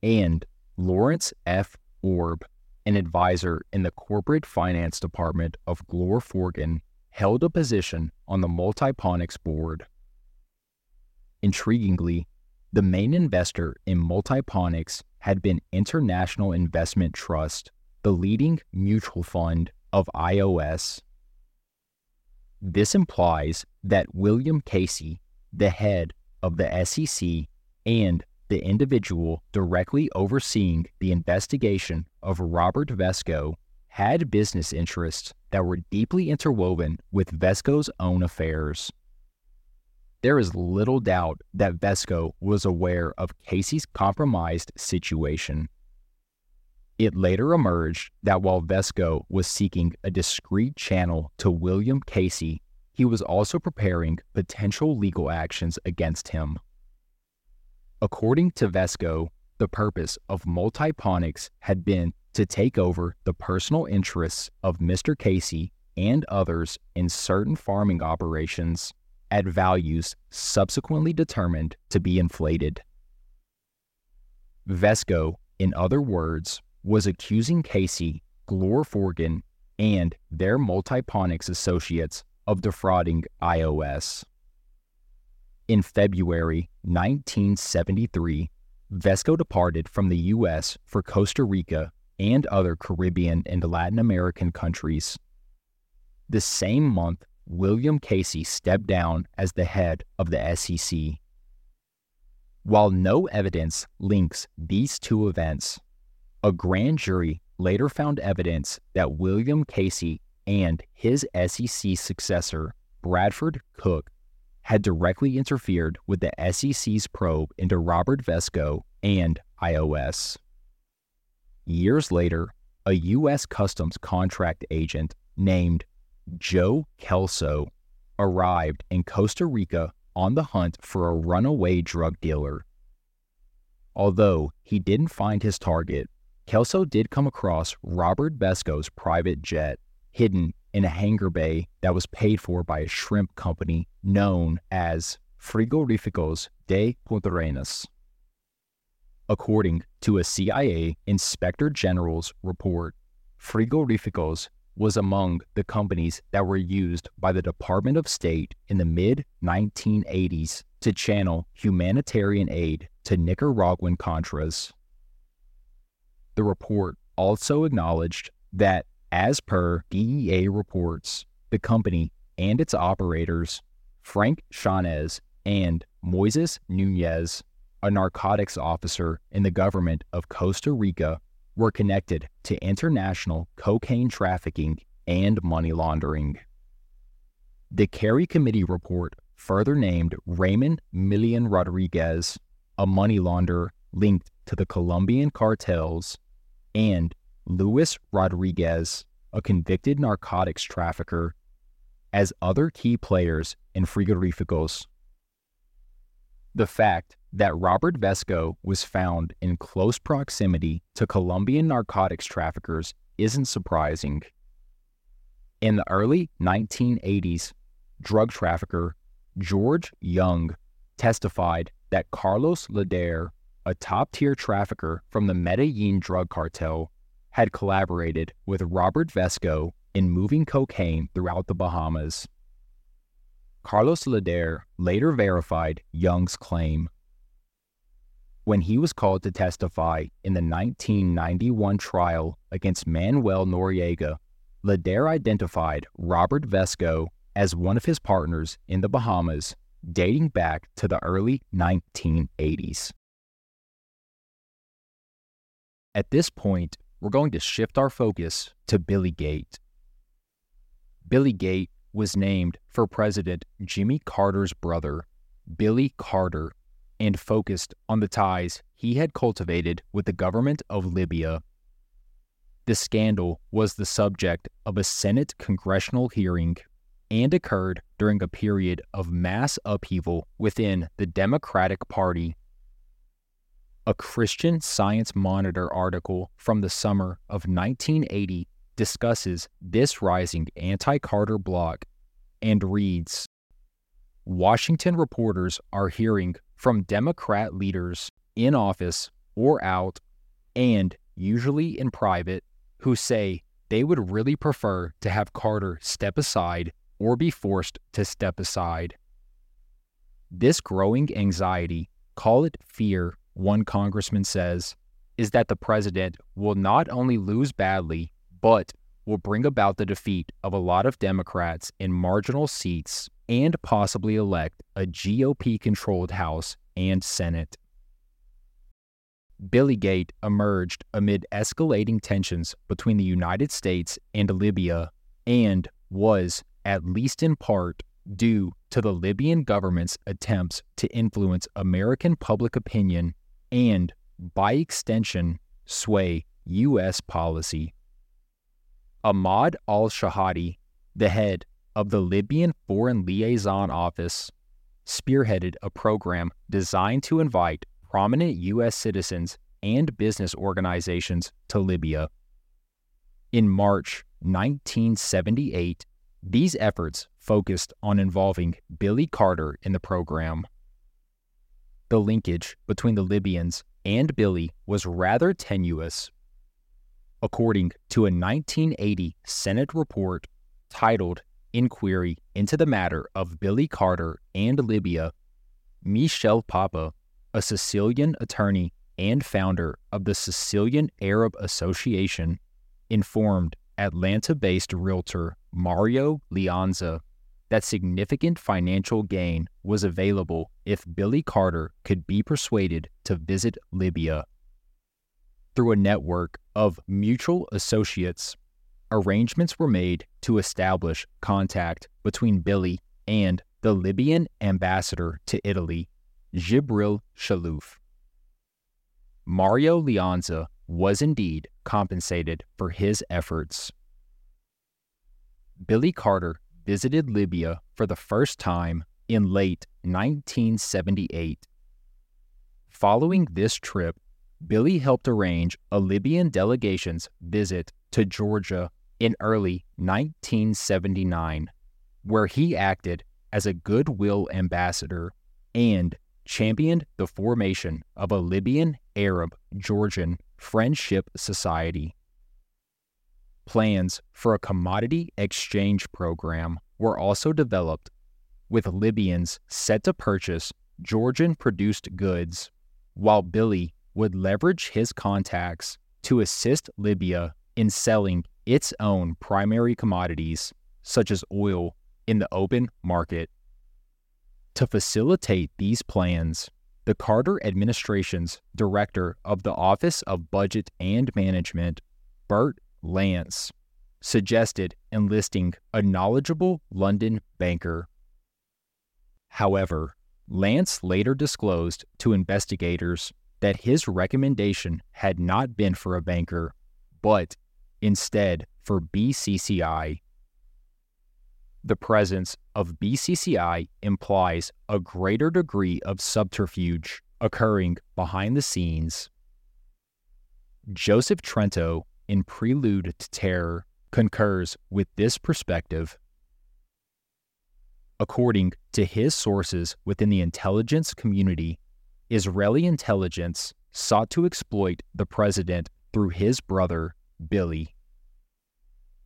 and Lawrence F. Orb, an advisor in the corporate finance department of Glore Forgan, held a position on the Multiponics board. Intriguingly, the main investor in Multiponics had been International Investment Trust, the leading mutual fund of IOS. This implies that William Casey, the head of the SEC and the individual directly overseeing the investigation of Robert Vesco, had business interests that were deeply interwoven with Vesco's own affairs. There is little doubt that Vesco was aware of Casey's compromised situation. It later emerged that while Vesco was seeking a discreet channel to William Casey, he was also preparing potential legal actions against him. According to Vesco, the purpose of Multiponics had been to take over the personal interests of Mr. Casey and others in certain farming operations at values subsequently determined to be inflated. Vesco, in other words, was accusing Casey, Glore Forgan, and their Multiponics associates of defrauding IOS. In February 1973, Vesco departed from the U.S. for Costa Rica and other Caribbean and Latin American countries. The same month, William Casey stepped down as the head of the SEC. While no evidence links these two events, a grand jury later found evidence that William Casey and his SEC successor, Bradford Cook, had directly interfered with the SEC's probe into Robert Vesco and IOS. Years later, a U.S. Customs contract agent named Joe Kelso arrived in Costa Rica on the hunt for a runaway drug dealer. Although he didn't find his target, Kelso did come across Robert Vesco's private jet hidden in a hangar bay that was paid for by a shrimp company known as Frigoríficos de Puntarenas. According to a CIA Inspector General's report, Frigoríficos was among the companies that were used by the Department of State in the mid 1980s to channel humanitarian aid to Nicaraguan Contras. The report also acknowledged that, as per DEA reports, the company and its operators, Frank Chanes and Moises Nunez, a narcotics officer in the government of Costa Rica, were connected to international cocaine trafficking and money laundering. The Kerry Committee report further named Ramon Milian Rodriguez, a money launderer linked to the Colombian cartels, and Luis Rodriguez, a convicted narcotics trafficker, as other key players in Frigoríficos. The fact that Robert Vesco was found in close proximity to Colombian narcotics traffickers isn't surprising. In the early 1980s, drug trafficker George Young testified that Carlos Lehder a top tier trafficker from the Medellin drug cartel, had collaborated with Robert Vesco in moving cocaine throughout the Bahamas. Carlos Lehder later verified Young's claim. When he was called to testify in the 1991 trial against Manuel Noriega, Lehder identified Robert Vesco as one of his partners in the Bahamas dating back to the early 1980s. At this point, we're going to shift our focus to Billygate. Billy Gate was named for President Jimmy Carter's brother, Billy Carter, and focused on the ties he had cultivated with the government of Libya. The scandal was the subject of a Senate congressional hearing and occurred during a period of mass upheaval within the Democratic Party a Christian Science Monitor article from the summer of 1980 discusses this rising anti Carter bloc and reads Washington reporters are hearing from Democrat leaders in office or out, and usually in private, who say they would really prefer to have Carter step aside or be forced to step aside. This growing anxiety, call it fear, one congressman says, is that the president will not only lose badly, but will bring about the defeat of a lot of Democrats in marginal seats and possibly elect a GOP controlled House and Senate. Billygate emerged amid escalating tensions between the United States and Libya and was, at least in part, due to the Libyan government's attempts to influence American public opinion and, by extension, sway U.S. policy. Ahmad al Shahadi, the head of the Libyan Foreign Liaison Office, spearheaded a program designed to invite prominent U.S. citizens and business organizations to Libya. In March 1978, these efforts focused on involving Billy Carter in the program. The linkage between the Libyans and Billy was rather tenuous. According to a 1980 Senate report titled Inquiry into the Matter of Billy Carter and Libya, Michel Papa, a Sicilian attorney and founder of the Sicilian Arab Association, informed Atlanta based realtor Mario Leanza that significant financial gain was available if Billy Carter could be persuaded to visit Libya. Through a network of mutual associates, arrangements were made to establish contact between Billy and the Libyan ambassador to Italy, Jibril Chalouf. Mario Leanza was indeed compensated for his efforts. Billy Carter visited Libya for the first time in late 1978. Following this trip, Billy helped arrange a Libyan delegation's visit to Georgia in early 1979, where he acted as a goodwill ambassador and championed the formation of a Libyan Arab Georgian Friendship Society. Plans for a commodity exchange program were also developed, with Libyans set to purchase Georgian produced goods, while Billy would leverage his contacts to assist Libya in selling its own primary commodities, such as oil, in the open market. To facilitate these plans, the Carter administration's director of the Office of Budget and Management, Bert Lance, suggested enlisting a knowledgeable London banker. However, Lance later disclosed to investigators that his recommendation had not been for a banker, but instead for BCCI. The presence of BCCI implies a greater degree of subterfuge occurring behind the scenes. Joseph Trento in Prelude to Terror concurs with this perspective. According to his sources within the intelligence community, Israeli intelligence sought to exploit the president through his brother, Billy.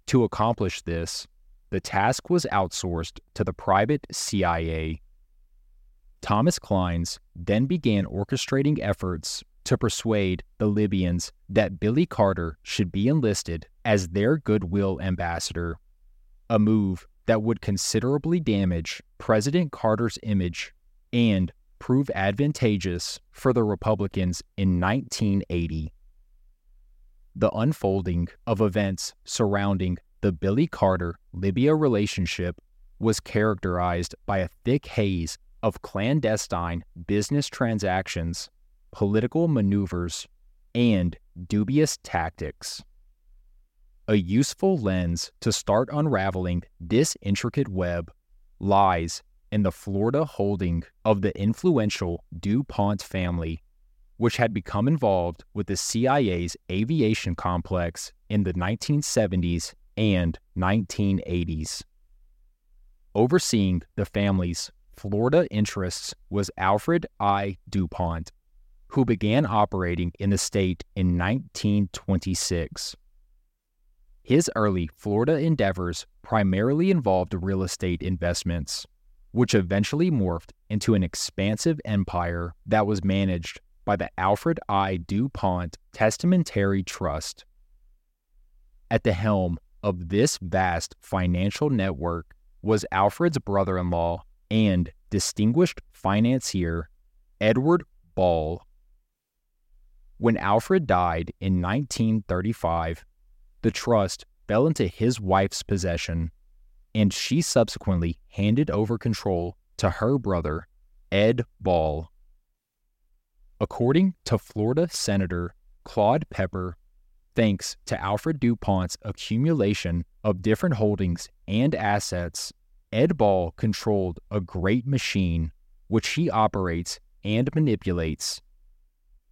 To accomplish this, the task was outsourced to the private CIA. Thomas Clines then began orchestrating efforts to persuade the Libyans that Billy Carter should be enlisted as their goodwill ambassador, a move that would considerably damage President Carter's image and prove advantageous for the Republicans in 1980. The unfolding of events surrounding the Billy Carter Libya relationship was characterized by a thick haze of clandestine business transactions political maneuvers, and dubious tactics. A useful lens to start unraveling this intricate web lies in the Florida holding of the influential DuPont family, which had become involved with the CIA's aviation complex in the 1970s and 1980s. Overseeing the family's Florida interests was Alfred I. DuPont, who began operating in the state in 1926. His early Florida endeavors primarily involved real estate investments, which eventually morphed into an expansive empire that was managed by the Alfred I. DuPont Testamentary Trust. At the helm of this vast financial network was Alfred's brother in law and distinguished financier Edward Ball. When Alfred died in 1935, the trust fell into his wife's possession, and she subsequently handed over control to her brother, Ed Ball. According to Florida Senator Claude Pepper, thanks to Alfred DuPont's accumulation of different holdings and assets, Ed Ball controlled a great machine which he operates and manipulates.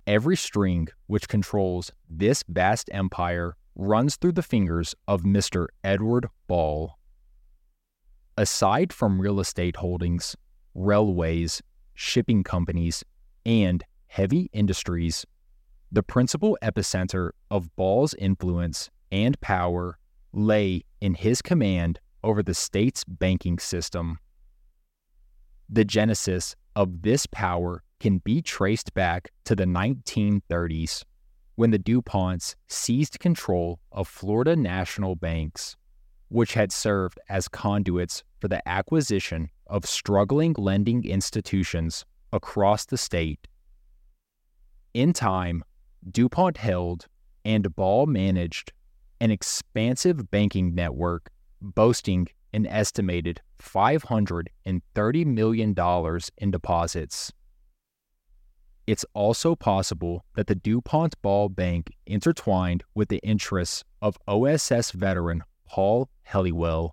Every string which controls this vast empire runs through the fingers of Mr. Edward Ball. Aside from real estate holdings, railways, shipping companies, and heavy industries, the principal epicenter of Ball's influence and power lay in his command over the state's banking system. The genesis of this power can be traced back to the 1930s when the DuPonts seized control of Florida national banks, which had served as conduits for the acquisition of struggling lending institutions across the state. In time, DuPont held and Ball managed an expansive banking network boasting an estimated $530 million in deposits. It's also possible that the DuPont Ball Bank intertwined with the interests of OSS veteran Paul Helliwell.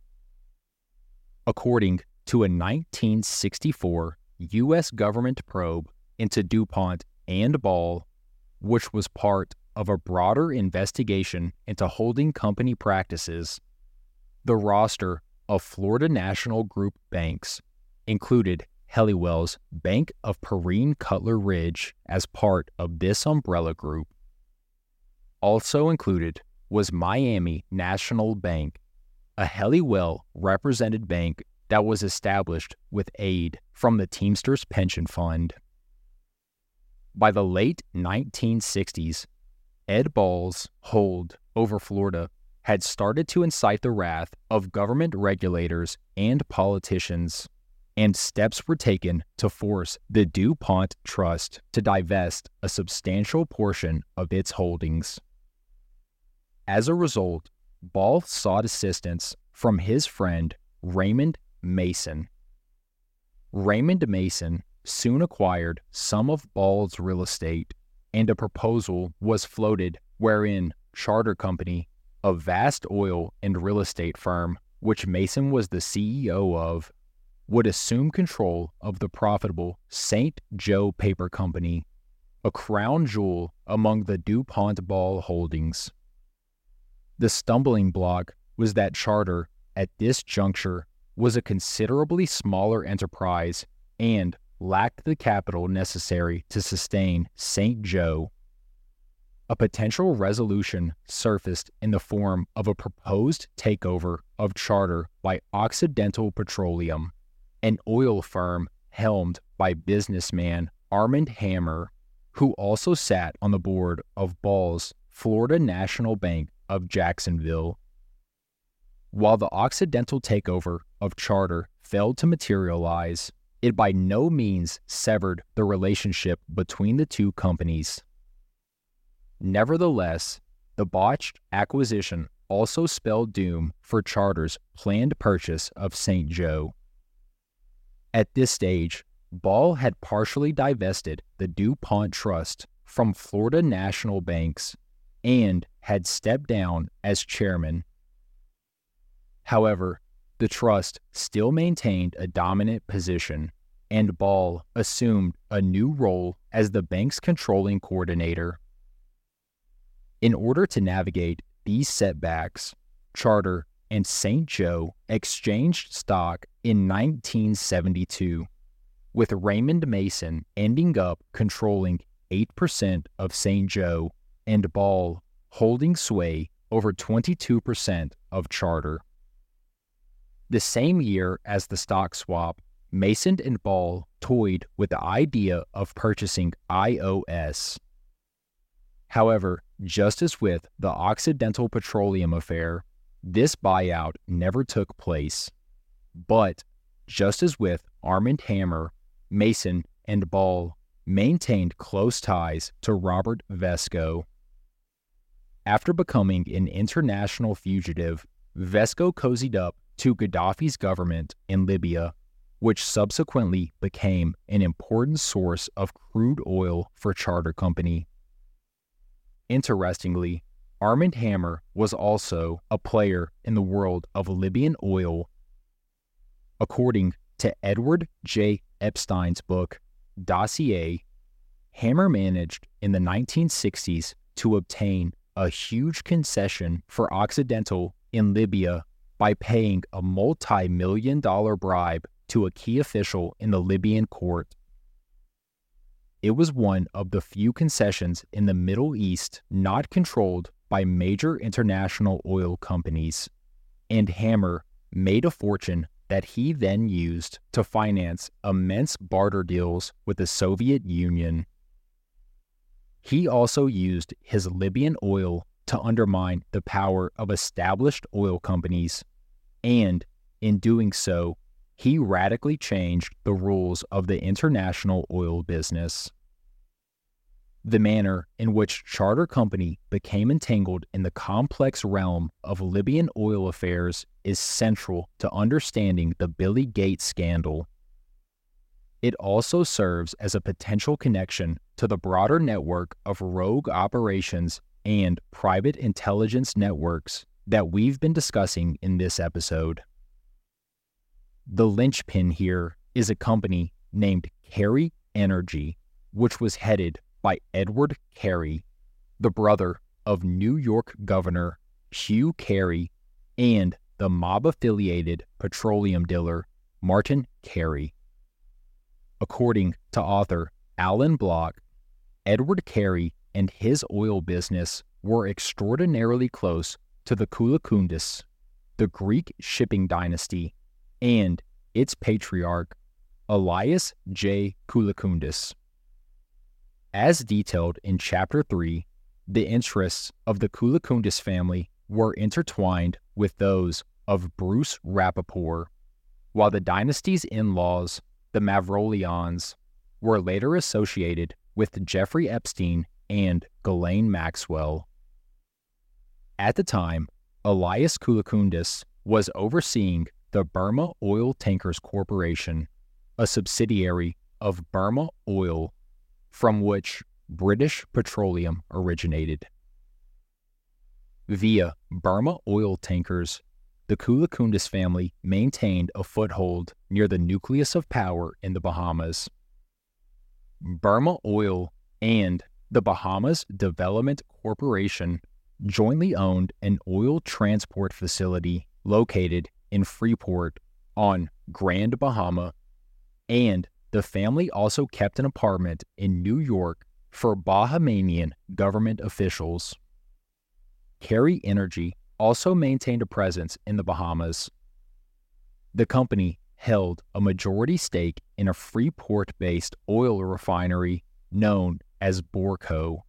According to a 1964 U.S. government probe into DuPont and Ball, which was part of a broader investigation into holding company practices, the roster of Florida National Group banks included Helliwell's Bank of Perrine Cutler Ridge as part of this umbrella group. Also included was Miami National Bank, a Helliwell represented bank that was established with aid from the Teamsters Pension Fund. By the late 1960s, Ed Ball's hold over Florida had started to incite the wrath of government regulators and politicians, and steps were taken to force the DuPont Trust to divest a substantial portion of its holdings. As a result, Ball sought assistance from his friend Raymond Mason. Raymond Mason soon acquired some of Ball's real estate, and a proposal was floated wherein Charter Company a vast oil and real estate firm, which Mason was the CEO of, would assume control of the profitable St. Joe Paper Company, a crown jewel among the DuPont Ball holdings. The stumbling block was that Charter, at this juncture, was a considerably smaller enterprise and lacked the capital necessary to sustain St. Joe a potential resolution surfaced in the form of a proposed takeover of Charter by Occidental Petroleum, an oil firm helmed by businessman Armand Hammer, who also sat on the board of Ball's Florida National Bank of Jacksonville. While the Occidental takeover of Charter failed to materialize, it by no means severed the relationship between the two companies. Nevertheless, the botched acquisition also spelled doom for Charter's planned purchase of St. Joe. At this stage, Ball had partially divested the DuPont Trust from Florida National Banks and had stepped down as chairman. However, the trust still maintained a dominant position, and Ball assumed a new role as the bank's controlling coordinator. In order to navigate these setbacks, Charter and St. Joe exchanged stock in 1972 with Raymond Mason ending up controlling 8% of St. Joe and Ball holding sway over 22% of Charter. The same year as the stock swap, Mason and Ball toyed with the idea of purchasing IOS. However, just as with the Occidental Petroleum affair, this buyout never took place. But, just as with Armand Hammer, Mason, and Ball maintained close ties to Robert Vesco. After becoming an international fugitive, Vesco cozied up to Gaddafi's government in Libya, which subsequently became an important source of crude oil for Charter Company. Interestingly, Armand Hammer was also a player in the world of Libyan oil. According to Edward J. Epstein's book, Dossier, Hammer managed in the 1960s to obtain a huge concession for Occidental in Libya by paying a multi million dollar bribe to a key official in the Libyan court. It was one of the few concessions in the Middle East not controlled by major international oil companies, and Hammer made a fortune that he then used to finance immense barter deals with the Soviet Union. He also used his Libyan oil to undermine the power of established oil companies, and in doing so, he radically changed the rules of the international oil business. The manner in which Charter Company became entangled in the complex realm of Libyan oil affairs is central to understanding the Billy Gates scandal. It also serves as a potential connection to the broader network of rogue operations and private intelligence networks that we've been discussing in this episode. The linchpin here is a company named Carey Energy, which was headed by Edward Carey, the brother of New York Governor Hugh Carey and the mob affiliated petroleum dealer Martin Carey. According to author Alan Block, Edward Carey and his oil business were extraordinarily close to the Kulukundis, the Greek shipping dynasty, and its patriarch, Elias J. Kulukundis. As detailed in Chapter 3, the interests of the Kulukundis family were intertwined with those of Bruce Rappaport, while the dynasty's in laws the Mavroleons, were later associated with Jeffrey Epstein and Ghislaine Maxwell. At the time, Elias Kulukundis was overseeing the Burma Oil Tankers Corporation, a subsidiary of Burma Oil, from which British Petroleum originated. Via Burma Oil Tankers, the Kulukundis family maintained a foothold near the nucleus of power in the Bahamas. Burma Oil and the Bahamas Development Corporation jointly owned an oil transport facility located in Freeport on Grand Bahama, and the family also kept an apartment in New York for Bahamian government officials. Carey Energy also maintained a presence in the Bahamas. The company held a majority stake in a Freeport based oil refinery known as Borco.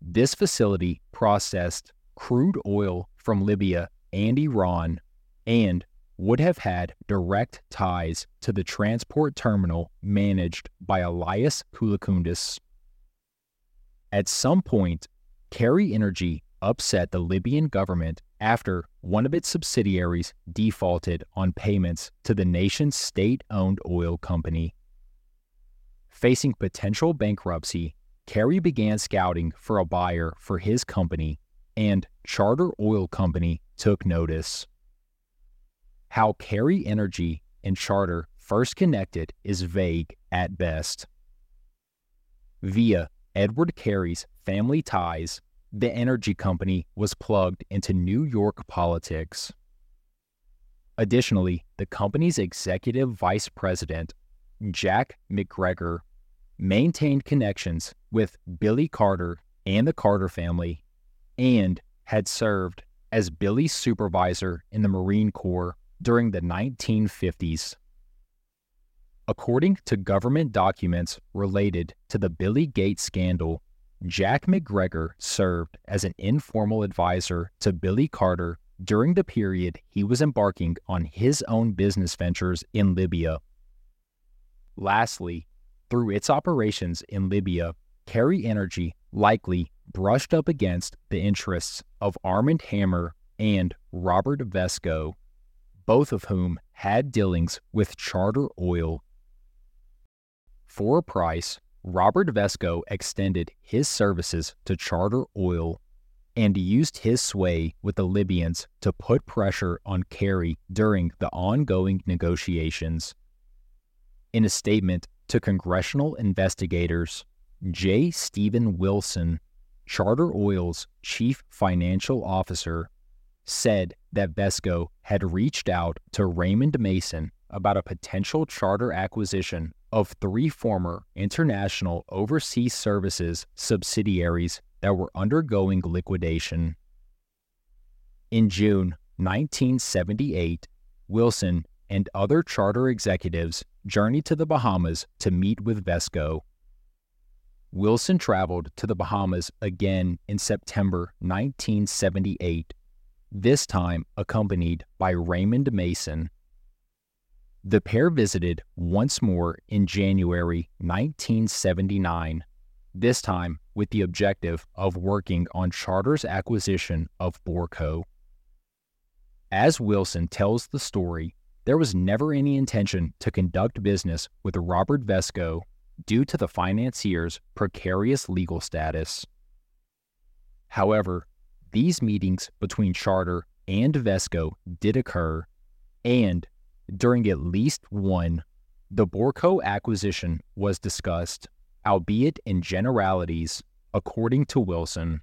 This facility processed crude oil from Libya and Iran and would have had direct ties to the transport terminal managed by Elias Kulukundis. At some point, Carey Energy upset the Libyan government after one of its subsidiaries defaulted on payments to the nation's state owned oil company. Facing potential bankruptcy, Carey began scouting for a buyer for his company, and Charter Oil Company took notice. How Carey Energy and Charter first connected is vague at best. Via Edward Carey's family ties, the energy company was plugged into New York politics. Additionally, the company's executive vice president, Jack McGregor, maintained connections with Billy Carter and the Carter family, and had served as Billy's supervisor in the Marine Corps during the 1950s. According to government documents related to the Billy Gates scandal, Jack McGregor served as an informal advisor to Billy Carter during the period he was embarking on his own business ventures in Libya. Lastly, through its operations in Libya, Carey Energy likely brushed up against the interests of Armand Hammer and Robert Vesco, both of whom had dealings with Charter Oil. For a price, Robert Vesco extended his services to Charter Oil and used his sway with the Libyans to put pressure on Carey during the ongoing negotiations. In a statement to congressional investigators, J. Steven Wilson, Charter Oil's chief financial officer, said that Vesco had reached out to Raymond Mason about a potential charter acquisition of three former International Overseas Services subsidiaries that were undergoing liquidation. In June 1978, Wilson and other charter executives journeyed to the Bahamas to meet with Vesco. Wilson traveled to the Bahamas again in September 1978, this time accompanied by Raymond Mason. The pair visited once more in January 1979, this time with the objective of working on Charter's acquisition of Borco. As Wilson tells the story, there was never any intention to conduct business with Robert Vesco due to the financier's precarious legal status. However, these meetings between Charter and Vesco did occur, and during at least one, the Borco acquisition was discussed, albeit in generalities, according to Wilson.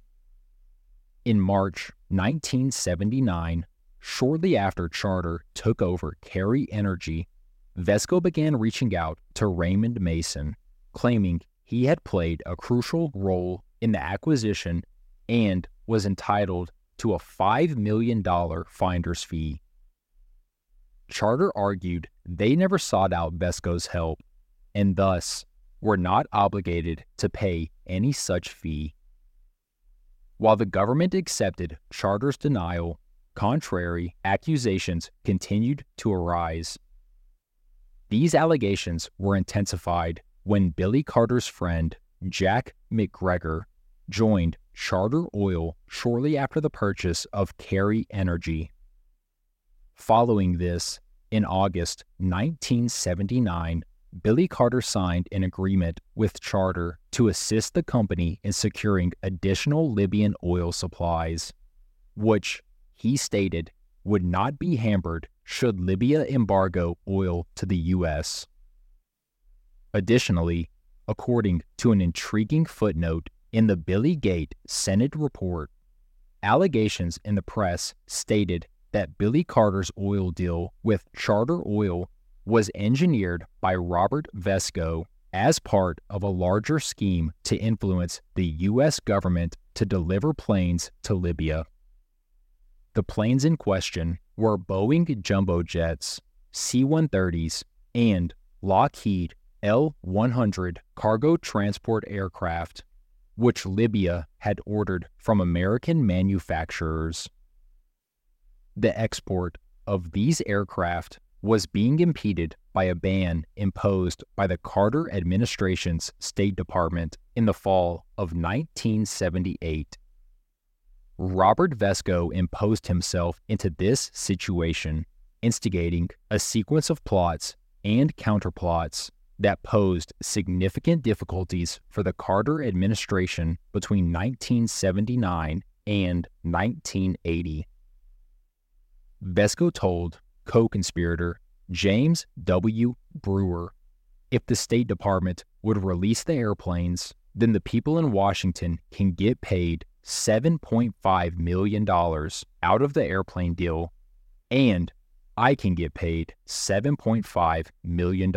In March 1979, shortly after Charter took over Carey Energy, Vesco began reaching out to Raymond Mason, claiming he had played a crucial role in the acquisition and was entitled to a $5 million finder's fee. Charter argued they never sought out Vesco's help and thus were not obligated to pay any such fee. While the government accepted Charter's denial, contrary accusations continued to arise. These allegations were intensified when Billy Carter's friend, Jack McGregor, joined Charter Oil shortly after the purchase of Carey Energy. Following this, in August 1979, Billy Carter signed an agreement with Charter to assist the company in securing additional Libyan oil supplies, which, he stated, would not be hampered should Libya embargo oil to the U.S. Additionally, according to an intriguing footnote in the Billygate Senate report, allegations in the press stated that Billy Carter's oil deal with Charter Oil was engineered by Robert Vesco as part of a larger scheme to influence the U.S. government to deliver planes to Libya. The planes in question were Boeing jumbo jets, C 130s, and Lockheed L 100 cargo transport aircraft, which Libya had ordered from American manufacturers. The export of these aircraft was being impeded by a ban imposed by the Carter administration's State Department in the fall of 1978. Robert Vesco imposed himself into this situation, instigating a sequence of plots and counterplots that posed significant difficulties for the Carter administration between 1979 and 1980. Vesco told co conspirator James W. Brewer if the State Department would release the airplanes, then the people in Washington can get paid $7.5 million out of the airplane deal, and I can get paid $7.5 million.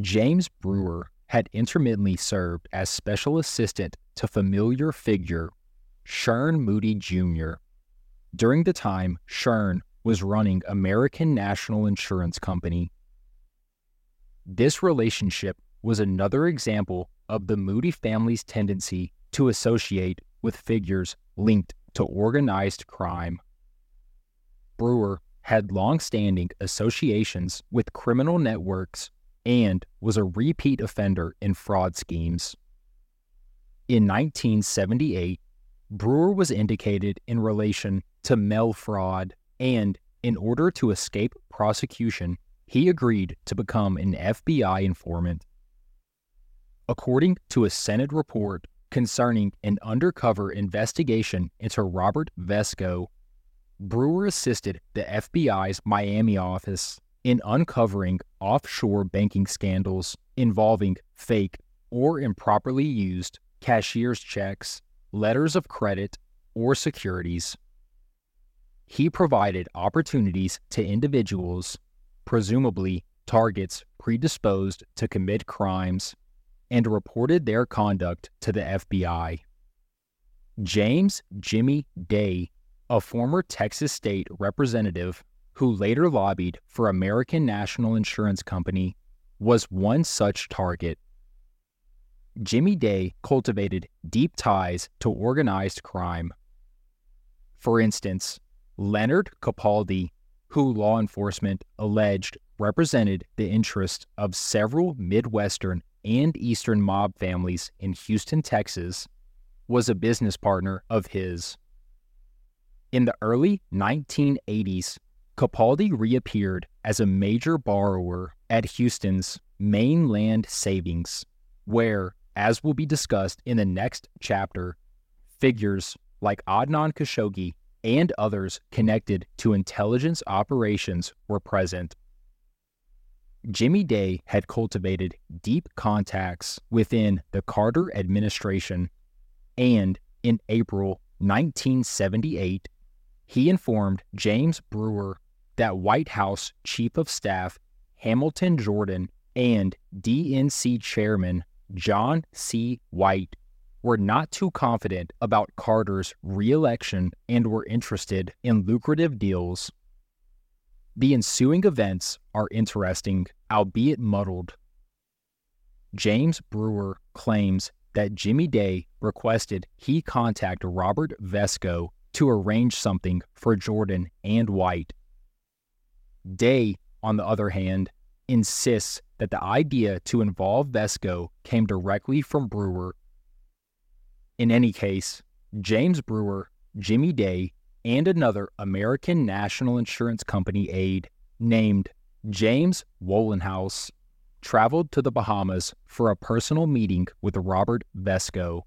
James Brewer had intermittently served as special assistant to familiar figure Shearn Moody Jr. During the time Shearn was running American National Insurance Company. This relationship was another example of the Moody family's tendency to associate with figures linked to organized crime. Brewer had long standing associations with criminal networks and was a repeat offender in fraud schemes. In 1978, Brewer was indicated in relation to mail fraud, and in order to escape prosecution, he agreed to become an FBI informant. According to a Senate report concerning an undercover investigation into Robert Vesco, Brewer assisted the FBI's Miami office in uncovering offshore banking scandals involving fake or improperly used cashier's checks, letters of credit, or securities. He provided opportunities to individuals, presumably targets predisposed to commit crimes, and reported their conduct to the FBI. James Jimmy Day, a former Texas state representative who later lobbied for American National Insurance Company, was one such target. Jimmy Day cultivated deep ties to organized crime. For instance, Leonard Capaldi, who law enforcement alleged represented the interests of several Midwestern and Eastern mob families in Houston, Texas, was a business partner of his. In the early 1980s, Capaldi reappeared as a major borrower at Houston's mainland savings, where, as will be discussed in the next chapter, figures like Adnan Khashoggi and others connected to intelligence operations were present. Jimmy Day had cultivated deep contacts within the Carter administration, and in April 1978, he informed James Brewer that White House Chief of Staff Hamilton Jordan and DNC Chairman John C. White were not too confident about Carter's reelection and were interested in lucrative deals. The ensuing events are interesting, albeit muddled. James Brewer claims that Jimmy Day requested he contact Robert Vesco to arrange something for Jordan and White. Day, on the other hand, insists that the idea to involve Vesco came directly from Brewer. In any case, James Brewer, Jimmy Day, and another American National Insurance Company aide named James Wohlenhaus traveled to the Bahamas for a personal meeting with Robert Vesco.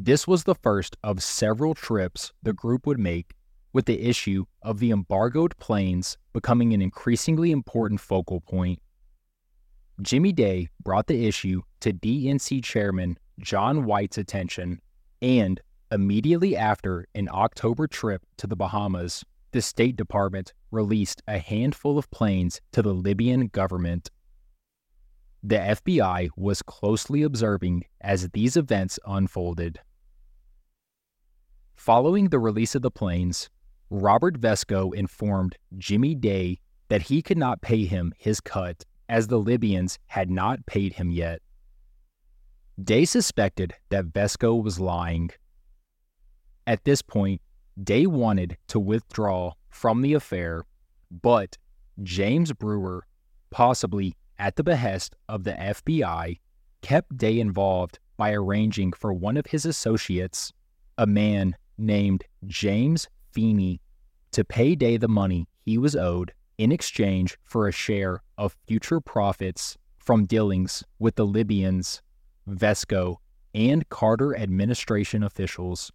This was the first of several trips the group would make with the issue of the embargoed planes becoming an increasingly important focal point. Jimmy Day brought the issue to DNC Chairman John White's attention, and immediately after an October trip to the Bahamas, the State Department released a handful of planes to the Libyan government. The FBI was closely observing as these events unfolded. Following the release of the planes, Robert Vesco informed Jimmy Day that he could not pay him his cut as the Libyans had not paid him yet. Day suspected that Vesco was lying. At this point, Day wanted to withdraw from the affair, but James Brewer, possibly at the behest of the FBI, kept Day involved by arranging for one of his associates, a man named James Feeney to pay Day the money he was owed in exchange for a share of future profits from dealings with the Libyans, Vesco, and Carter administration officials.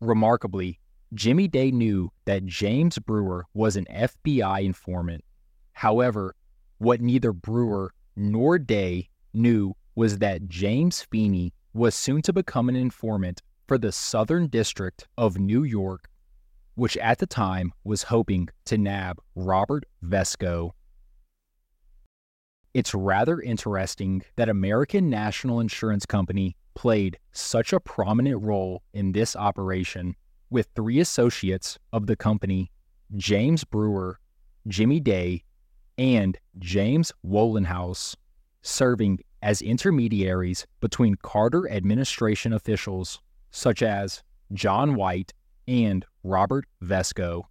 Remarkably, Jimmy Day knew that James Brewer was an FBI informant. However, what neither Brewer nor Day knew was that James Feeney was soon to become an informant for the Southern District of New York, which at the time was hoping to nab Robert Vesco. It's rather interesting that American National Insurance Company played such a prominent role in this operation, with three associates of the company James Brewer, Jimmy Day, and James Wohlenhaus serving as intermediaries between Carter administration officials such as John White and Robert Vesco.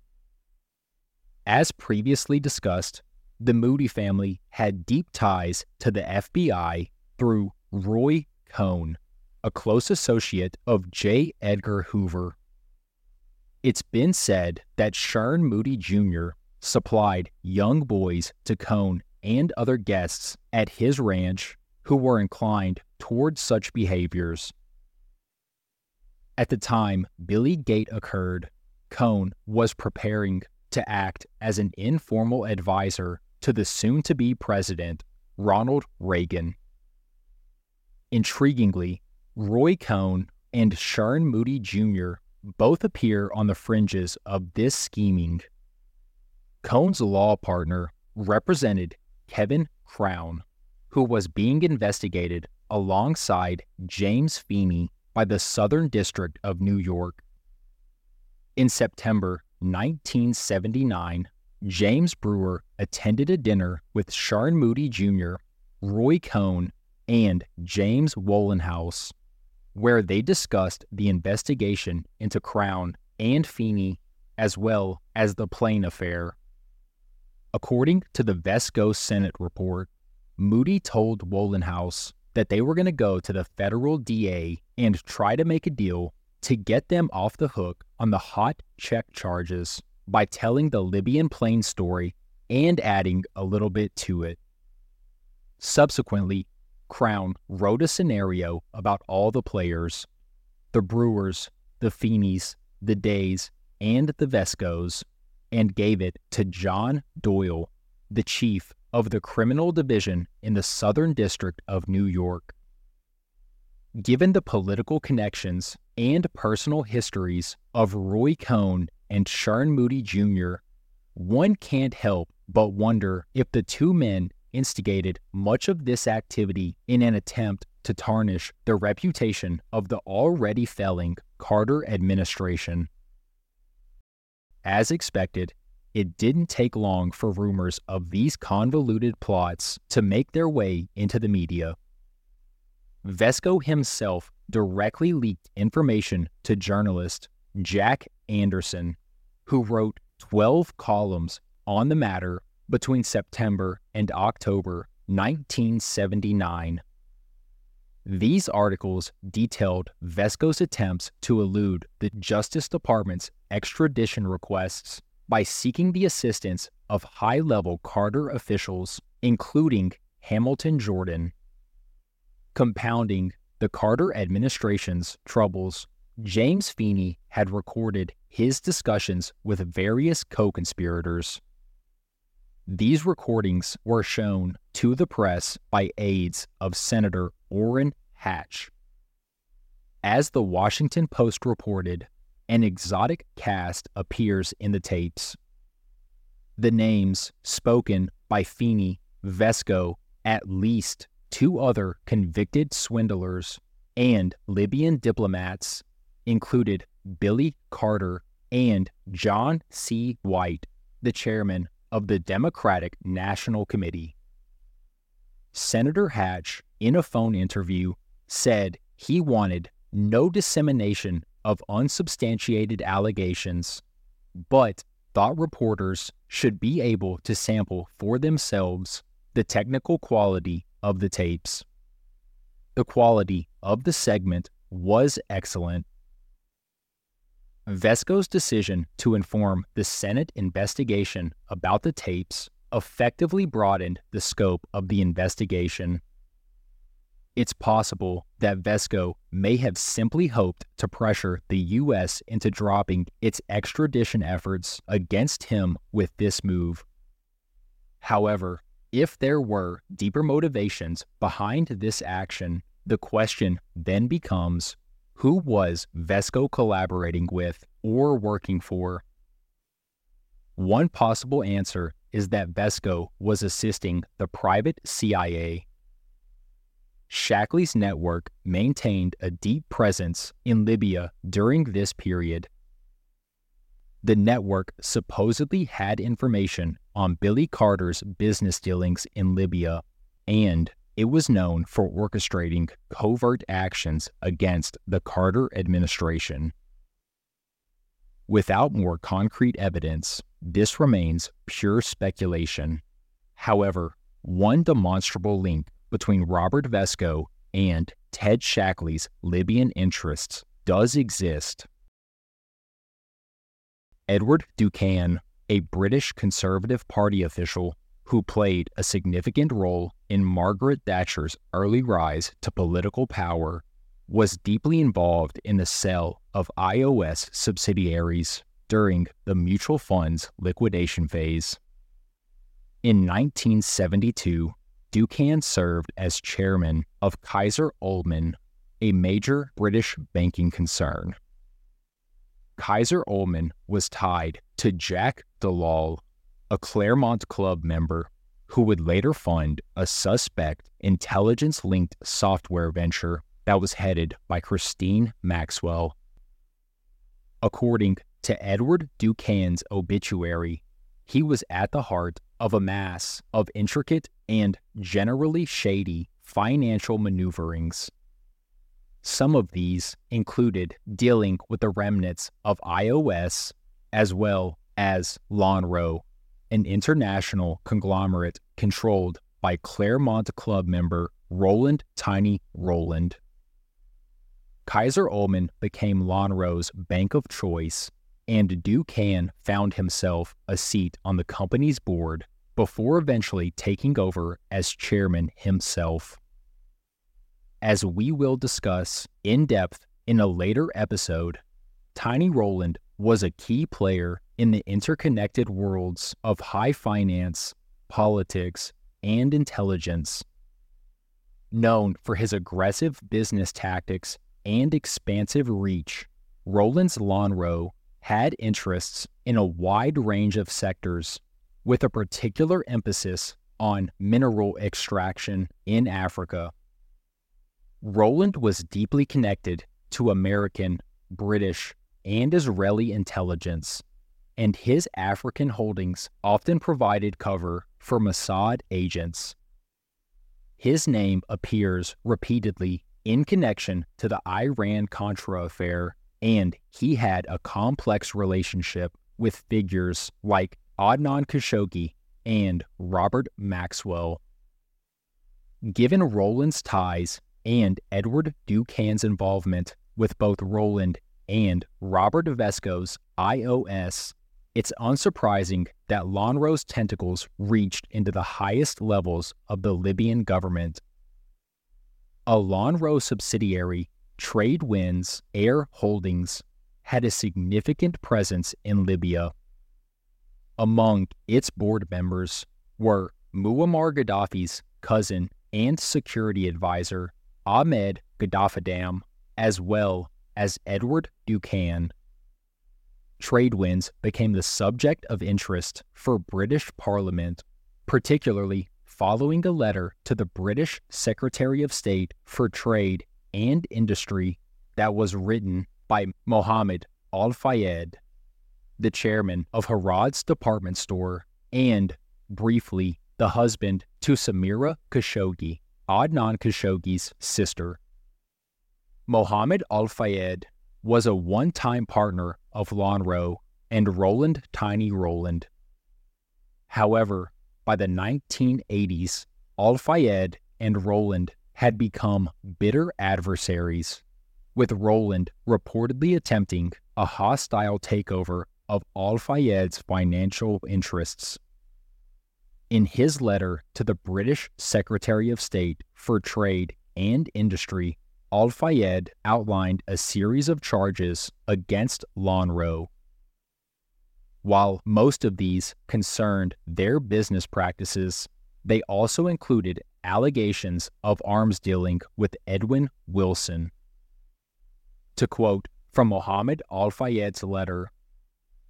As previously discussed, the Moody family had deep ties to the FBI through Roy Cohn, a close associate of J. Edgar Hoover. It's been said that Sherm Moody Jr. supplied young boys to Cohn and other guests at his ranch who were inclined toward such behaviors. At the time Billygate occurred, Cohn was preparing to act as an informal advisor to the soon to be president, Ronald Reagan. Intriguingly, Roy Cohn and Sherm Moody Jr. both appear on the fringes of this scheming. Cohn's law partner represented Kevin Crown, who was being investigated alongside James Feeney by the Southern District of New York. In September 1979, James Brewer attended a dinner with Sherm Moody Jr., Roy Cohn, and James Wohlenhaus, where they discussed the investigation into Crown and Feeney, as well as the plane affair. According to the Vesco Senate report, Moody told Wohlenhaus that they were going to go to the federal DA and try to make a deal to get them off the hook on the hot check charges by telling the Libyan plane story and adding a little bit to it. Subsequently, Crown wrote a scenario about all the players the Brewers, the Feeneys, the Days, and the Vescos and gave it to John Doyle, the chief of the criminal division in the Southern District of New York. Given the political connections and personal histories of Roy Cohn and Sherm Moody Jr., one can't help but wonder if the two men instigated much of this activity in an attempt to tarnish the reputation of the already failing Carter administration. As expected, it didn't take long for rumors of these convoluted plots to make their way into the media. Vesco himself directly leaked information to journalist Jack Anderson, who wrote 12 columns on the matter between September and October 1979. These articles detailed Vesco's attempts to elude the Justice Department's extradition requests by seeking the assistance of high level Carter officials, including Hamilton Jordan. Compounding the Carter administration's troubles, James Feeney had recorded his discussions with various co conspirators. These recordings were shown to the press by aides of Senator Orrin Hatch. As the Washington Post reported, an exotic cast appears in the tapes. The names spoken by Feeney, Vesco, at least two other convicted swindlers, and Libyan diplomats included Billy Carter and John C. White, the chairman of the Democratic National Committee. Senator Hatch, in a phone interview, said he wanted no dissemination of unsubstantiated allegations, but thought reporters should be able to sample for themselves the technical quality of the tapes. The quality of the segment was excellent Vesco's decision to inform the Senate investigation about the tapes effectively broadened the scope of the investigation. It's possible that Vesco may have simply hoped to pressure the U.S. into dropping its extradition efforts against him with this move. However, if there were deeper motivations behind this action, the question then becomes who was Vesco collaborating with or working for? One possible answer is that Vesco was assisting the private CIA. Shackley's network maintained a deep presence in Libya during this period. The network supposedly had information on Billy Carter's business dealings in Libya, and it was known for orchestrating covert actions against the Carter administration. Without more concrete evidence, this remains pure speculation. However, one demonstrable link between Robert Vesco and Ted Shackley's Libyan interests does exist. Edward du Cann, a British Conservative Party official who played a significant role in Margaret Thatcher's early rise to political power, was deeply involved in the sale of IOS subsidiaries during the mutual fund's liquidation phase. In 1972, du Cann served as chairman of Keyser Ullman, a major British banking concern. Keyser Ullman was tied to Jack Dellal, a Clermont Club member who would later fund a suspect intelligence linked software venture that was headed by Christine Maxwell. According to Edward du Cann's obituary, he was at the heart of a mass of intricate and generally shady financial maneuverings. Some of these included dealing with the remnants of IOS as well as Lonrho, an international conglomerate controlled by Clermont Club member Roland Tiny Rowland. Keyser Ullman became Lonrho's bank of choice, and du Cann found himself a seat on the company's board before eventually taking over as chairman himself. As we will discuss in depth in a later episode, Tiny Rowland was a key player in the interconnected worlds of high finance, politics, and intelligence. Known for his aggressive business tactics and expansive reach, Rowland's Lonrho had interests in a wide range of sectors, with a particular emphasis on mineral extraction in Africa. Rowland was deeply connected to American, British, and Israeli intelligence, and his African holdings often provided cover for Mossad agents. His name appears repeatedly in connection to the Iran Contra affair, and he had a complex relationship with figures like Adnan Khashoggi and Robert Maxwell. Given Rowland's ties and Edward du Cann's involvement with both Rowland and Robert Vesco's IOS, it's unsurprising that Lonrho's tentacles reached into the highest levels of the Libyan government a Lonrho subsidiary, Tradewinds Air Holdings, had a significant presence in Libya. Among its board members were Muammar Gaddafi's cousin and security advisor, Ahmed Gaddaf al-Dam, as well as Edward du Cann, trade winds became the subject of interest for British Parliament, particularly following a letter to the British Secretary of State for Trade and Industry that was written by Mohammed Al Fayed, the chairman of Harrods department store, and, briefly, the husband to Samira Khashoggi, Adnan Khashoggi's sister. Mohammed Al Fayed was a one time partner of Lonrho and Roland Tiny Rowland. However, by the 1980s, Al Fayed and Rowland had become bitter adversaries, with Rowland reportedly attempting a hostile takeover of Al Fayed's financial interests. In his letter to the British Secretary of State for Trade and Industry, Al Fayed outlined a series of charges against Lonrho while most of these concerned their business practices, they also included allegations of arms dealing with Edwin Wilson. To quote from Mohammed Al Fayed's letter,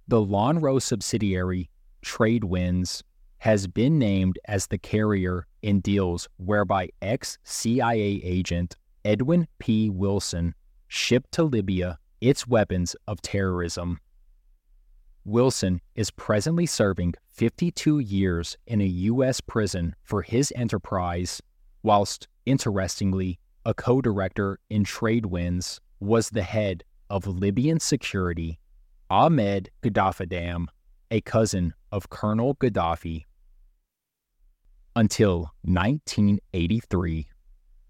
the Lonrho subsidiary, Tradewinds, has been named as the carrier in deals whereby ex CIA agent Edwin P. Wilson shipped to Libya its weapons of terrorism. Wilson is presently serving 52 years in a U.S. prison for his enterprise, whilst, interestingly, a co director in Tradewinds was the head of Libyan security, Ahmed Gaddafi a cousin of Colonel Gaddafi. Until 1983,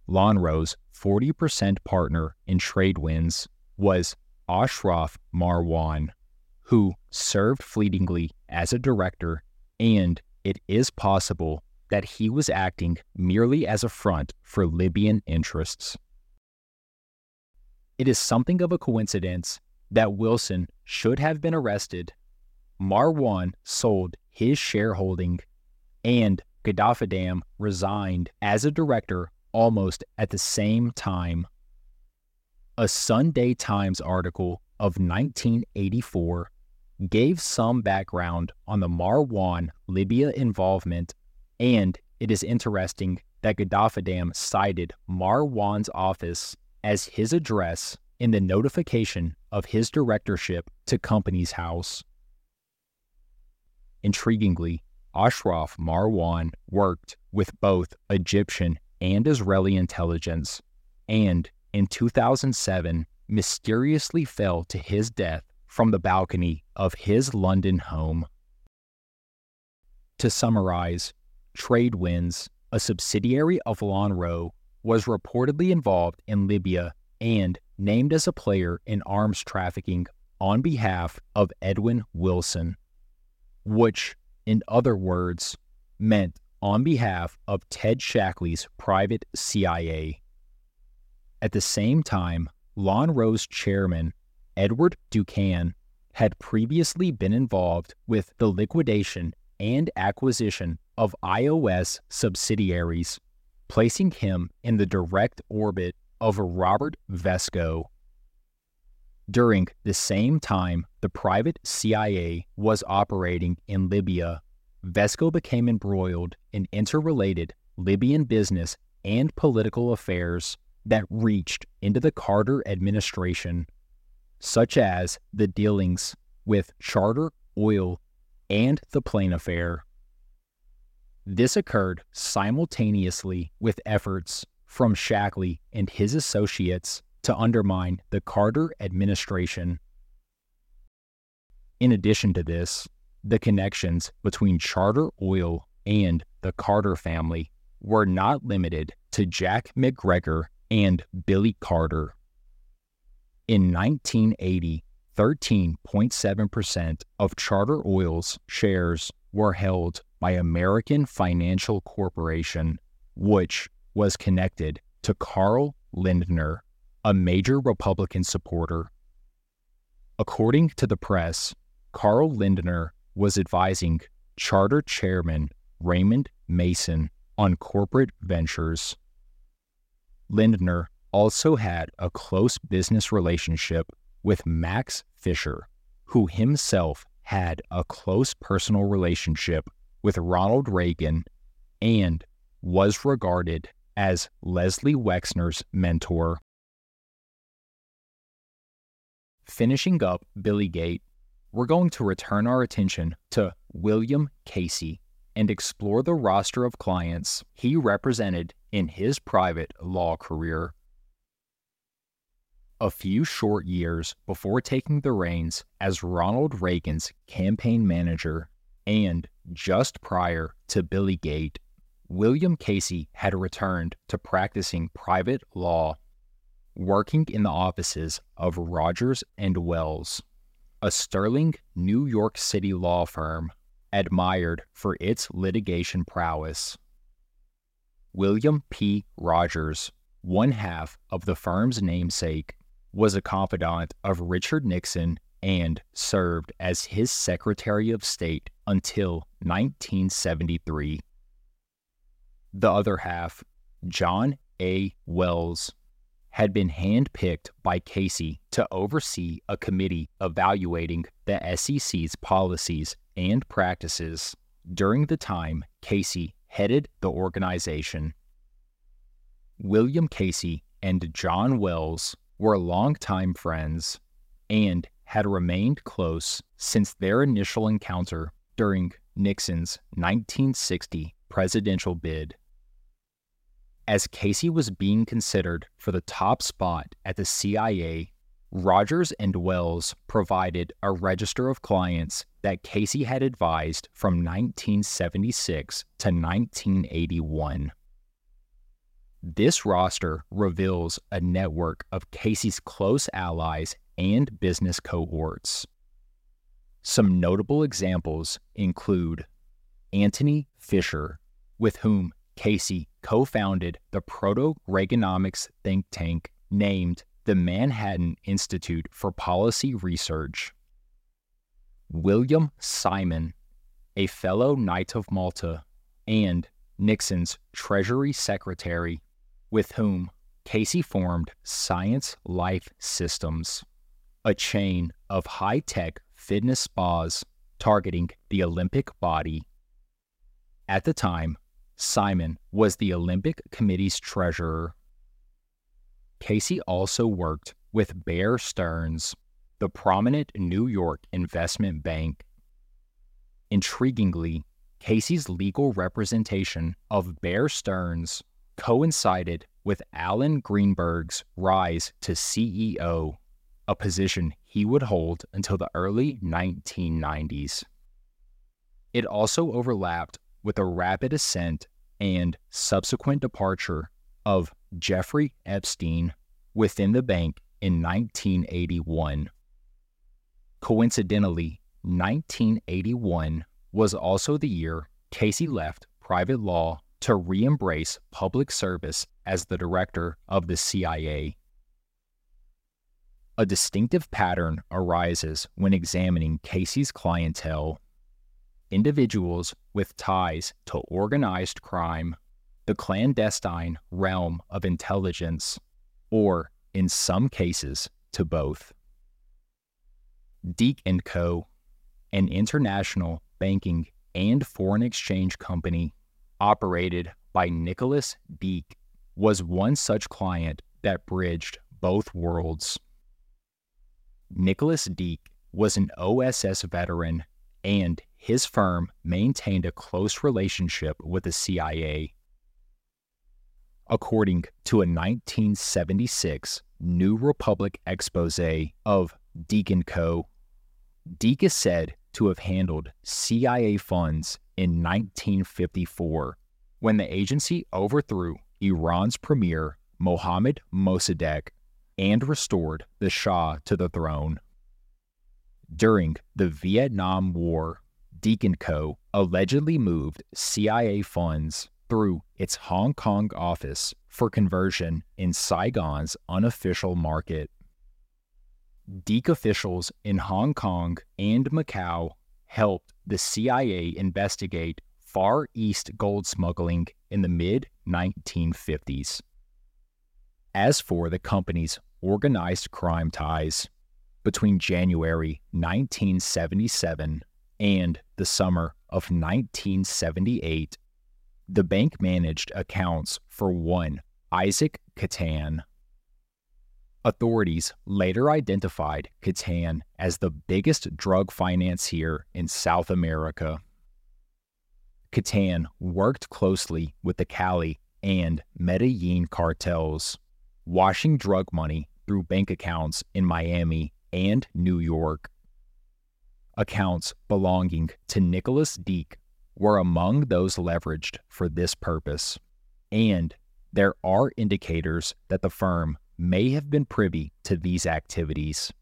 Lonrho's 40% partner in Tradewinds was Ashraf Marwan, who served fleetingly as a director, and it is possible that he was acting merely as a front for Libyan interests. It is something of a coincidence that Wilson should have been arrested. Marwan sold his shareholding, and Gaddafi resigned as a director almost at the same time. A Sunday Times article of 1984 gave some background on the Marwan Libya involvement, and it is interesting that Gaddafi cited Marwan's office as his address in the notification of his directorship to Company's House. Intriguingly, Ashraf Marwan worked with both Egyptian and Israeli intelligence, and in 2007 mysteriously fell to his death from the balcony of his London home. To summarize, Tradewinds, a subsidiary of Lonrho, was reportedly involved in Libya and named as a player in arms trafficking on behalf of Edwin Wilson, which, in other words, meant on behalf of Ted Shackley's private CIA. At the same time, Lonrho's chairman, Edward du Cann, had previously been involved with the liquidation and acquisition of IOS subsidiaries, placing him in the direct orbit of Robert Vesco. During the same time the private CIA was operating in Libya, Vesco became embroiled in interrelated Libyan business and political affairs that reached into the Carter administration, such as the dealings with Charter Oil and the Plane affair. This occurred simultaneously with efforts from Shackley and his associates to undermine the Carter administration. In addition to this, the connections between Charter Oil and the Carter family were not limited to Jack McGregor and Billy Carter. In 1980, 13.7% of Charter Oil's shares were held by American Financial Corporation, which was connected to Carl Lindner, a major Republican supporter. According to the press, Carl Lindner was advising Charter Chairman Raymond Mason on corporate ventures. Lindner also had a close business relationship with Max Fisher, who himself had a close personal relationship with Ronald Reagan and was regarded as Leslie Wexner's mentor. Finishing up Billygate, we're going to return our attention to William Casey and explore the roster of clients he represented in his private law career. A few short years before taking the reins as Ronald Reagan's campaign manager, and just prior to Billygate, William Casey had returned to practicing private law, working in the offices of Rogers and Wells, a sterling New York City law firm admired for its litigation prowess. William P. Rogers, one half of the firm's namesake, was a confidant of Richard Nixon and served as his Secretary of State until 1973. The other half, John A. Wells, had been handpicked by Casey to oversee a committee evaluating the SEC's policies and practices during the time Casey headed the organization. William Casey and John Wells were longtime friends and had remained close since their initial encounter during Nixon's 1960 presidential bid. As Casey was being considered for the top spot at the CIA, Rogers and Wells provided a register of clients that Casey had advised from 1976 to 1981. This roster reveals a network of Casey's close allies and business cohorts. Some notable examples include Anthony Fisher, with whom Casey co founded the proto Reaganomics think tank named the Manhattan Institute for Policy Research. William Simon, a fellow Knight of Malta and Nixon's Treasury Secretary, with whom Casey formed Science Life Systems, a chain of high tech fitness spas targeting the Olympic body. At the time, Simon was the Olympic Committee's treasurer. Casey also worked with Bear Stearns, the prominent New York investment bank. Intriguingly, Casey's legal representation of Bear Stearns coincided with Alan Greenberg's rise to CEO, a position he would hold until the early 1990s. It also overlapped with the rapid ascent and subsequent departure of Jeffrey Epstein within the bank in 1981. Coincidentally, 1981 was also the year Casey left private law to re embrace public service as the director of the CIA. A distinctive pattern arises when examining Casey's clientele individuals with ties to organized crime, the clandestine realm of intelligence, or, in some cases, to both. Deak & Co., an international banking and foreign exchange company operated by Nicholas Deak, was one such client that bridged both worlds. Nicholas Deak was an OSS veteran and his firm maintained a close relationship with the CIA. According to a 1976 New Republic expose of Deak & Co., Deak is said to have handled CIA funds in 1954 when the agency overthrew Iran's premier Mohammad Mossadegh and restored the Shah to the throne. During the Vietnam War, Deak & Co. allegedly moved CIA funds through its Hong Kong office for conversion in Saigon's unofficial market. Deak officials in Hong Kong and Macau helped the CIA investigate Far East gold smuggling in the mid 1950s. As for the company's organized crime ties, between January 1977 and the summer of 1978, the bank managed accounts for one Isaac Kattan. Authorities later identified Kattan as the biggest drug financier in South America. Kattan worked closely with the Cali and Medellin cartels, washing drug money through bank accounts in Miami and New York accounts belonging to Nicholas Deak were among those leveraged for this purpose, and there are indicators that the firm may have been privy to these activities.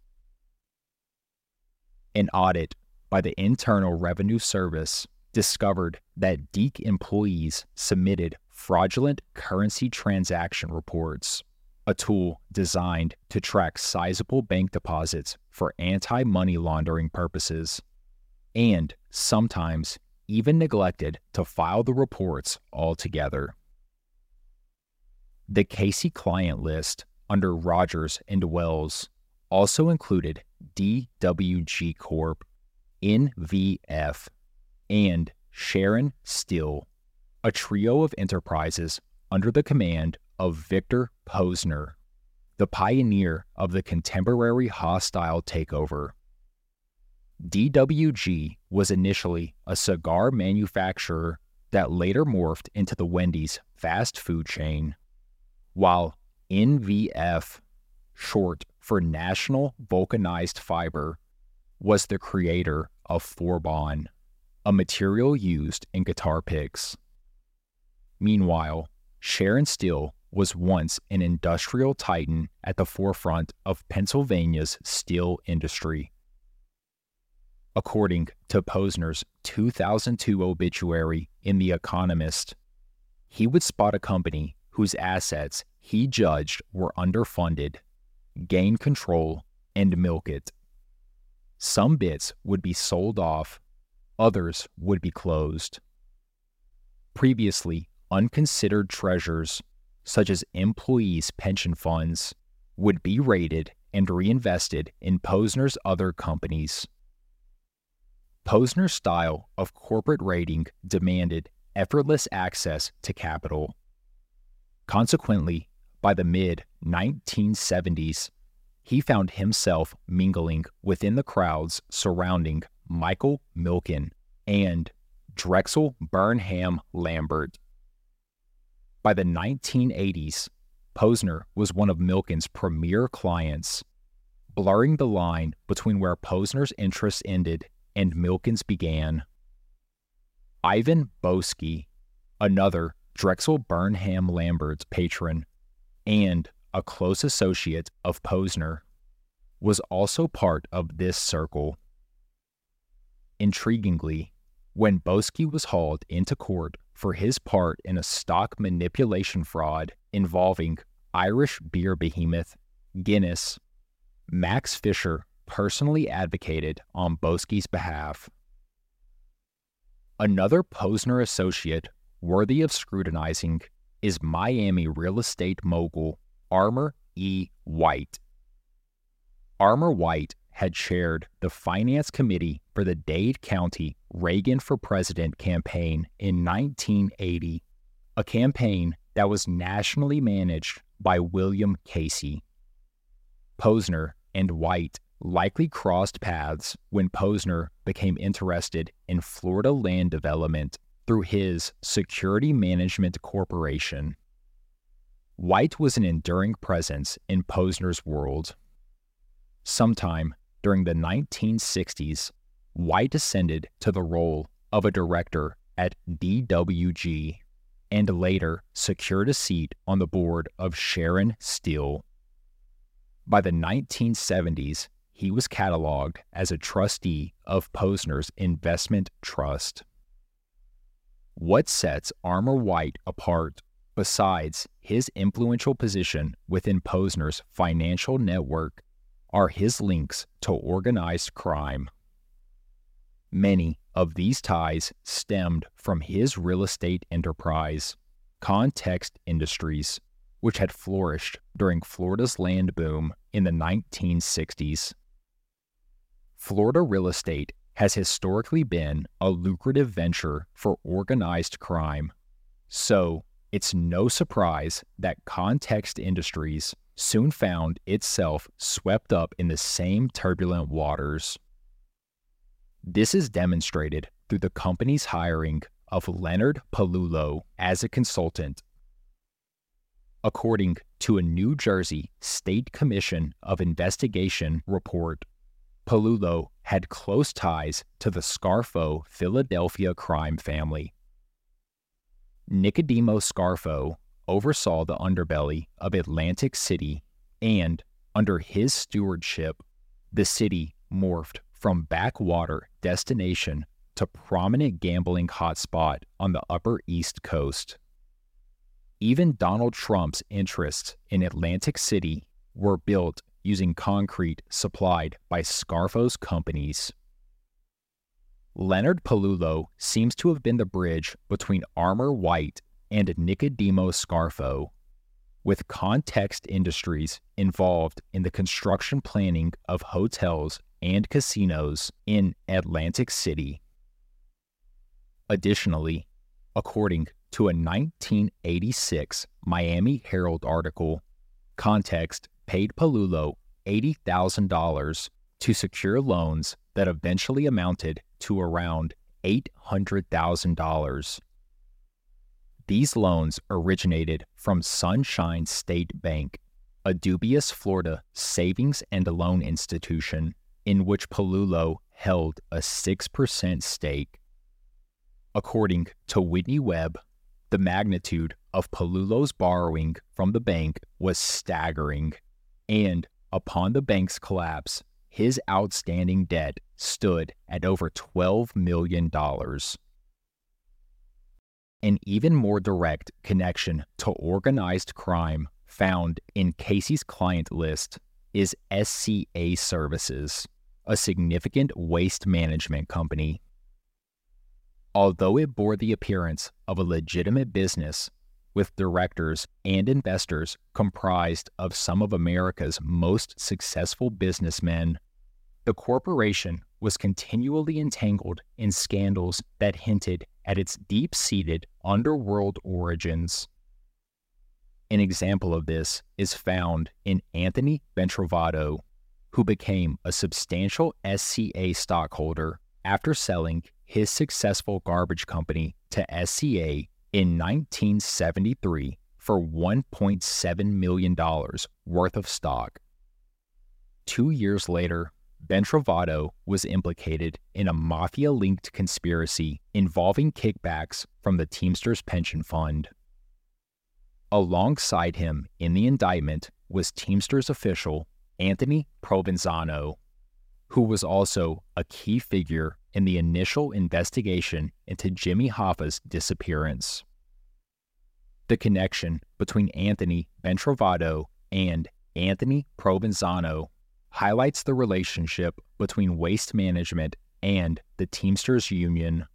An audit by the Internal Revenue Service discovered that Deak employees submitted fraudulent currency transaction reports a tool designed to track sizable bank deposits for anti money laundering purposes, and sometimes even neglected to file the reports altogether. The Casey client list under Rogers and Wells also included DWG Corp, NVF, and Sharon Steel, a trio of enterprises under the command of Victor Posner, the pioneer of the contemporary hostile takeover. DWG was initially a cigar manufacturer that later morphed into the Wendy's fast food chain, while NVF, short for National Vulcanized Fiber, was the creator of Forbon, a material used in guitar picks. Meanwhile, Sharon Steel was once an industrial titan at the forefront of Pennsylvania's steel industry. According to Posner's 2002 obituary in The Economist, he would spot a company whose assets he judged were underfunded, gain control, and milk it. Some bits would be sold off, others would be closed. Previously unconsidered treasures, such as employees' pension funds, would be raided and reinvested in Posner's other companies. Posner's style of corporate raiding demanded effortless access to capital. Consequently, by the mid 1970s, he found himself mingling within the crowds surrounding Michael Milken and Drexel Burnham Lambert. By the 1980s, Posner was one of Milken's premier clients, blurring the line between where Posner's interests ended and Milken's began. Ivan Boesky, another Drexel Burnham Lambert's patron, and a close associate of Posner, was also part of this circle. Intriguingly, when Boesky was hauled into court for his part in a stock manipulation fraud involving Irish beer behemoth Guinness, Max Fisher personally advocated on Boesky's behalf. Another Posner associate worthy of scrutinizing is Miami real estate mogul Armour E. White. Armour White had chaired the Finance Committee for the Dade County Reagan for President campaign in 1980, a campaign that was nationally managed by William Casey. Posner and White likely crossed paths when Posner became interested in Florida land development through his Security Management Corporation. White was an enduring presence in Posner's world. Sometime during the 1960s, White ascended to the role of a director at DWG and later secured a seat on the board of Sharon Steel. By the 1970s, he was cataloged as a trustee of Posner's investment trust. What sets Armour White apart, besides his influential position within Posner's financial network, are his links to organized crime. Many of these ties stemmed from his real estate enterprise, Context Industries, which had flourished during Florida's land boom in the 1960s. Florida real estate has historically been a lucrative venture for organized crime. So, it's no surprise that Context Industries soon found itself swept up in the same turbulent waters. This is demonstrated through the company's hiring of Leonard Pelullo as a consultant. According to a New Jersey State Commission of Investigation report, Pelullo had close ties to the Scarfo Philadelphia crime family. Nicodemo Scarfo oversaw the underbelly of Atlantic City, and under his stewardship, the city morphed from backwater destination to prominent gambling hotspot on the Upper East Coast. Even Donald Trump's interests in Atlantic City were built using concrete supplied by Scarfo's companies. Leonard Pelullo seems to have been the bridge between Armour White and Nicodemo Scarfo, with Context Industries involved in the construction planning of hotels and casinos in Atlantic City. Additionally, according to a 1986 Miami Herald article, Context paid Pelullo $80,000 to secure loans that eventually amounted to around $800,000. These loans originated from Sunshine State Bank, a dubious Florida savings and loan institution in which Pelullo held a 6% stake. According to Whitney Webb, the magnitude of Pelullo's borrowing from the bank was staggering, and upon the bank's collapse, his outstanding debt stood at over $12 million. An even more direct connection to organized crime found in Casey's client list is SCA Services, a significant waste management company. Although it bore the appearance of a legitimate business with directors and investors comprised of some of America's most successful businessmen, the corporation was continually entangled in scandals that hinted at its deep seated underworld origins. An example of this is found in Anthony Bentrovato, who became a substantial SCA stockholder after selling his successful garbage company to SCA in 1973 for $1.7 million worth of stock. Two years later, Bentrovato was implicated in a mafia linked conspiracy involving kickbacks from the Teamsters Pension Fund. Alongside him in the indictment was Teamsters official Anthony Provenzano, who was also a key figure in the initial investigation into Jimmy Hoffa's disappearance. The connection between Anthony Bentrovato and Anthony Provenzano highlights the relationship between waste management and the Teamsters Union.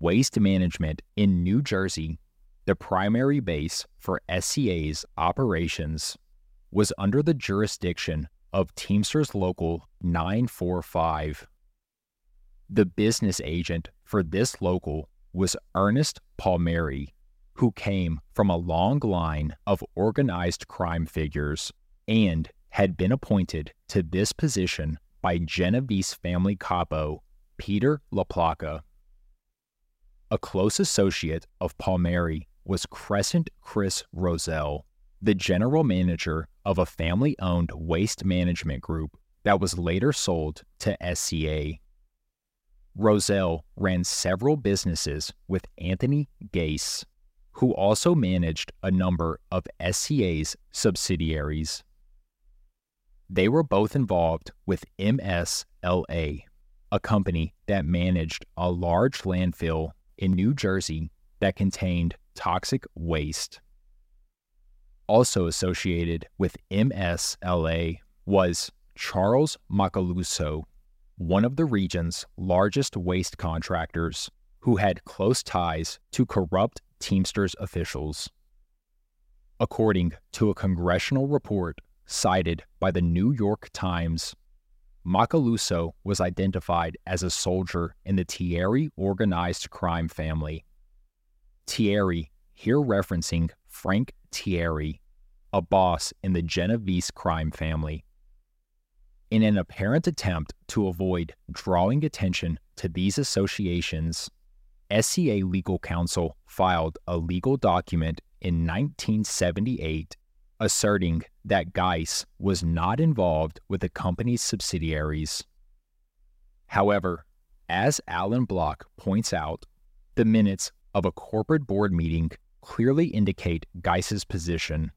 Waste Management in New Jersey, the primary base for SCA's operations, was under the jurisdiction of Teamsters Local 945. The business agent for this local was Ernest Palmieri, who came from a long line of organized crime figures and had been appointed to this position by Genovese family capo Peter LaPlaca. A close associate of Palmieri was Crescent Chris Roselle, the general manager of a family owned waste management group that was later sold to SCA. Roselle ran several businesses with Anthony Gaess, who also managed a number of SCA's subsidiaries. They were both involved with MSLA, a company that managed a large landfill in New Jersey that contained toxic waste. Also associated with MSLA was Charles Macaluso, one of the region's largest waste contractors, who had close ties to corrupt Teamsters officials. According to a congressional report cited by the New York Times. Macaluso was identified as a soldier in the Tieri organized crime family. Tieri, here referencing Frank Tieri, a boss in the Genovese crime family. In an apparent attempt to avoid drawing attention to these associations, SCA Legal Counsel filed a legal document in 1978 asserting that Gaess was not involved with the company's subsidiaries. However, as Alan Block points out, the minutes of a corporate board meeting clearly indicate Gaess's position.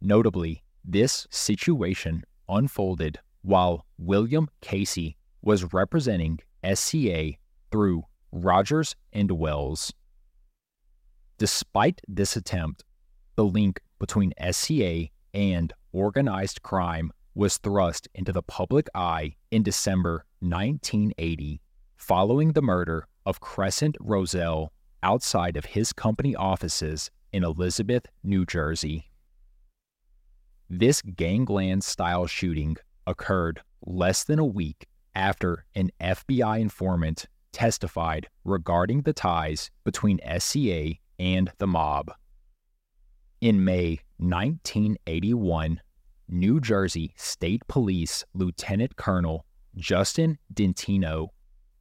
Notably, this situation unfolded while William Casey was representing SCA through Rogers and Wells. Despite this attempt, the link between SCA and organized crime was thrust into the public eye in December 1980 following the murder of Crescent Roselle outside of his company offices in Elizabeth, New Jersey. This gangland style shooting occurred less than a week after an FBI informant testified regarding the ties between SCA and the mob. In May 1981, New Jersey State Police Lieutenant Colonel Justin Dintino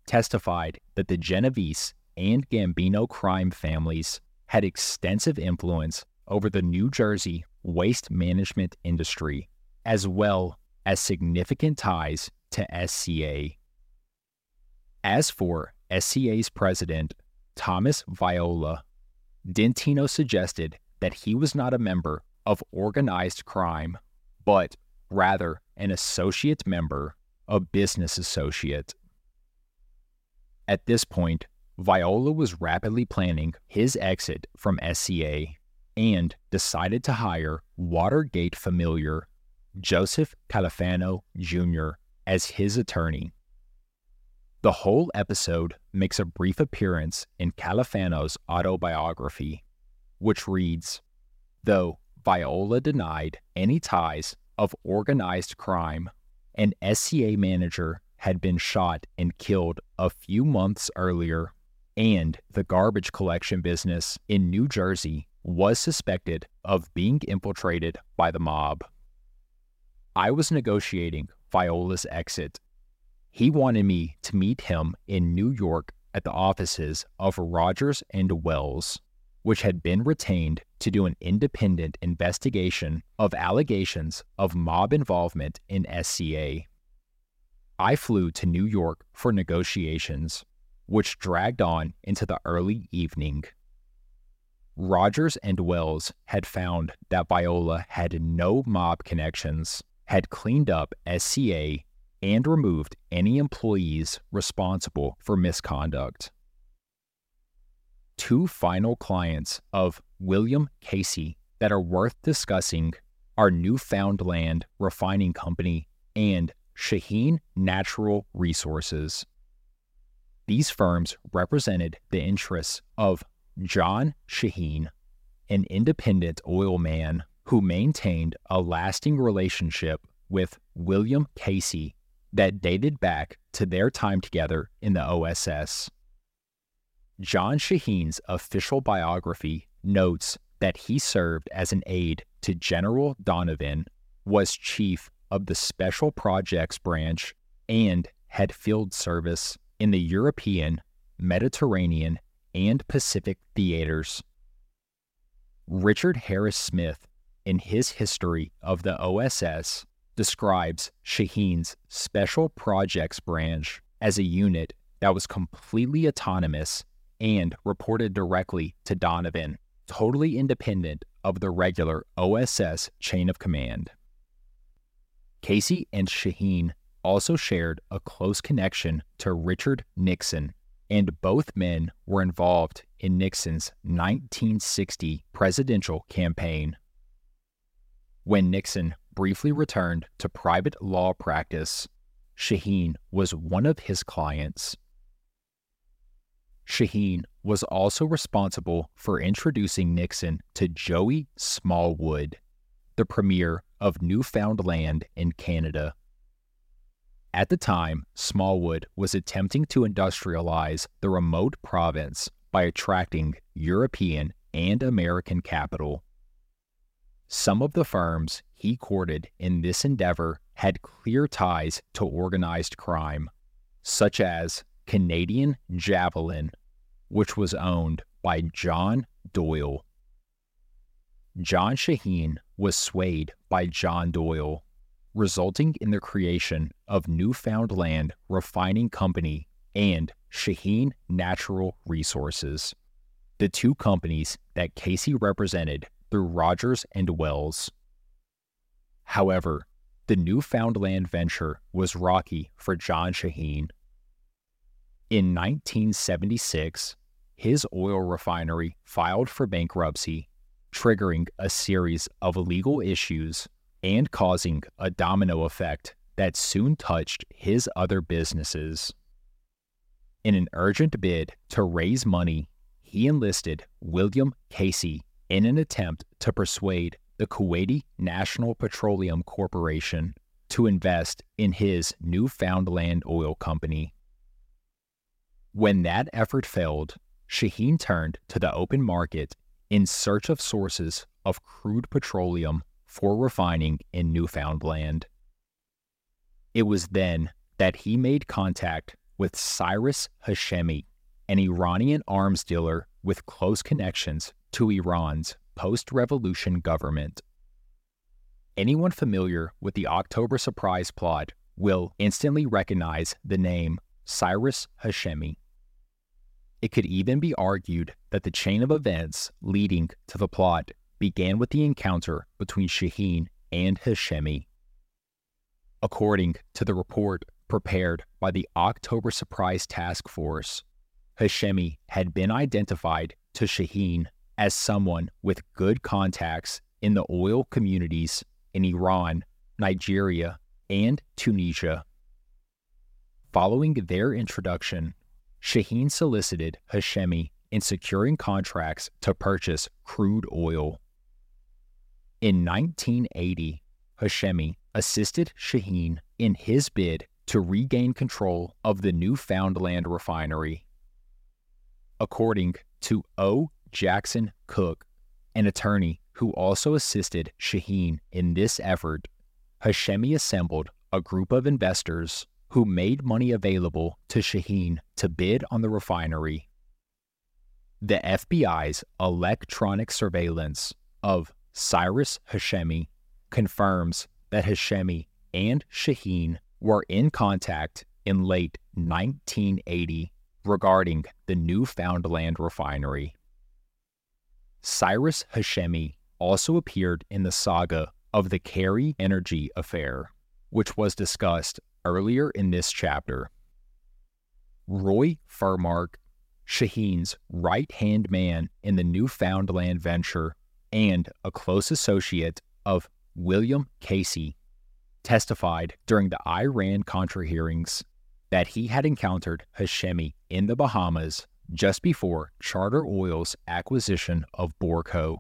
testified that the Genovese and Gambino crime families had extensive influence over the New Jersey waste management industry, as well as significant ties to SCA. As for SCA's president, Thomas Viola, Dintino suggested that he was not a member of organized crime, but rather an associate member, a business associate. At this point, Viola was rapidly planning his exit from SCA and decided to hire Watergate familiar Joseph Califano Jr. as his attorney. The whole episode makes a brief appearance in Califano's autobiography, which reads Though Viola denied any ties of organized crime, an SCA manager had been shot and killed a few months earlier, and the garbage collection business in New Jersey was suspected of being infiltrated by the mob. I was negotiating Viola's exit he wanted me to meet him in New York at the offices of Rogers and Wells, which had been retained to do an independent investigation of allegations of mob involvement in SCA. I flew to New York for negotiations, which dragged on into the early evening. Rogers and Wells had found that Viola had no mob connections, had cleaned up SCA and removed any employees responsible for misconduct. Two final clients of William Casey that are worth discussing are Newfoundland Refining Company and Shaheen Natural Resources. These firms represented the interests of John Shaheen, an independent oil man who maintained a lasting relationship with William Casey that dated back to their time together in the OSS. John Shaheen's official biography notes that he served as an aide to General Donovan, was chief of the Special Projects Branch, and had field service in the European, Mediterranean, and Pacific theaters. Richard Harris Smith, in his history of the OSS, describes Shaheen's Special Projects Branch as a unit that was completely autonomous and reported directly to Donovan, totally independent of the regular OSS chain of command. Casey and Shaheen also shared a close connection to Richard Nixon, and both men were involved in Nixon's 1960 presidential campaign. When Nixon briefly returned to private law practice, Shaheen was one of his clients. Shaheen was also responsible for introducing Nixon to Joey Smallwood, the premier of Newfoundland in Canada. At the time, Smallwood was attempting to industrialize the remote province by attracting European and American capital. Some of the firms he courted in this endeavor had clear ties to organized crime, such as Canadian Javelin, which was owned by John Doyle. John Shaheen was swayed by John Doyle, resulting in the creation of Newfoundland Refining Company and Shaheen Natural Resources, the two companies that Casey represented through Rogers and Wells. However, the Newfoundland venture was rocky for John Shaheen. In 1976, his oil refinery filed for bankruptcy, triggering a series of legal issues and causing a domino effect that soon touched his other businesses. In an urgent bid to raise money, he enlisted William Casey in an attempt to persuade the Kuwaiti National Petroleum Corporation to invest in his Newfoundland Oil Company. When that effort failed, Shaheen turned to the open market in search of sources of crude petroleum for refining in Newfoundland. It was then that he made contact with Cyrus Hashemi, an Iranian arms dealer with close connections to Iran's post revolution government. Anyone familiar with the October Surprise plot will instantly recognize the name Cyrus Hashemi. It could even be argued that the chain of events leading to the plot began with the encounter between Shaheen and Hashemi. According to the report prepared by the October Surprise Task Force, Hashemi had been identified to Shaheen as someone with good contacts in the oil communities in Iran, Nigeria, and Tunisia. Following their introduction, Shaheen solicited Hashemi in securing contracts to purchase crude oil. In 1980, Hashemi assisted Shaheen in his bid to regain control of the Newfoundland refinery. According to O. Jackson Cook, an attorney who also assisted Shaheen in this effort, Hashemi assembled a group of investors who made money available to Shaheen to bid on the refinery. The FBI's electronic surveillance of Cyrus Hashemi confirms that Hashemi and Shaheen were in contact in late 1980 regarding the Newfoundland refinery. Cyrus Hashemi also appeared in the saga of the Carey Energy affair, which was discussed earlier in this chapter. Roy Furmark, Shaheen's right hand man in the Newfoundland venture and a close associate of William Casey, testified during the Iran Contra hearings that he had encountered Hashemi in the Bahamas just before Charter Oil's acquisition of Borco.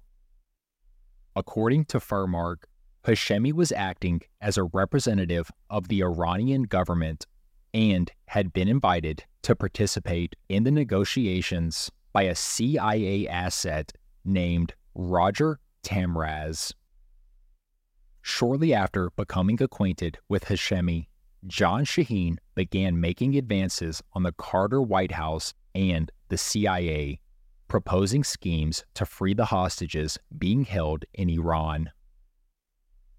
According to Furmark, Hashemi was acting as a representative of the Iranian government and had been invited to participate in the negotiations by a CIA asset named Roger Tamraz. Shortly after becoming acquainted with Hashemi, John Shaheen began making advances on the Carter White House and the CIA, proposing schemes to free the hostages being held in Iran.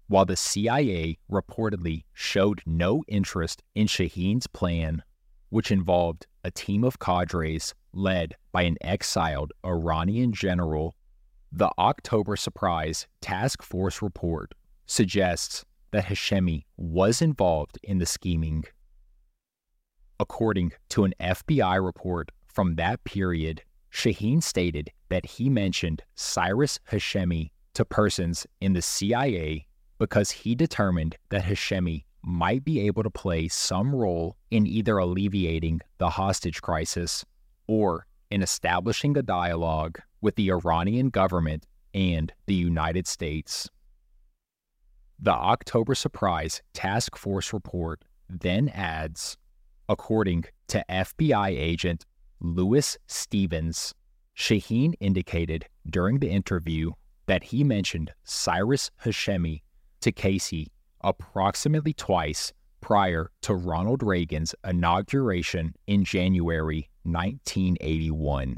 While the CIA reportedly showed no interest in Shaheen's plan, which involved a team of cadres led by an exiled Iranian general, the October Surprise Task Force report suggests that Hashemi was involved in the scheming. According to an FBI report from that period, Shaheen stated that he mentioned Cyrus Hashemi to persons in the CIA because he determined that Hashemi might be able to play some role in either alleviating the hostage crisis or in establishing a dialogue with the Iranian government and the United States. The October Surprise Task Force report then adds according to FBI agent Louis Stevens, Shaheen indicated during the interview that he mentioned Cyrus Hashemi to Casey approximately twice prior to Ronald Reagan's inauguration in January 1981.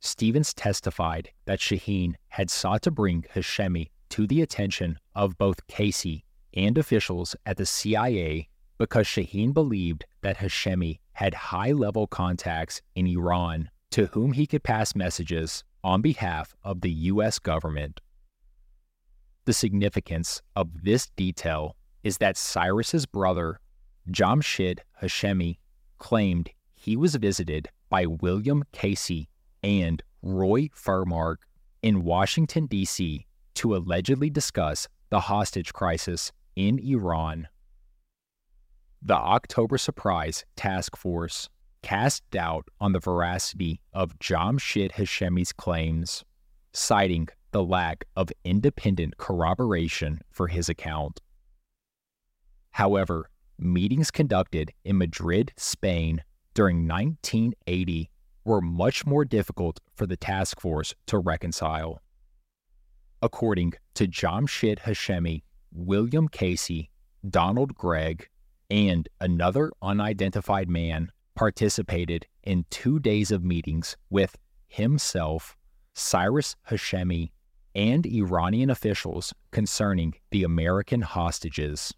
Stevens testified that Shaheen had sought to bring Hashemi to the attention of both Casey and officials at the CIA because Shaheen believed that Hashemi had high level contacts in Iran to whom he could pass messages on behalf of the U.S. government. The significance of this detail is that Cyrus's brother, Jamshid Hashemi, claimed he was visited by William Casey and Roy Furmark in Washington, D.C to allegedly discuss the hostage crisis in Iran. The October Surprise Task Force cast doubt on the veracity of Jamshid Hashemi's claims, citing the lack of independent corroboration for his account. However, meetings conducted in Madrid, Spain, during 1980 were much more difficult for the task force to reconcile. According to Jamshid Hashemi, William Casey, Donald Gregg, and another unidentified man participated in two days of meetings with himself, Cyrus Hashemi, and Iranian officials concerning the American hostages.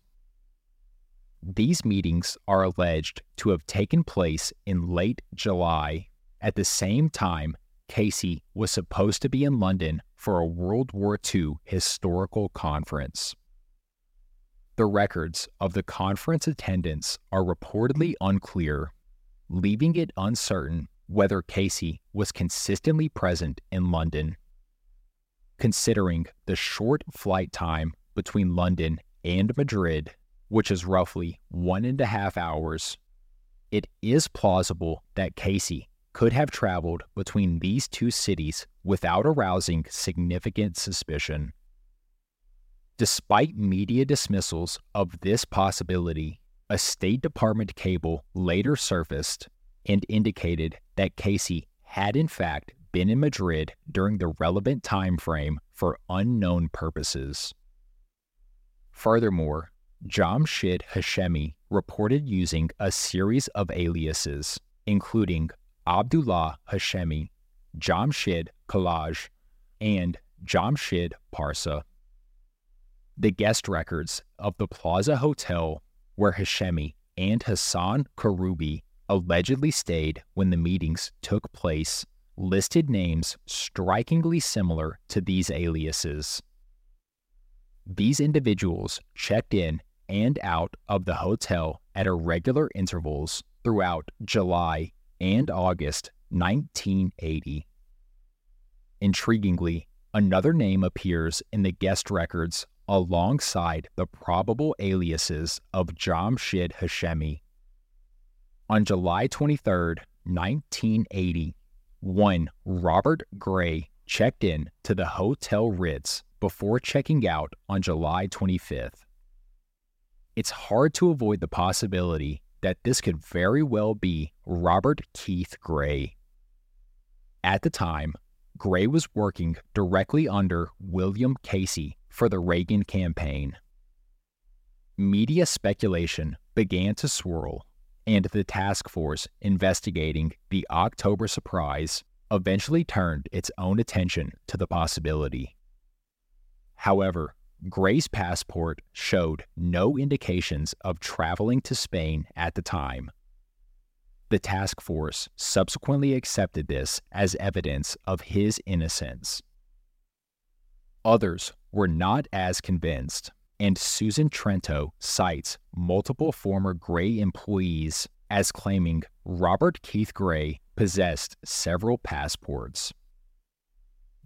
These meetings are alleged to have taken place in late July at the same time Casey was supposed to be in London for a World War II historical conference. The records of the conference attendance are reportedly unclear, leaving it uncertain whether Casey was consistently present in London. Considering the short flight time between London and Madrid, which is roughly one and a half hours, it is plausible that Casey could have traveled between these two cities without arousing significant suspicion. Despite media dismissals of this possibility, a State Department cable later surfaced and indicated that Casey had in fact been in Madrid during the relevant time frame for unknown purposes. Furthermore, Jamshid Hashemi reported using a series of aliases, including Abdullah Hashemi, Jamshid Kalaj, and Jamshid Parsa. The guest records of the Plaza Hotel where Hashemi and Hassan Karubi allegedly stayed when the meetings took place listed names strikingly similar to these aliases. These individuals checked in and out of the hotel at irregular intervals throughout July and August 1980. Intriguingly, another name appears in the guest records alongside the probable aliases of Jamshid Hashemi. On July 23, 1980, one Robert Gray checked in to the Hotel Ritz before checking out on July 25th. It's hard to avoid the possibility that this could very well be Robert Keith Gray. At the time, Gray was working directly under William Casey for the Reagan campaign. Media speculation began to swirl, and the task force investigating the October surprise eventually turned its own attention to the possibility. However, Gray's passport showed no indications of traveling to Spain at the time. The task force subsequently accepted this as evidence of his innocence. Others were not as convinced, and Susan Trento cites multiple former Gray employees as claiming Robert Keith Gray possessed several passports.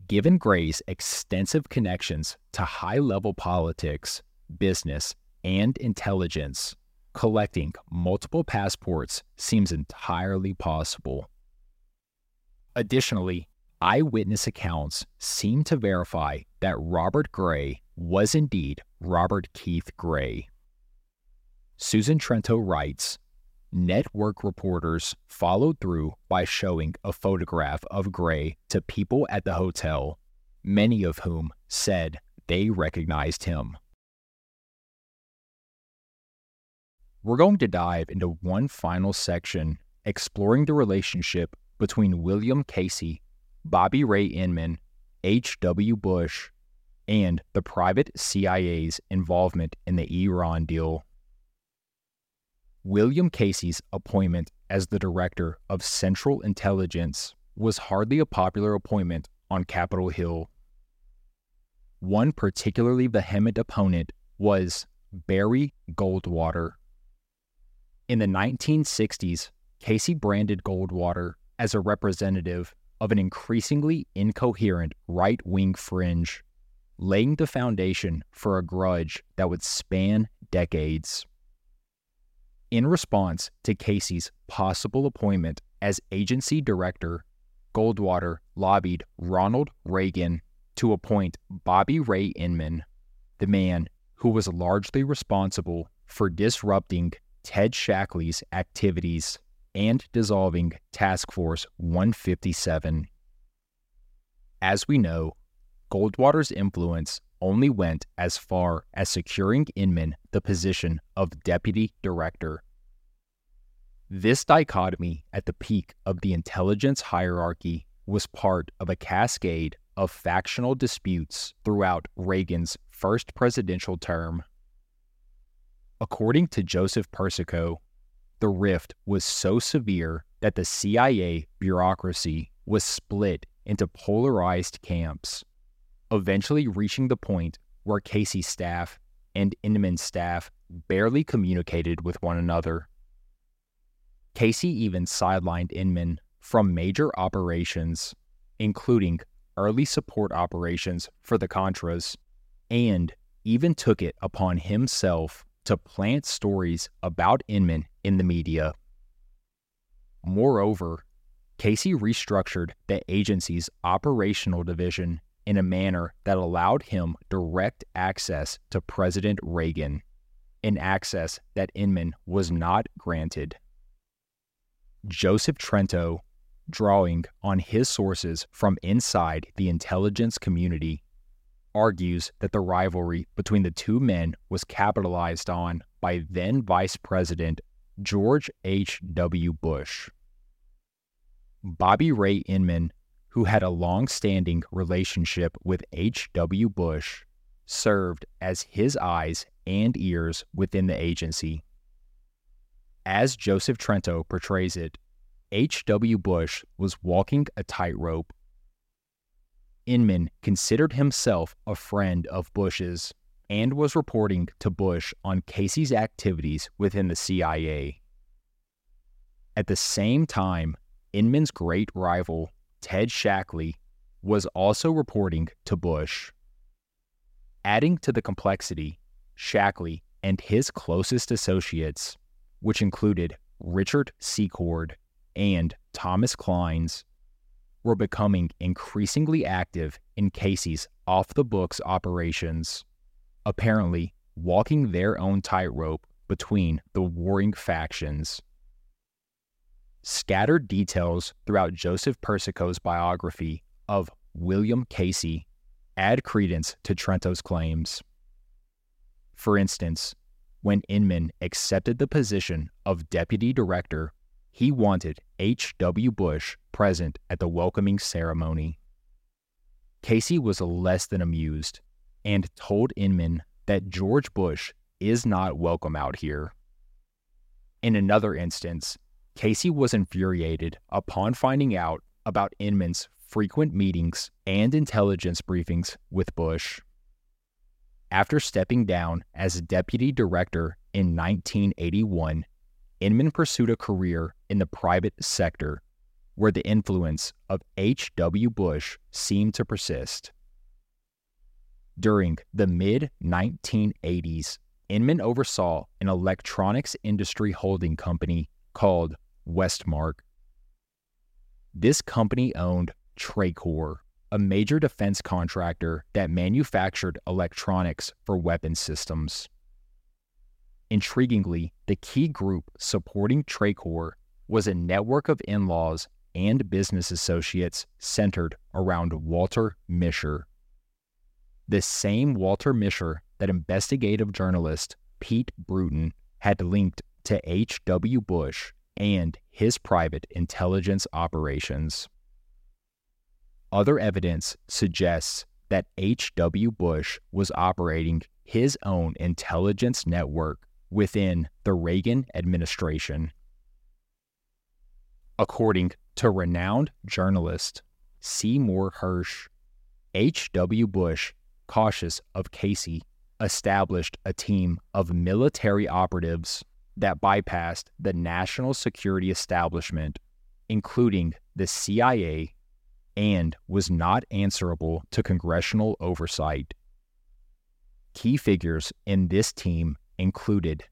Given Gray's extensive connections to high level politics, business, and intelligence, collecting multiple passports seems entirely possible. Additionally, eyewitness accounts seem to verify that Robert Gray was indeed Robert Keith Gray. Susan Trento writes network reporters followed through by showing a photograph of Gray to people at the hotel, many of whom said they recognized him. We're going to dive into one final section exploring the relationship between William Casey, Bobby Ray Inman, H.W. Bush, and the private CIA's involvement in the Iran deal. William Casey's appointment as the director of Central Intelligence was hardly a popular appointment on Capitol Hill. One particularly vehement opponent was Barry Goldwater. In the 1960s, Casey branded Goldwater as a representative of an increasingly incoherent right wing fringe, laying the foundation for a grudge that would span decades. In response to Casey's possible appointment as agency director, Goldwater lobbied Ronald Reagan to appoint Bobby Ray Inman, the man who was largely responsible for disrupting Ted Shackley's activities and dissolving Task Force 157. As we know, Goldwater's influence only went as far as securing Inman the position of deputy director. This dichotomy at the peak of the intelligence hierarchy was part of a cascade of factional disputes throughout Reagan's first presidential term. According to Joseph Persico, the rift was so severe that the CIA bureaucracy was split into polarized camps, eventually reaching the point where Casey's staff and Inman's staff barely communicated with one another. Casey even sidelined Inman from major operations, including early support operations for the Contras, and even took it upon himself to plant stories about Inman in the media. Moreover, Casey restructured the agency's operational division in a manner that allowed him direct access to President Reagan, an access that Inman was not granted. Joseph Trento, drawing on his sources from inside the intelligence community, argues that the rivalry between the two men was capitalized on by then Vice President George H.W. Bush. Bobby Ray Inman, who had a long standing relationship with H.W. Bush, served as his eyes and ears within the agency. As Joseph Trento portrays it, H.W. Bush was walking a tightrope. Inman considered himself a friend of Bush's and was reporting to Bush on Casey's activities within the CIA. At the same time, Inman's great rival, Ted Shackley, was also reporting to Bush. Adding to the complexity, Shackley and his closest associates, which included Richard Secord and Thomas Clines, were becoming increasingly active in Casey's off the books operations, apparently walking their own tightrope between the warring factions. Scattered details throughout Joseph Persico's biography of William Casey add credence to Trento's claims. For instance, when Inman accepted the position of deputy director, he wanted H.W. Bush present at the welcoming ceremony. Casey was less than amused and told Inman that George Bush is not welcome out here. In another instance, Casey was infuriated upon finding out about Inman's frequent meetings and intelligence briefings with Bush. After stepping down as deputy director in 1981, Inman pursued a career in the private sector where the influence of H.W. Bush seemed to persist. During the mid 1980s, Inman oversaw an electronics industry holding company called Westmark. This company owned Tracor, a major defense contractor that manufactured electronics for weapon systems. Intriguingly, the key group supporting Tracor was a network of in laws and business associates centered around Walter Mischer. The same Walter Mischer that investigative journalist Pete Brewton had linked to H.W. Bush and his private intelligence operations. Other evidence suggests that H.W. Bush was operating his own intelligence network within the Reagan administration. According to renowned journalist Seymour Hersh, H.W. Bush, cautious of Casey, established a team of military operatives that bypassed the national security establishment, including the CIA, and was not answerable to congressional oversight. Key figures in this team included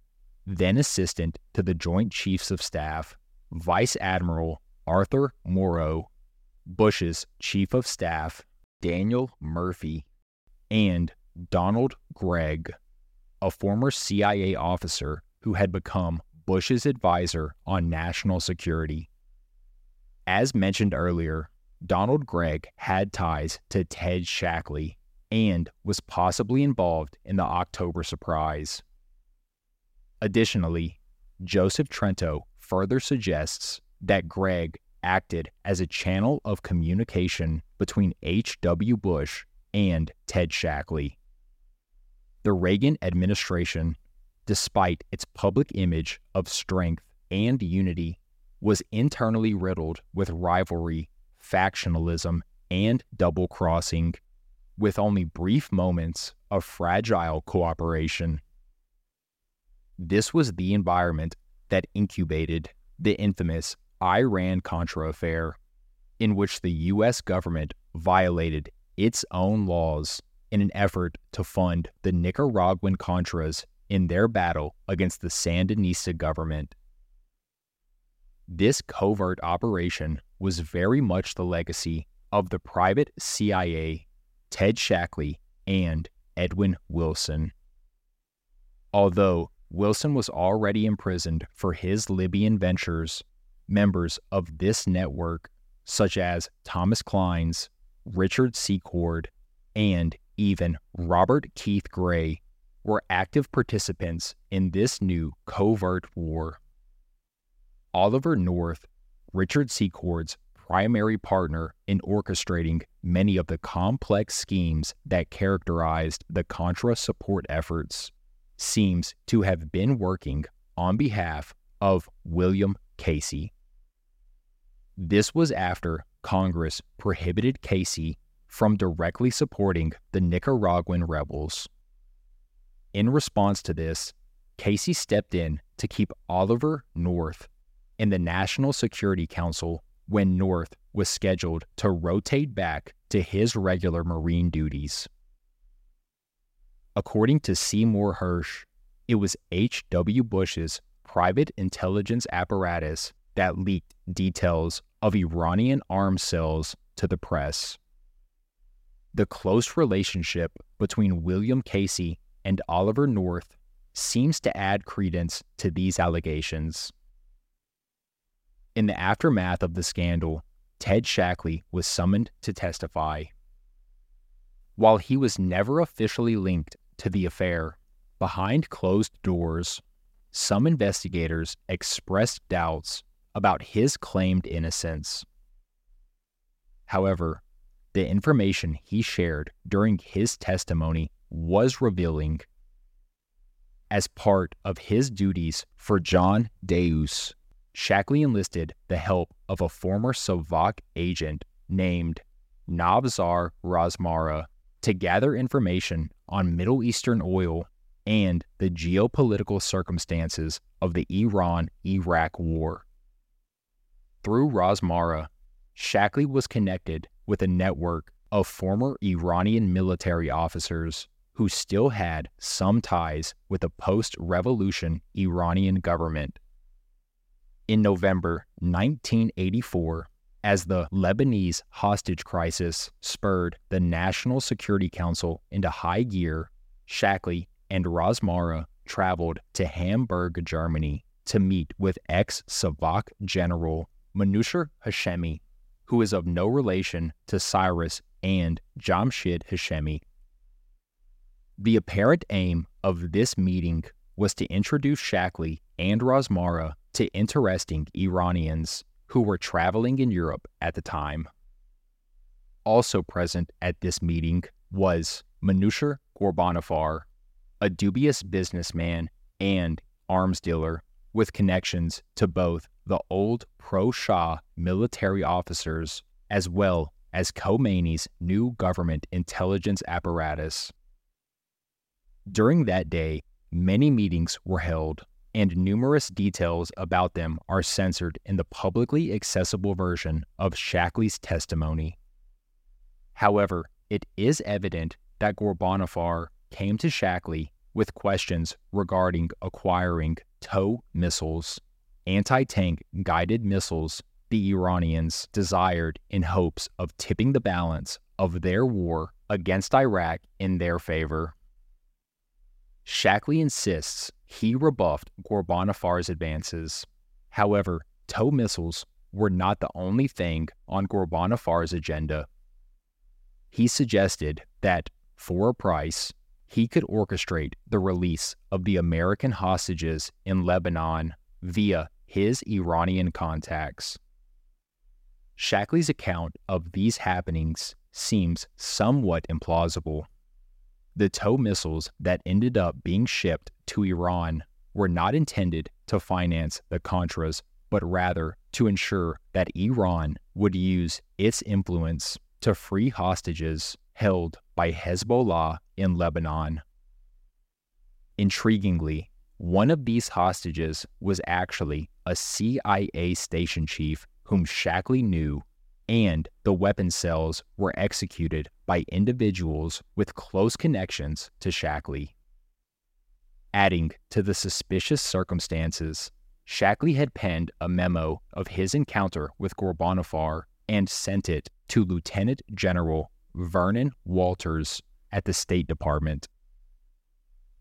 then Assistant to the Joint Chiefs of Staff, Vice Admiral Arthur Moreau, Bush's Chief of Staff, Daniel Murphy, and Donald Gregg, a former CIA officer who had become Bush's advisor on national security. As mentioned earlier, Donald Gregg had ties to Ted Shackley and was possibly involved in the October surprise. Additionally, Joseph Trento further suggests that Gregg acted as a channel of communication between H.W. Bush and Ted Shackley. The Reagan administration, despite its public image of strength and unity, was internally riddled with rivalry, factionalism, and double crossing, with only brief moments of fragile cooperation. This was the environment that incubated the infamous Iran Contra affair, in which the U.S. government violated its own laws in an effort to fund the Nicaraguan Contras in their battle against the Sandinista government. This covert operation was very much the legacy of the private CIA, Ted Shackley, and Edwin Wilson. Although Wilson was already imprisoned for his Libyan ventures, members of this network, such as Thomas Clines, Richard Secord, and even Robert Keith Gray, were active participants in this new covert war. Oliver North, Richard Secord's primary partner in orchestrating many of the complex schemes that characterized the Contra support efforts, seems to have been working on behalf of William Casey. This was after Congress prohibited Casey from directly supporting the Nicaraguan rebels. In response to this, Casey stepped in to keep Oliver North in the National Security Council when North was scheduled to rotate back to his regular Marine duties. According to Seymour Hersh, it was H.W. Bush's private intelligence apparatus that leaked details of Iranian arms sales to the press. The close relationship between William Casey and Oliver North seems to add credence to these allegations. In the aftermath of the scandal, Ted Shackley was summoned to testify. While he was never officially linked to the affair, behind closed doors, some investigators expressed doubts about his claimed innocence. However, the information he shared during his testimony was revealing. As part of his duties for John Deuss, Shackley enlisted the help of a former Savak agent named Navzar Razmara to gather information on Middle Eastern oil and the geopolitical circumstances of the Iran Iraq War. Through Razmara, Shackley was connected with a network of former Iranian military officers who still had some ties with the post revolution Iranian government. In November 1984, as the Lebanese hostage crisis spurred the National Security Council into high gear, Shackley and Razmara traveled to Hamburg, Germany to meet with ex Savak General Manucher Hashemi, who is of no relation to Cyrus and Jamshid Hashemi. The apparent aim of this meeting was to introduce Shackley and Razmara to interesting Iranians who were traveling in Europe at the time. Also present at this meeting was Manucher Ghorbanifar, a dubious businessman and arms dealer with connections to both the old pro Shah military officers as well as Khomeini's new government intelligence apparatus. During that day, many meetings were held, and numerous details about them are censored in the publicly accessible version of Shackley's testimony. However, it is evident that Ghorbanifar came to Shackley with questions regarding acquiring TOW missiles, anti tank guided missiles the Iranians desired in hopes of tipping the balance of their war against Iraq in their favor. Shackley insists he rebuffed Ghorbanifar's advances. However, TOW missiles were not the only thing on Ghorbanifar's agenda. He suggested that, for a price, he could orchestrate the release of the American hostages in Lebanon via his Iranian contacts. Shackley's account of these happenings seems somewhat implausible. The TOW missiles that ended up being shipped to Iran were not intended to finance the Contras, but rather to ensure that Iran would use its influence to free hostages held by Hezbollah in Lebanon. Intriguingly, one of these hostages was actually a CIA station chief whom Shackley knew and the weapon cells were executed by individuals with close connections to Shackley. Adding to the suspicious circumstances, Shackley had penned a memo of his encounter with Ghorbanifar and sent it to Lieutenant General Vernon Walters at the State Department.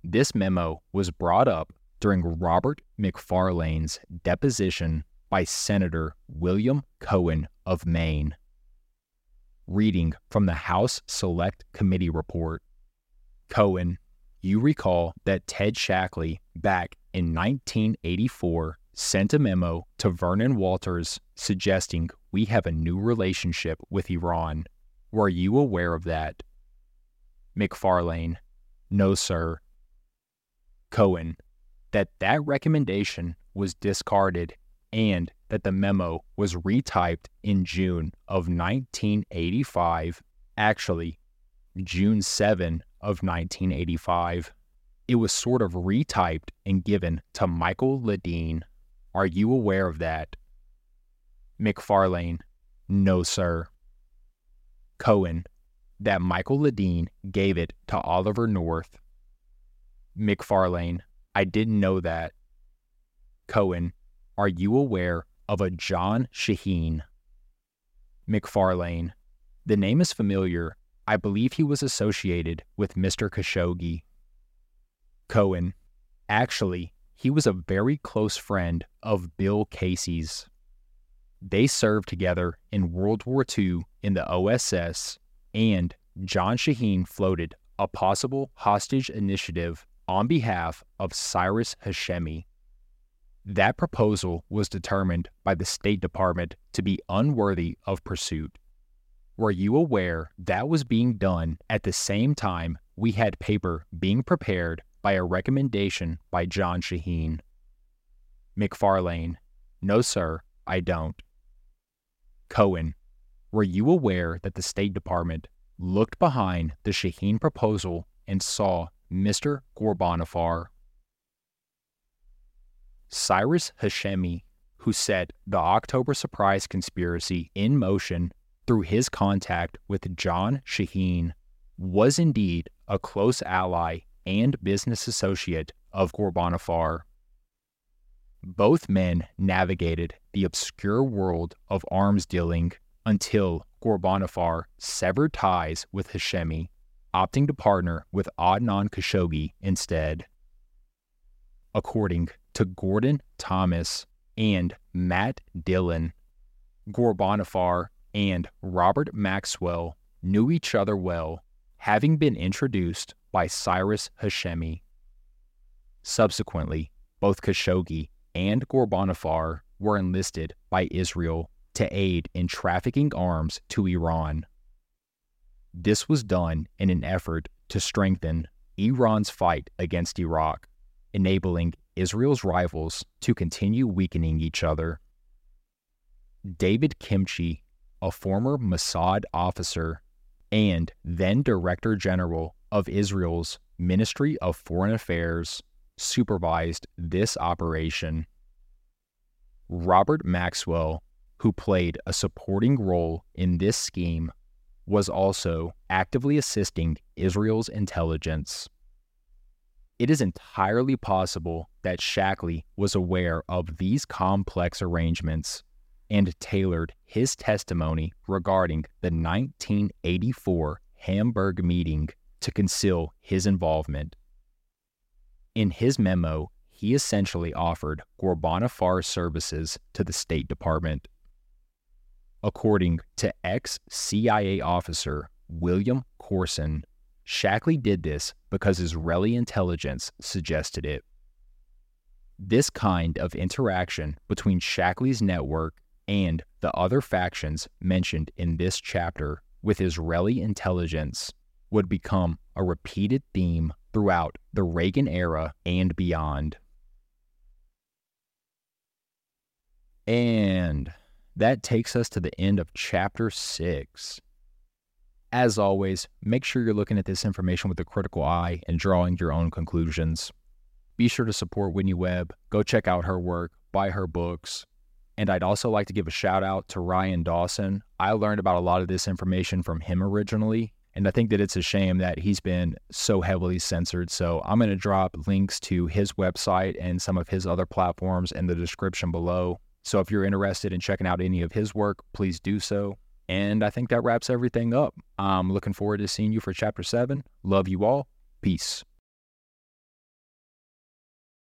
This memo was brought up during Robert McFarlane's deposition by Senator William Cohen of Maine. Reading from the House Select Committee report Cohen, you recall that Ted Shackley, back in 1984, sent a memo to Vernon Walters suggesting we have a new relationship with Iran. Were you aware of that? McFarlane, no, sir. Cohen, that that recommendation was discarded and that the memo was retyped in June of 1985, actually, June 7 of 1985. It was sort of retyped and given to Michael Ledeen. Are you aware of that? McFarlane, no, sir. Cohen, that Michael Ledeen gave it to Oliver North. McFarlane, I didn't know that. Cohen, are you aware of a John Shaheen? McFarlane. The name is familiar. I believe he was associated with Mr. Khashoggi. Cohen. Actually, he was a very close friend of Bill Casey's. They served together in World War II in the OSS, and John Shaheen floated a possible hostage initiative on behalf of Cyrus Hashemi. That proposal was determined by the State Department to be unworthy of pursuit. Were you aware that was being done at the same time we had paper being prepared by a recommendation by John Shaheen? McFarlane, no, sir, I don't. Cohen, were you aware that the State Department looked behind the Shaheen proposal and saw Mr. Ghorbanifar Cyrus Hashemi, who set the October Surprise conspiracy in motion through his contact with John Shaheen, was indeed a close ally and business associate of Ghorbanifar. Both men navigated the obscure world of arms dealing until Ghorbanifar severed ties with Hashemi, opting to partner with Adnan Khashoggi instead. According to Gordon Thomas and Martin Dillon. Ghorbanifar and Robert Maxwell knew each other well, having been introduced by Cyrus Hashemi. Subsequently, both Khashoggi and Ghorbanifar were enlisted by Israel to aid in trafficking arms to Iran. This was done in an effort to strengthen Iran's fight against Iraq, enabling Israel's rivals to continue weakening each other. David Kimche, a former Mossad officer and then Director General of Israel's Ministry of Foreign Affairs, supervised this operation. Robert Maxwell, who played a supporting role in this scheme, was also actively assisting Israel's intelligence. It is entirely possible that Shackley was aware of these complex arrangements and tailored his testimony regarding the 1984 Hamburg meeting to conceal his involvement. In his memo, he essentially offered Ghorbanifar Farr services to the State Department. According to ex CIA officer William Corson, Shackley did this because Israeli intelligence suggested it. This kind of interaction between Shackley's network and the other factions mentioned in this chapter with Israeli intelligence would become a repeated theme throughout the Reagan era and beyond. And that takes us to the end of chapter 6. As always, make sure you're looking at this information with a critical eye and drawing your own conclusions. Be sure to support Whitney Webb. Go check out her work, buy her books. And I'd also like to give a shout out to Ryan Dawson. I learned about a lot of this information from him originally, and I think that it's a shame that he's been so heavily censored. So I'm going to drop links to his website and some of his other platforms in the description below. So if you're interested in checking out any of his work, please do so. And I think that wraps everything up. I'm looking forward to seeing you for chapter seven. Love you all. Peace.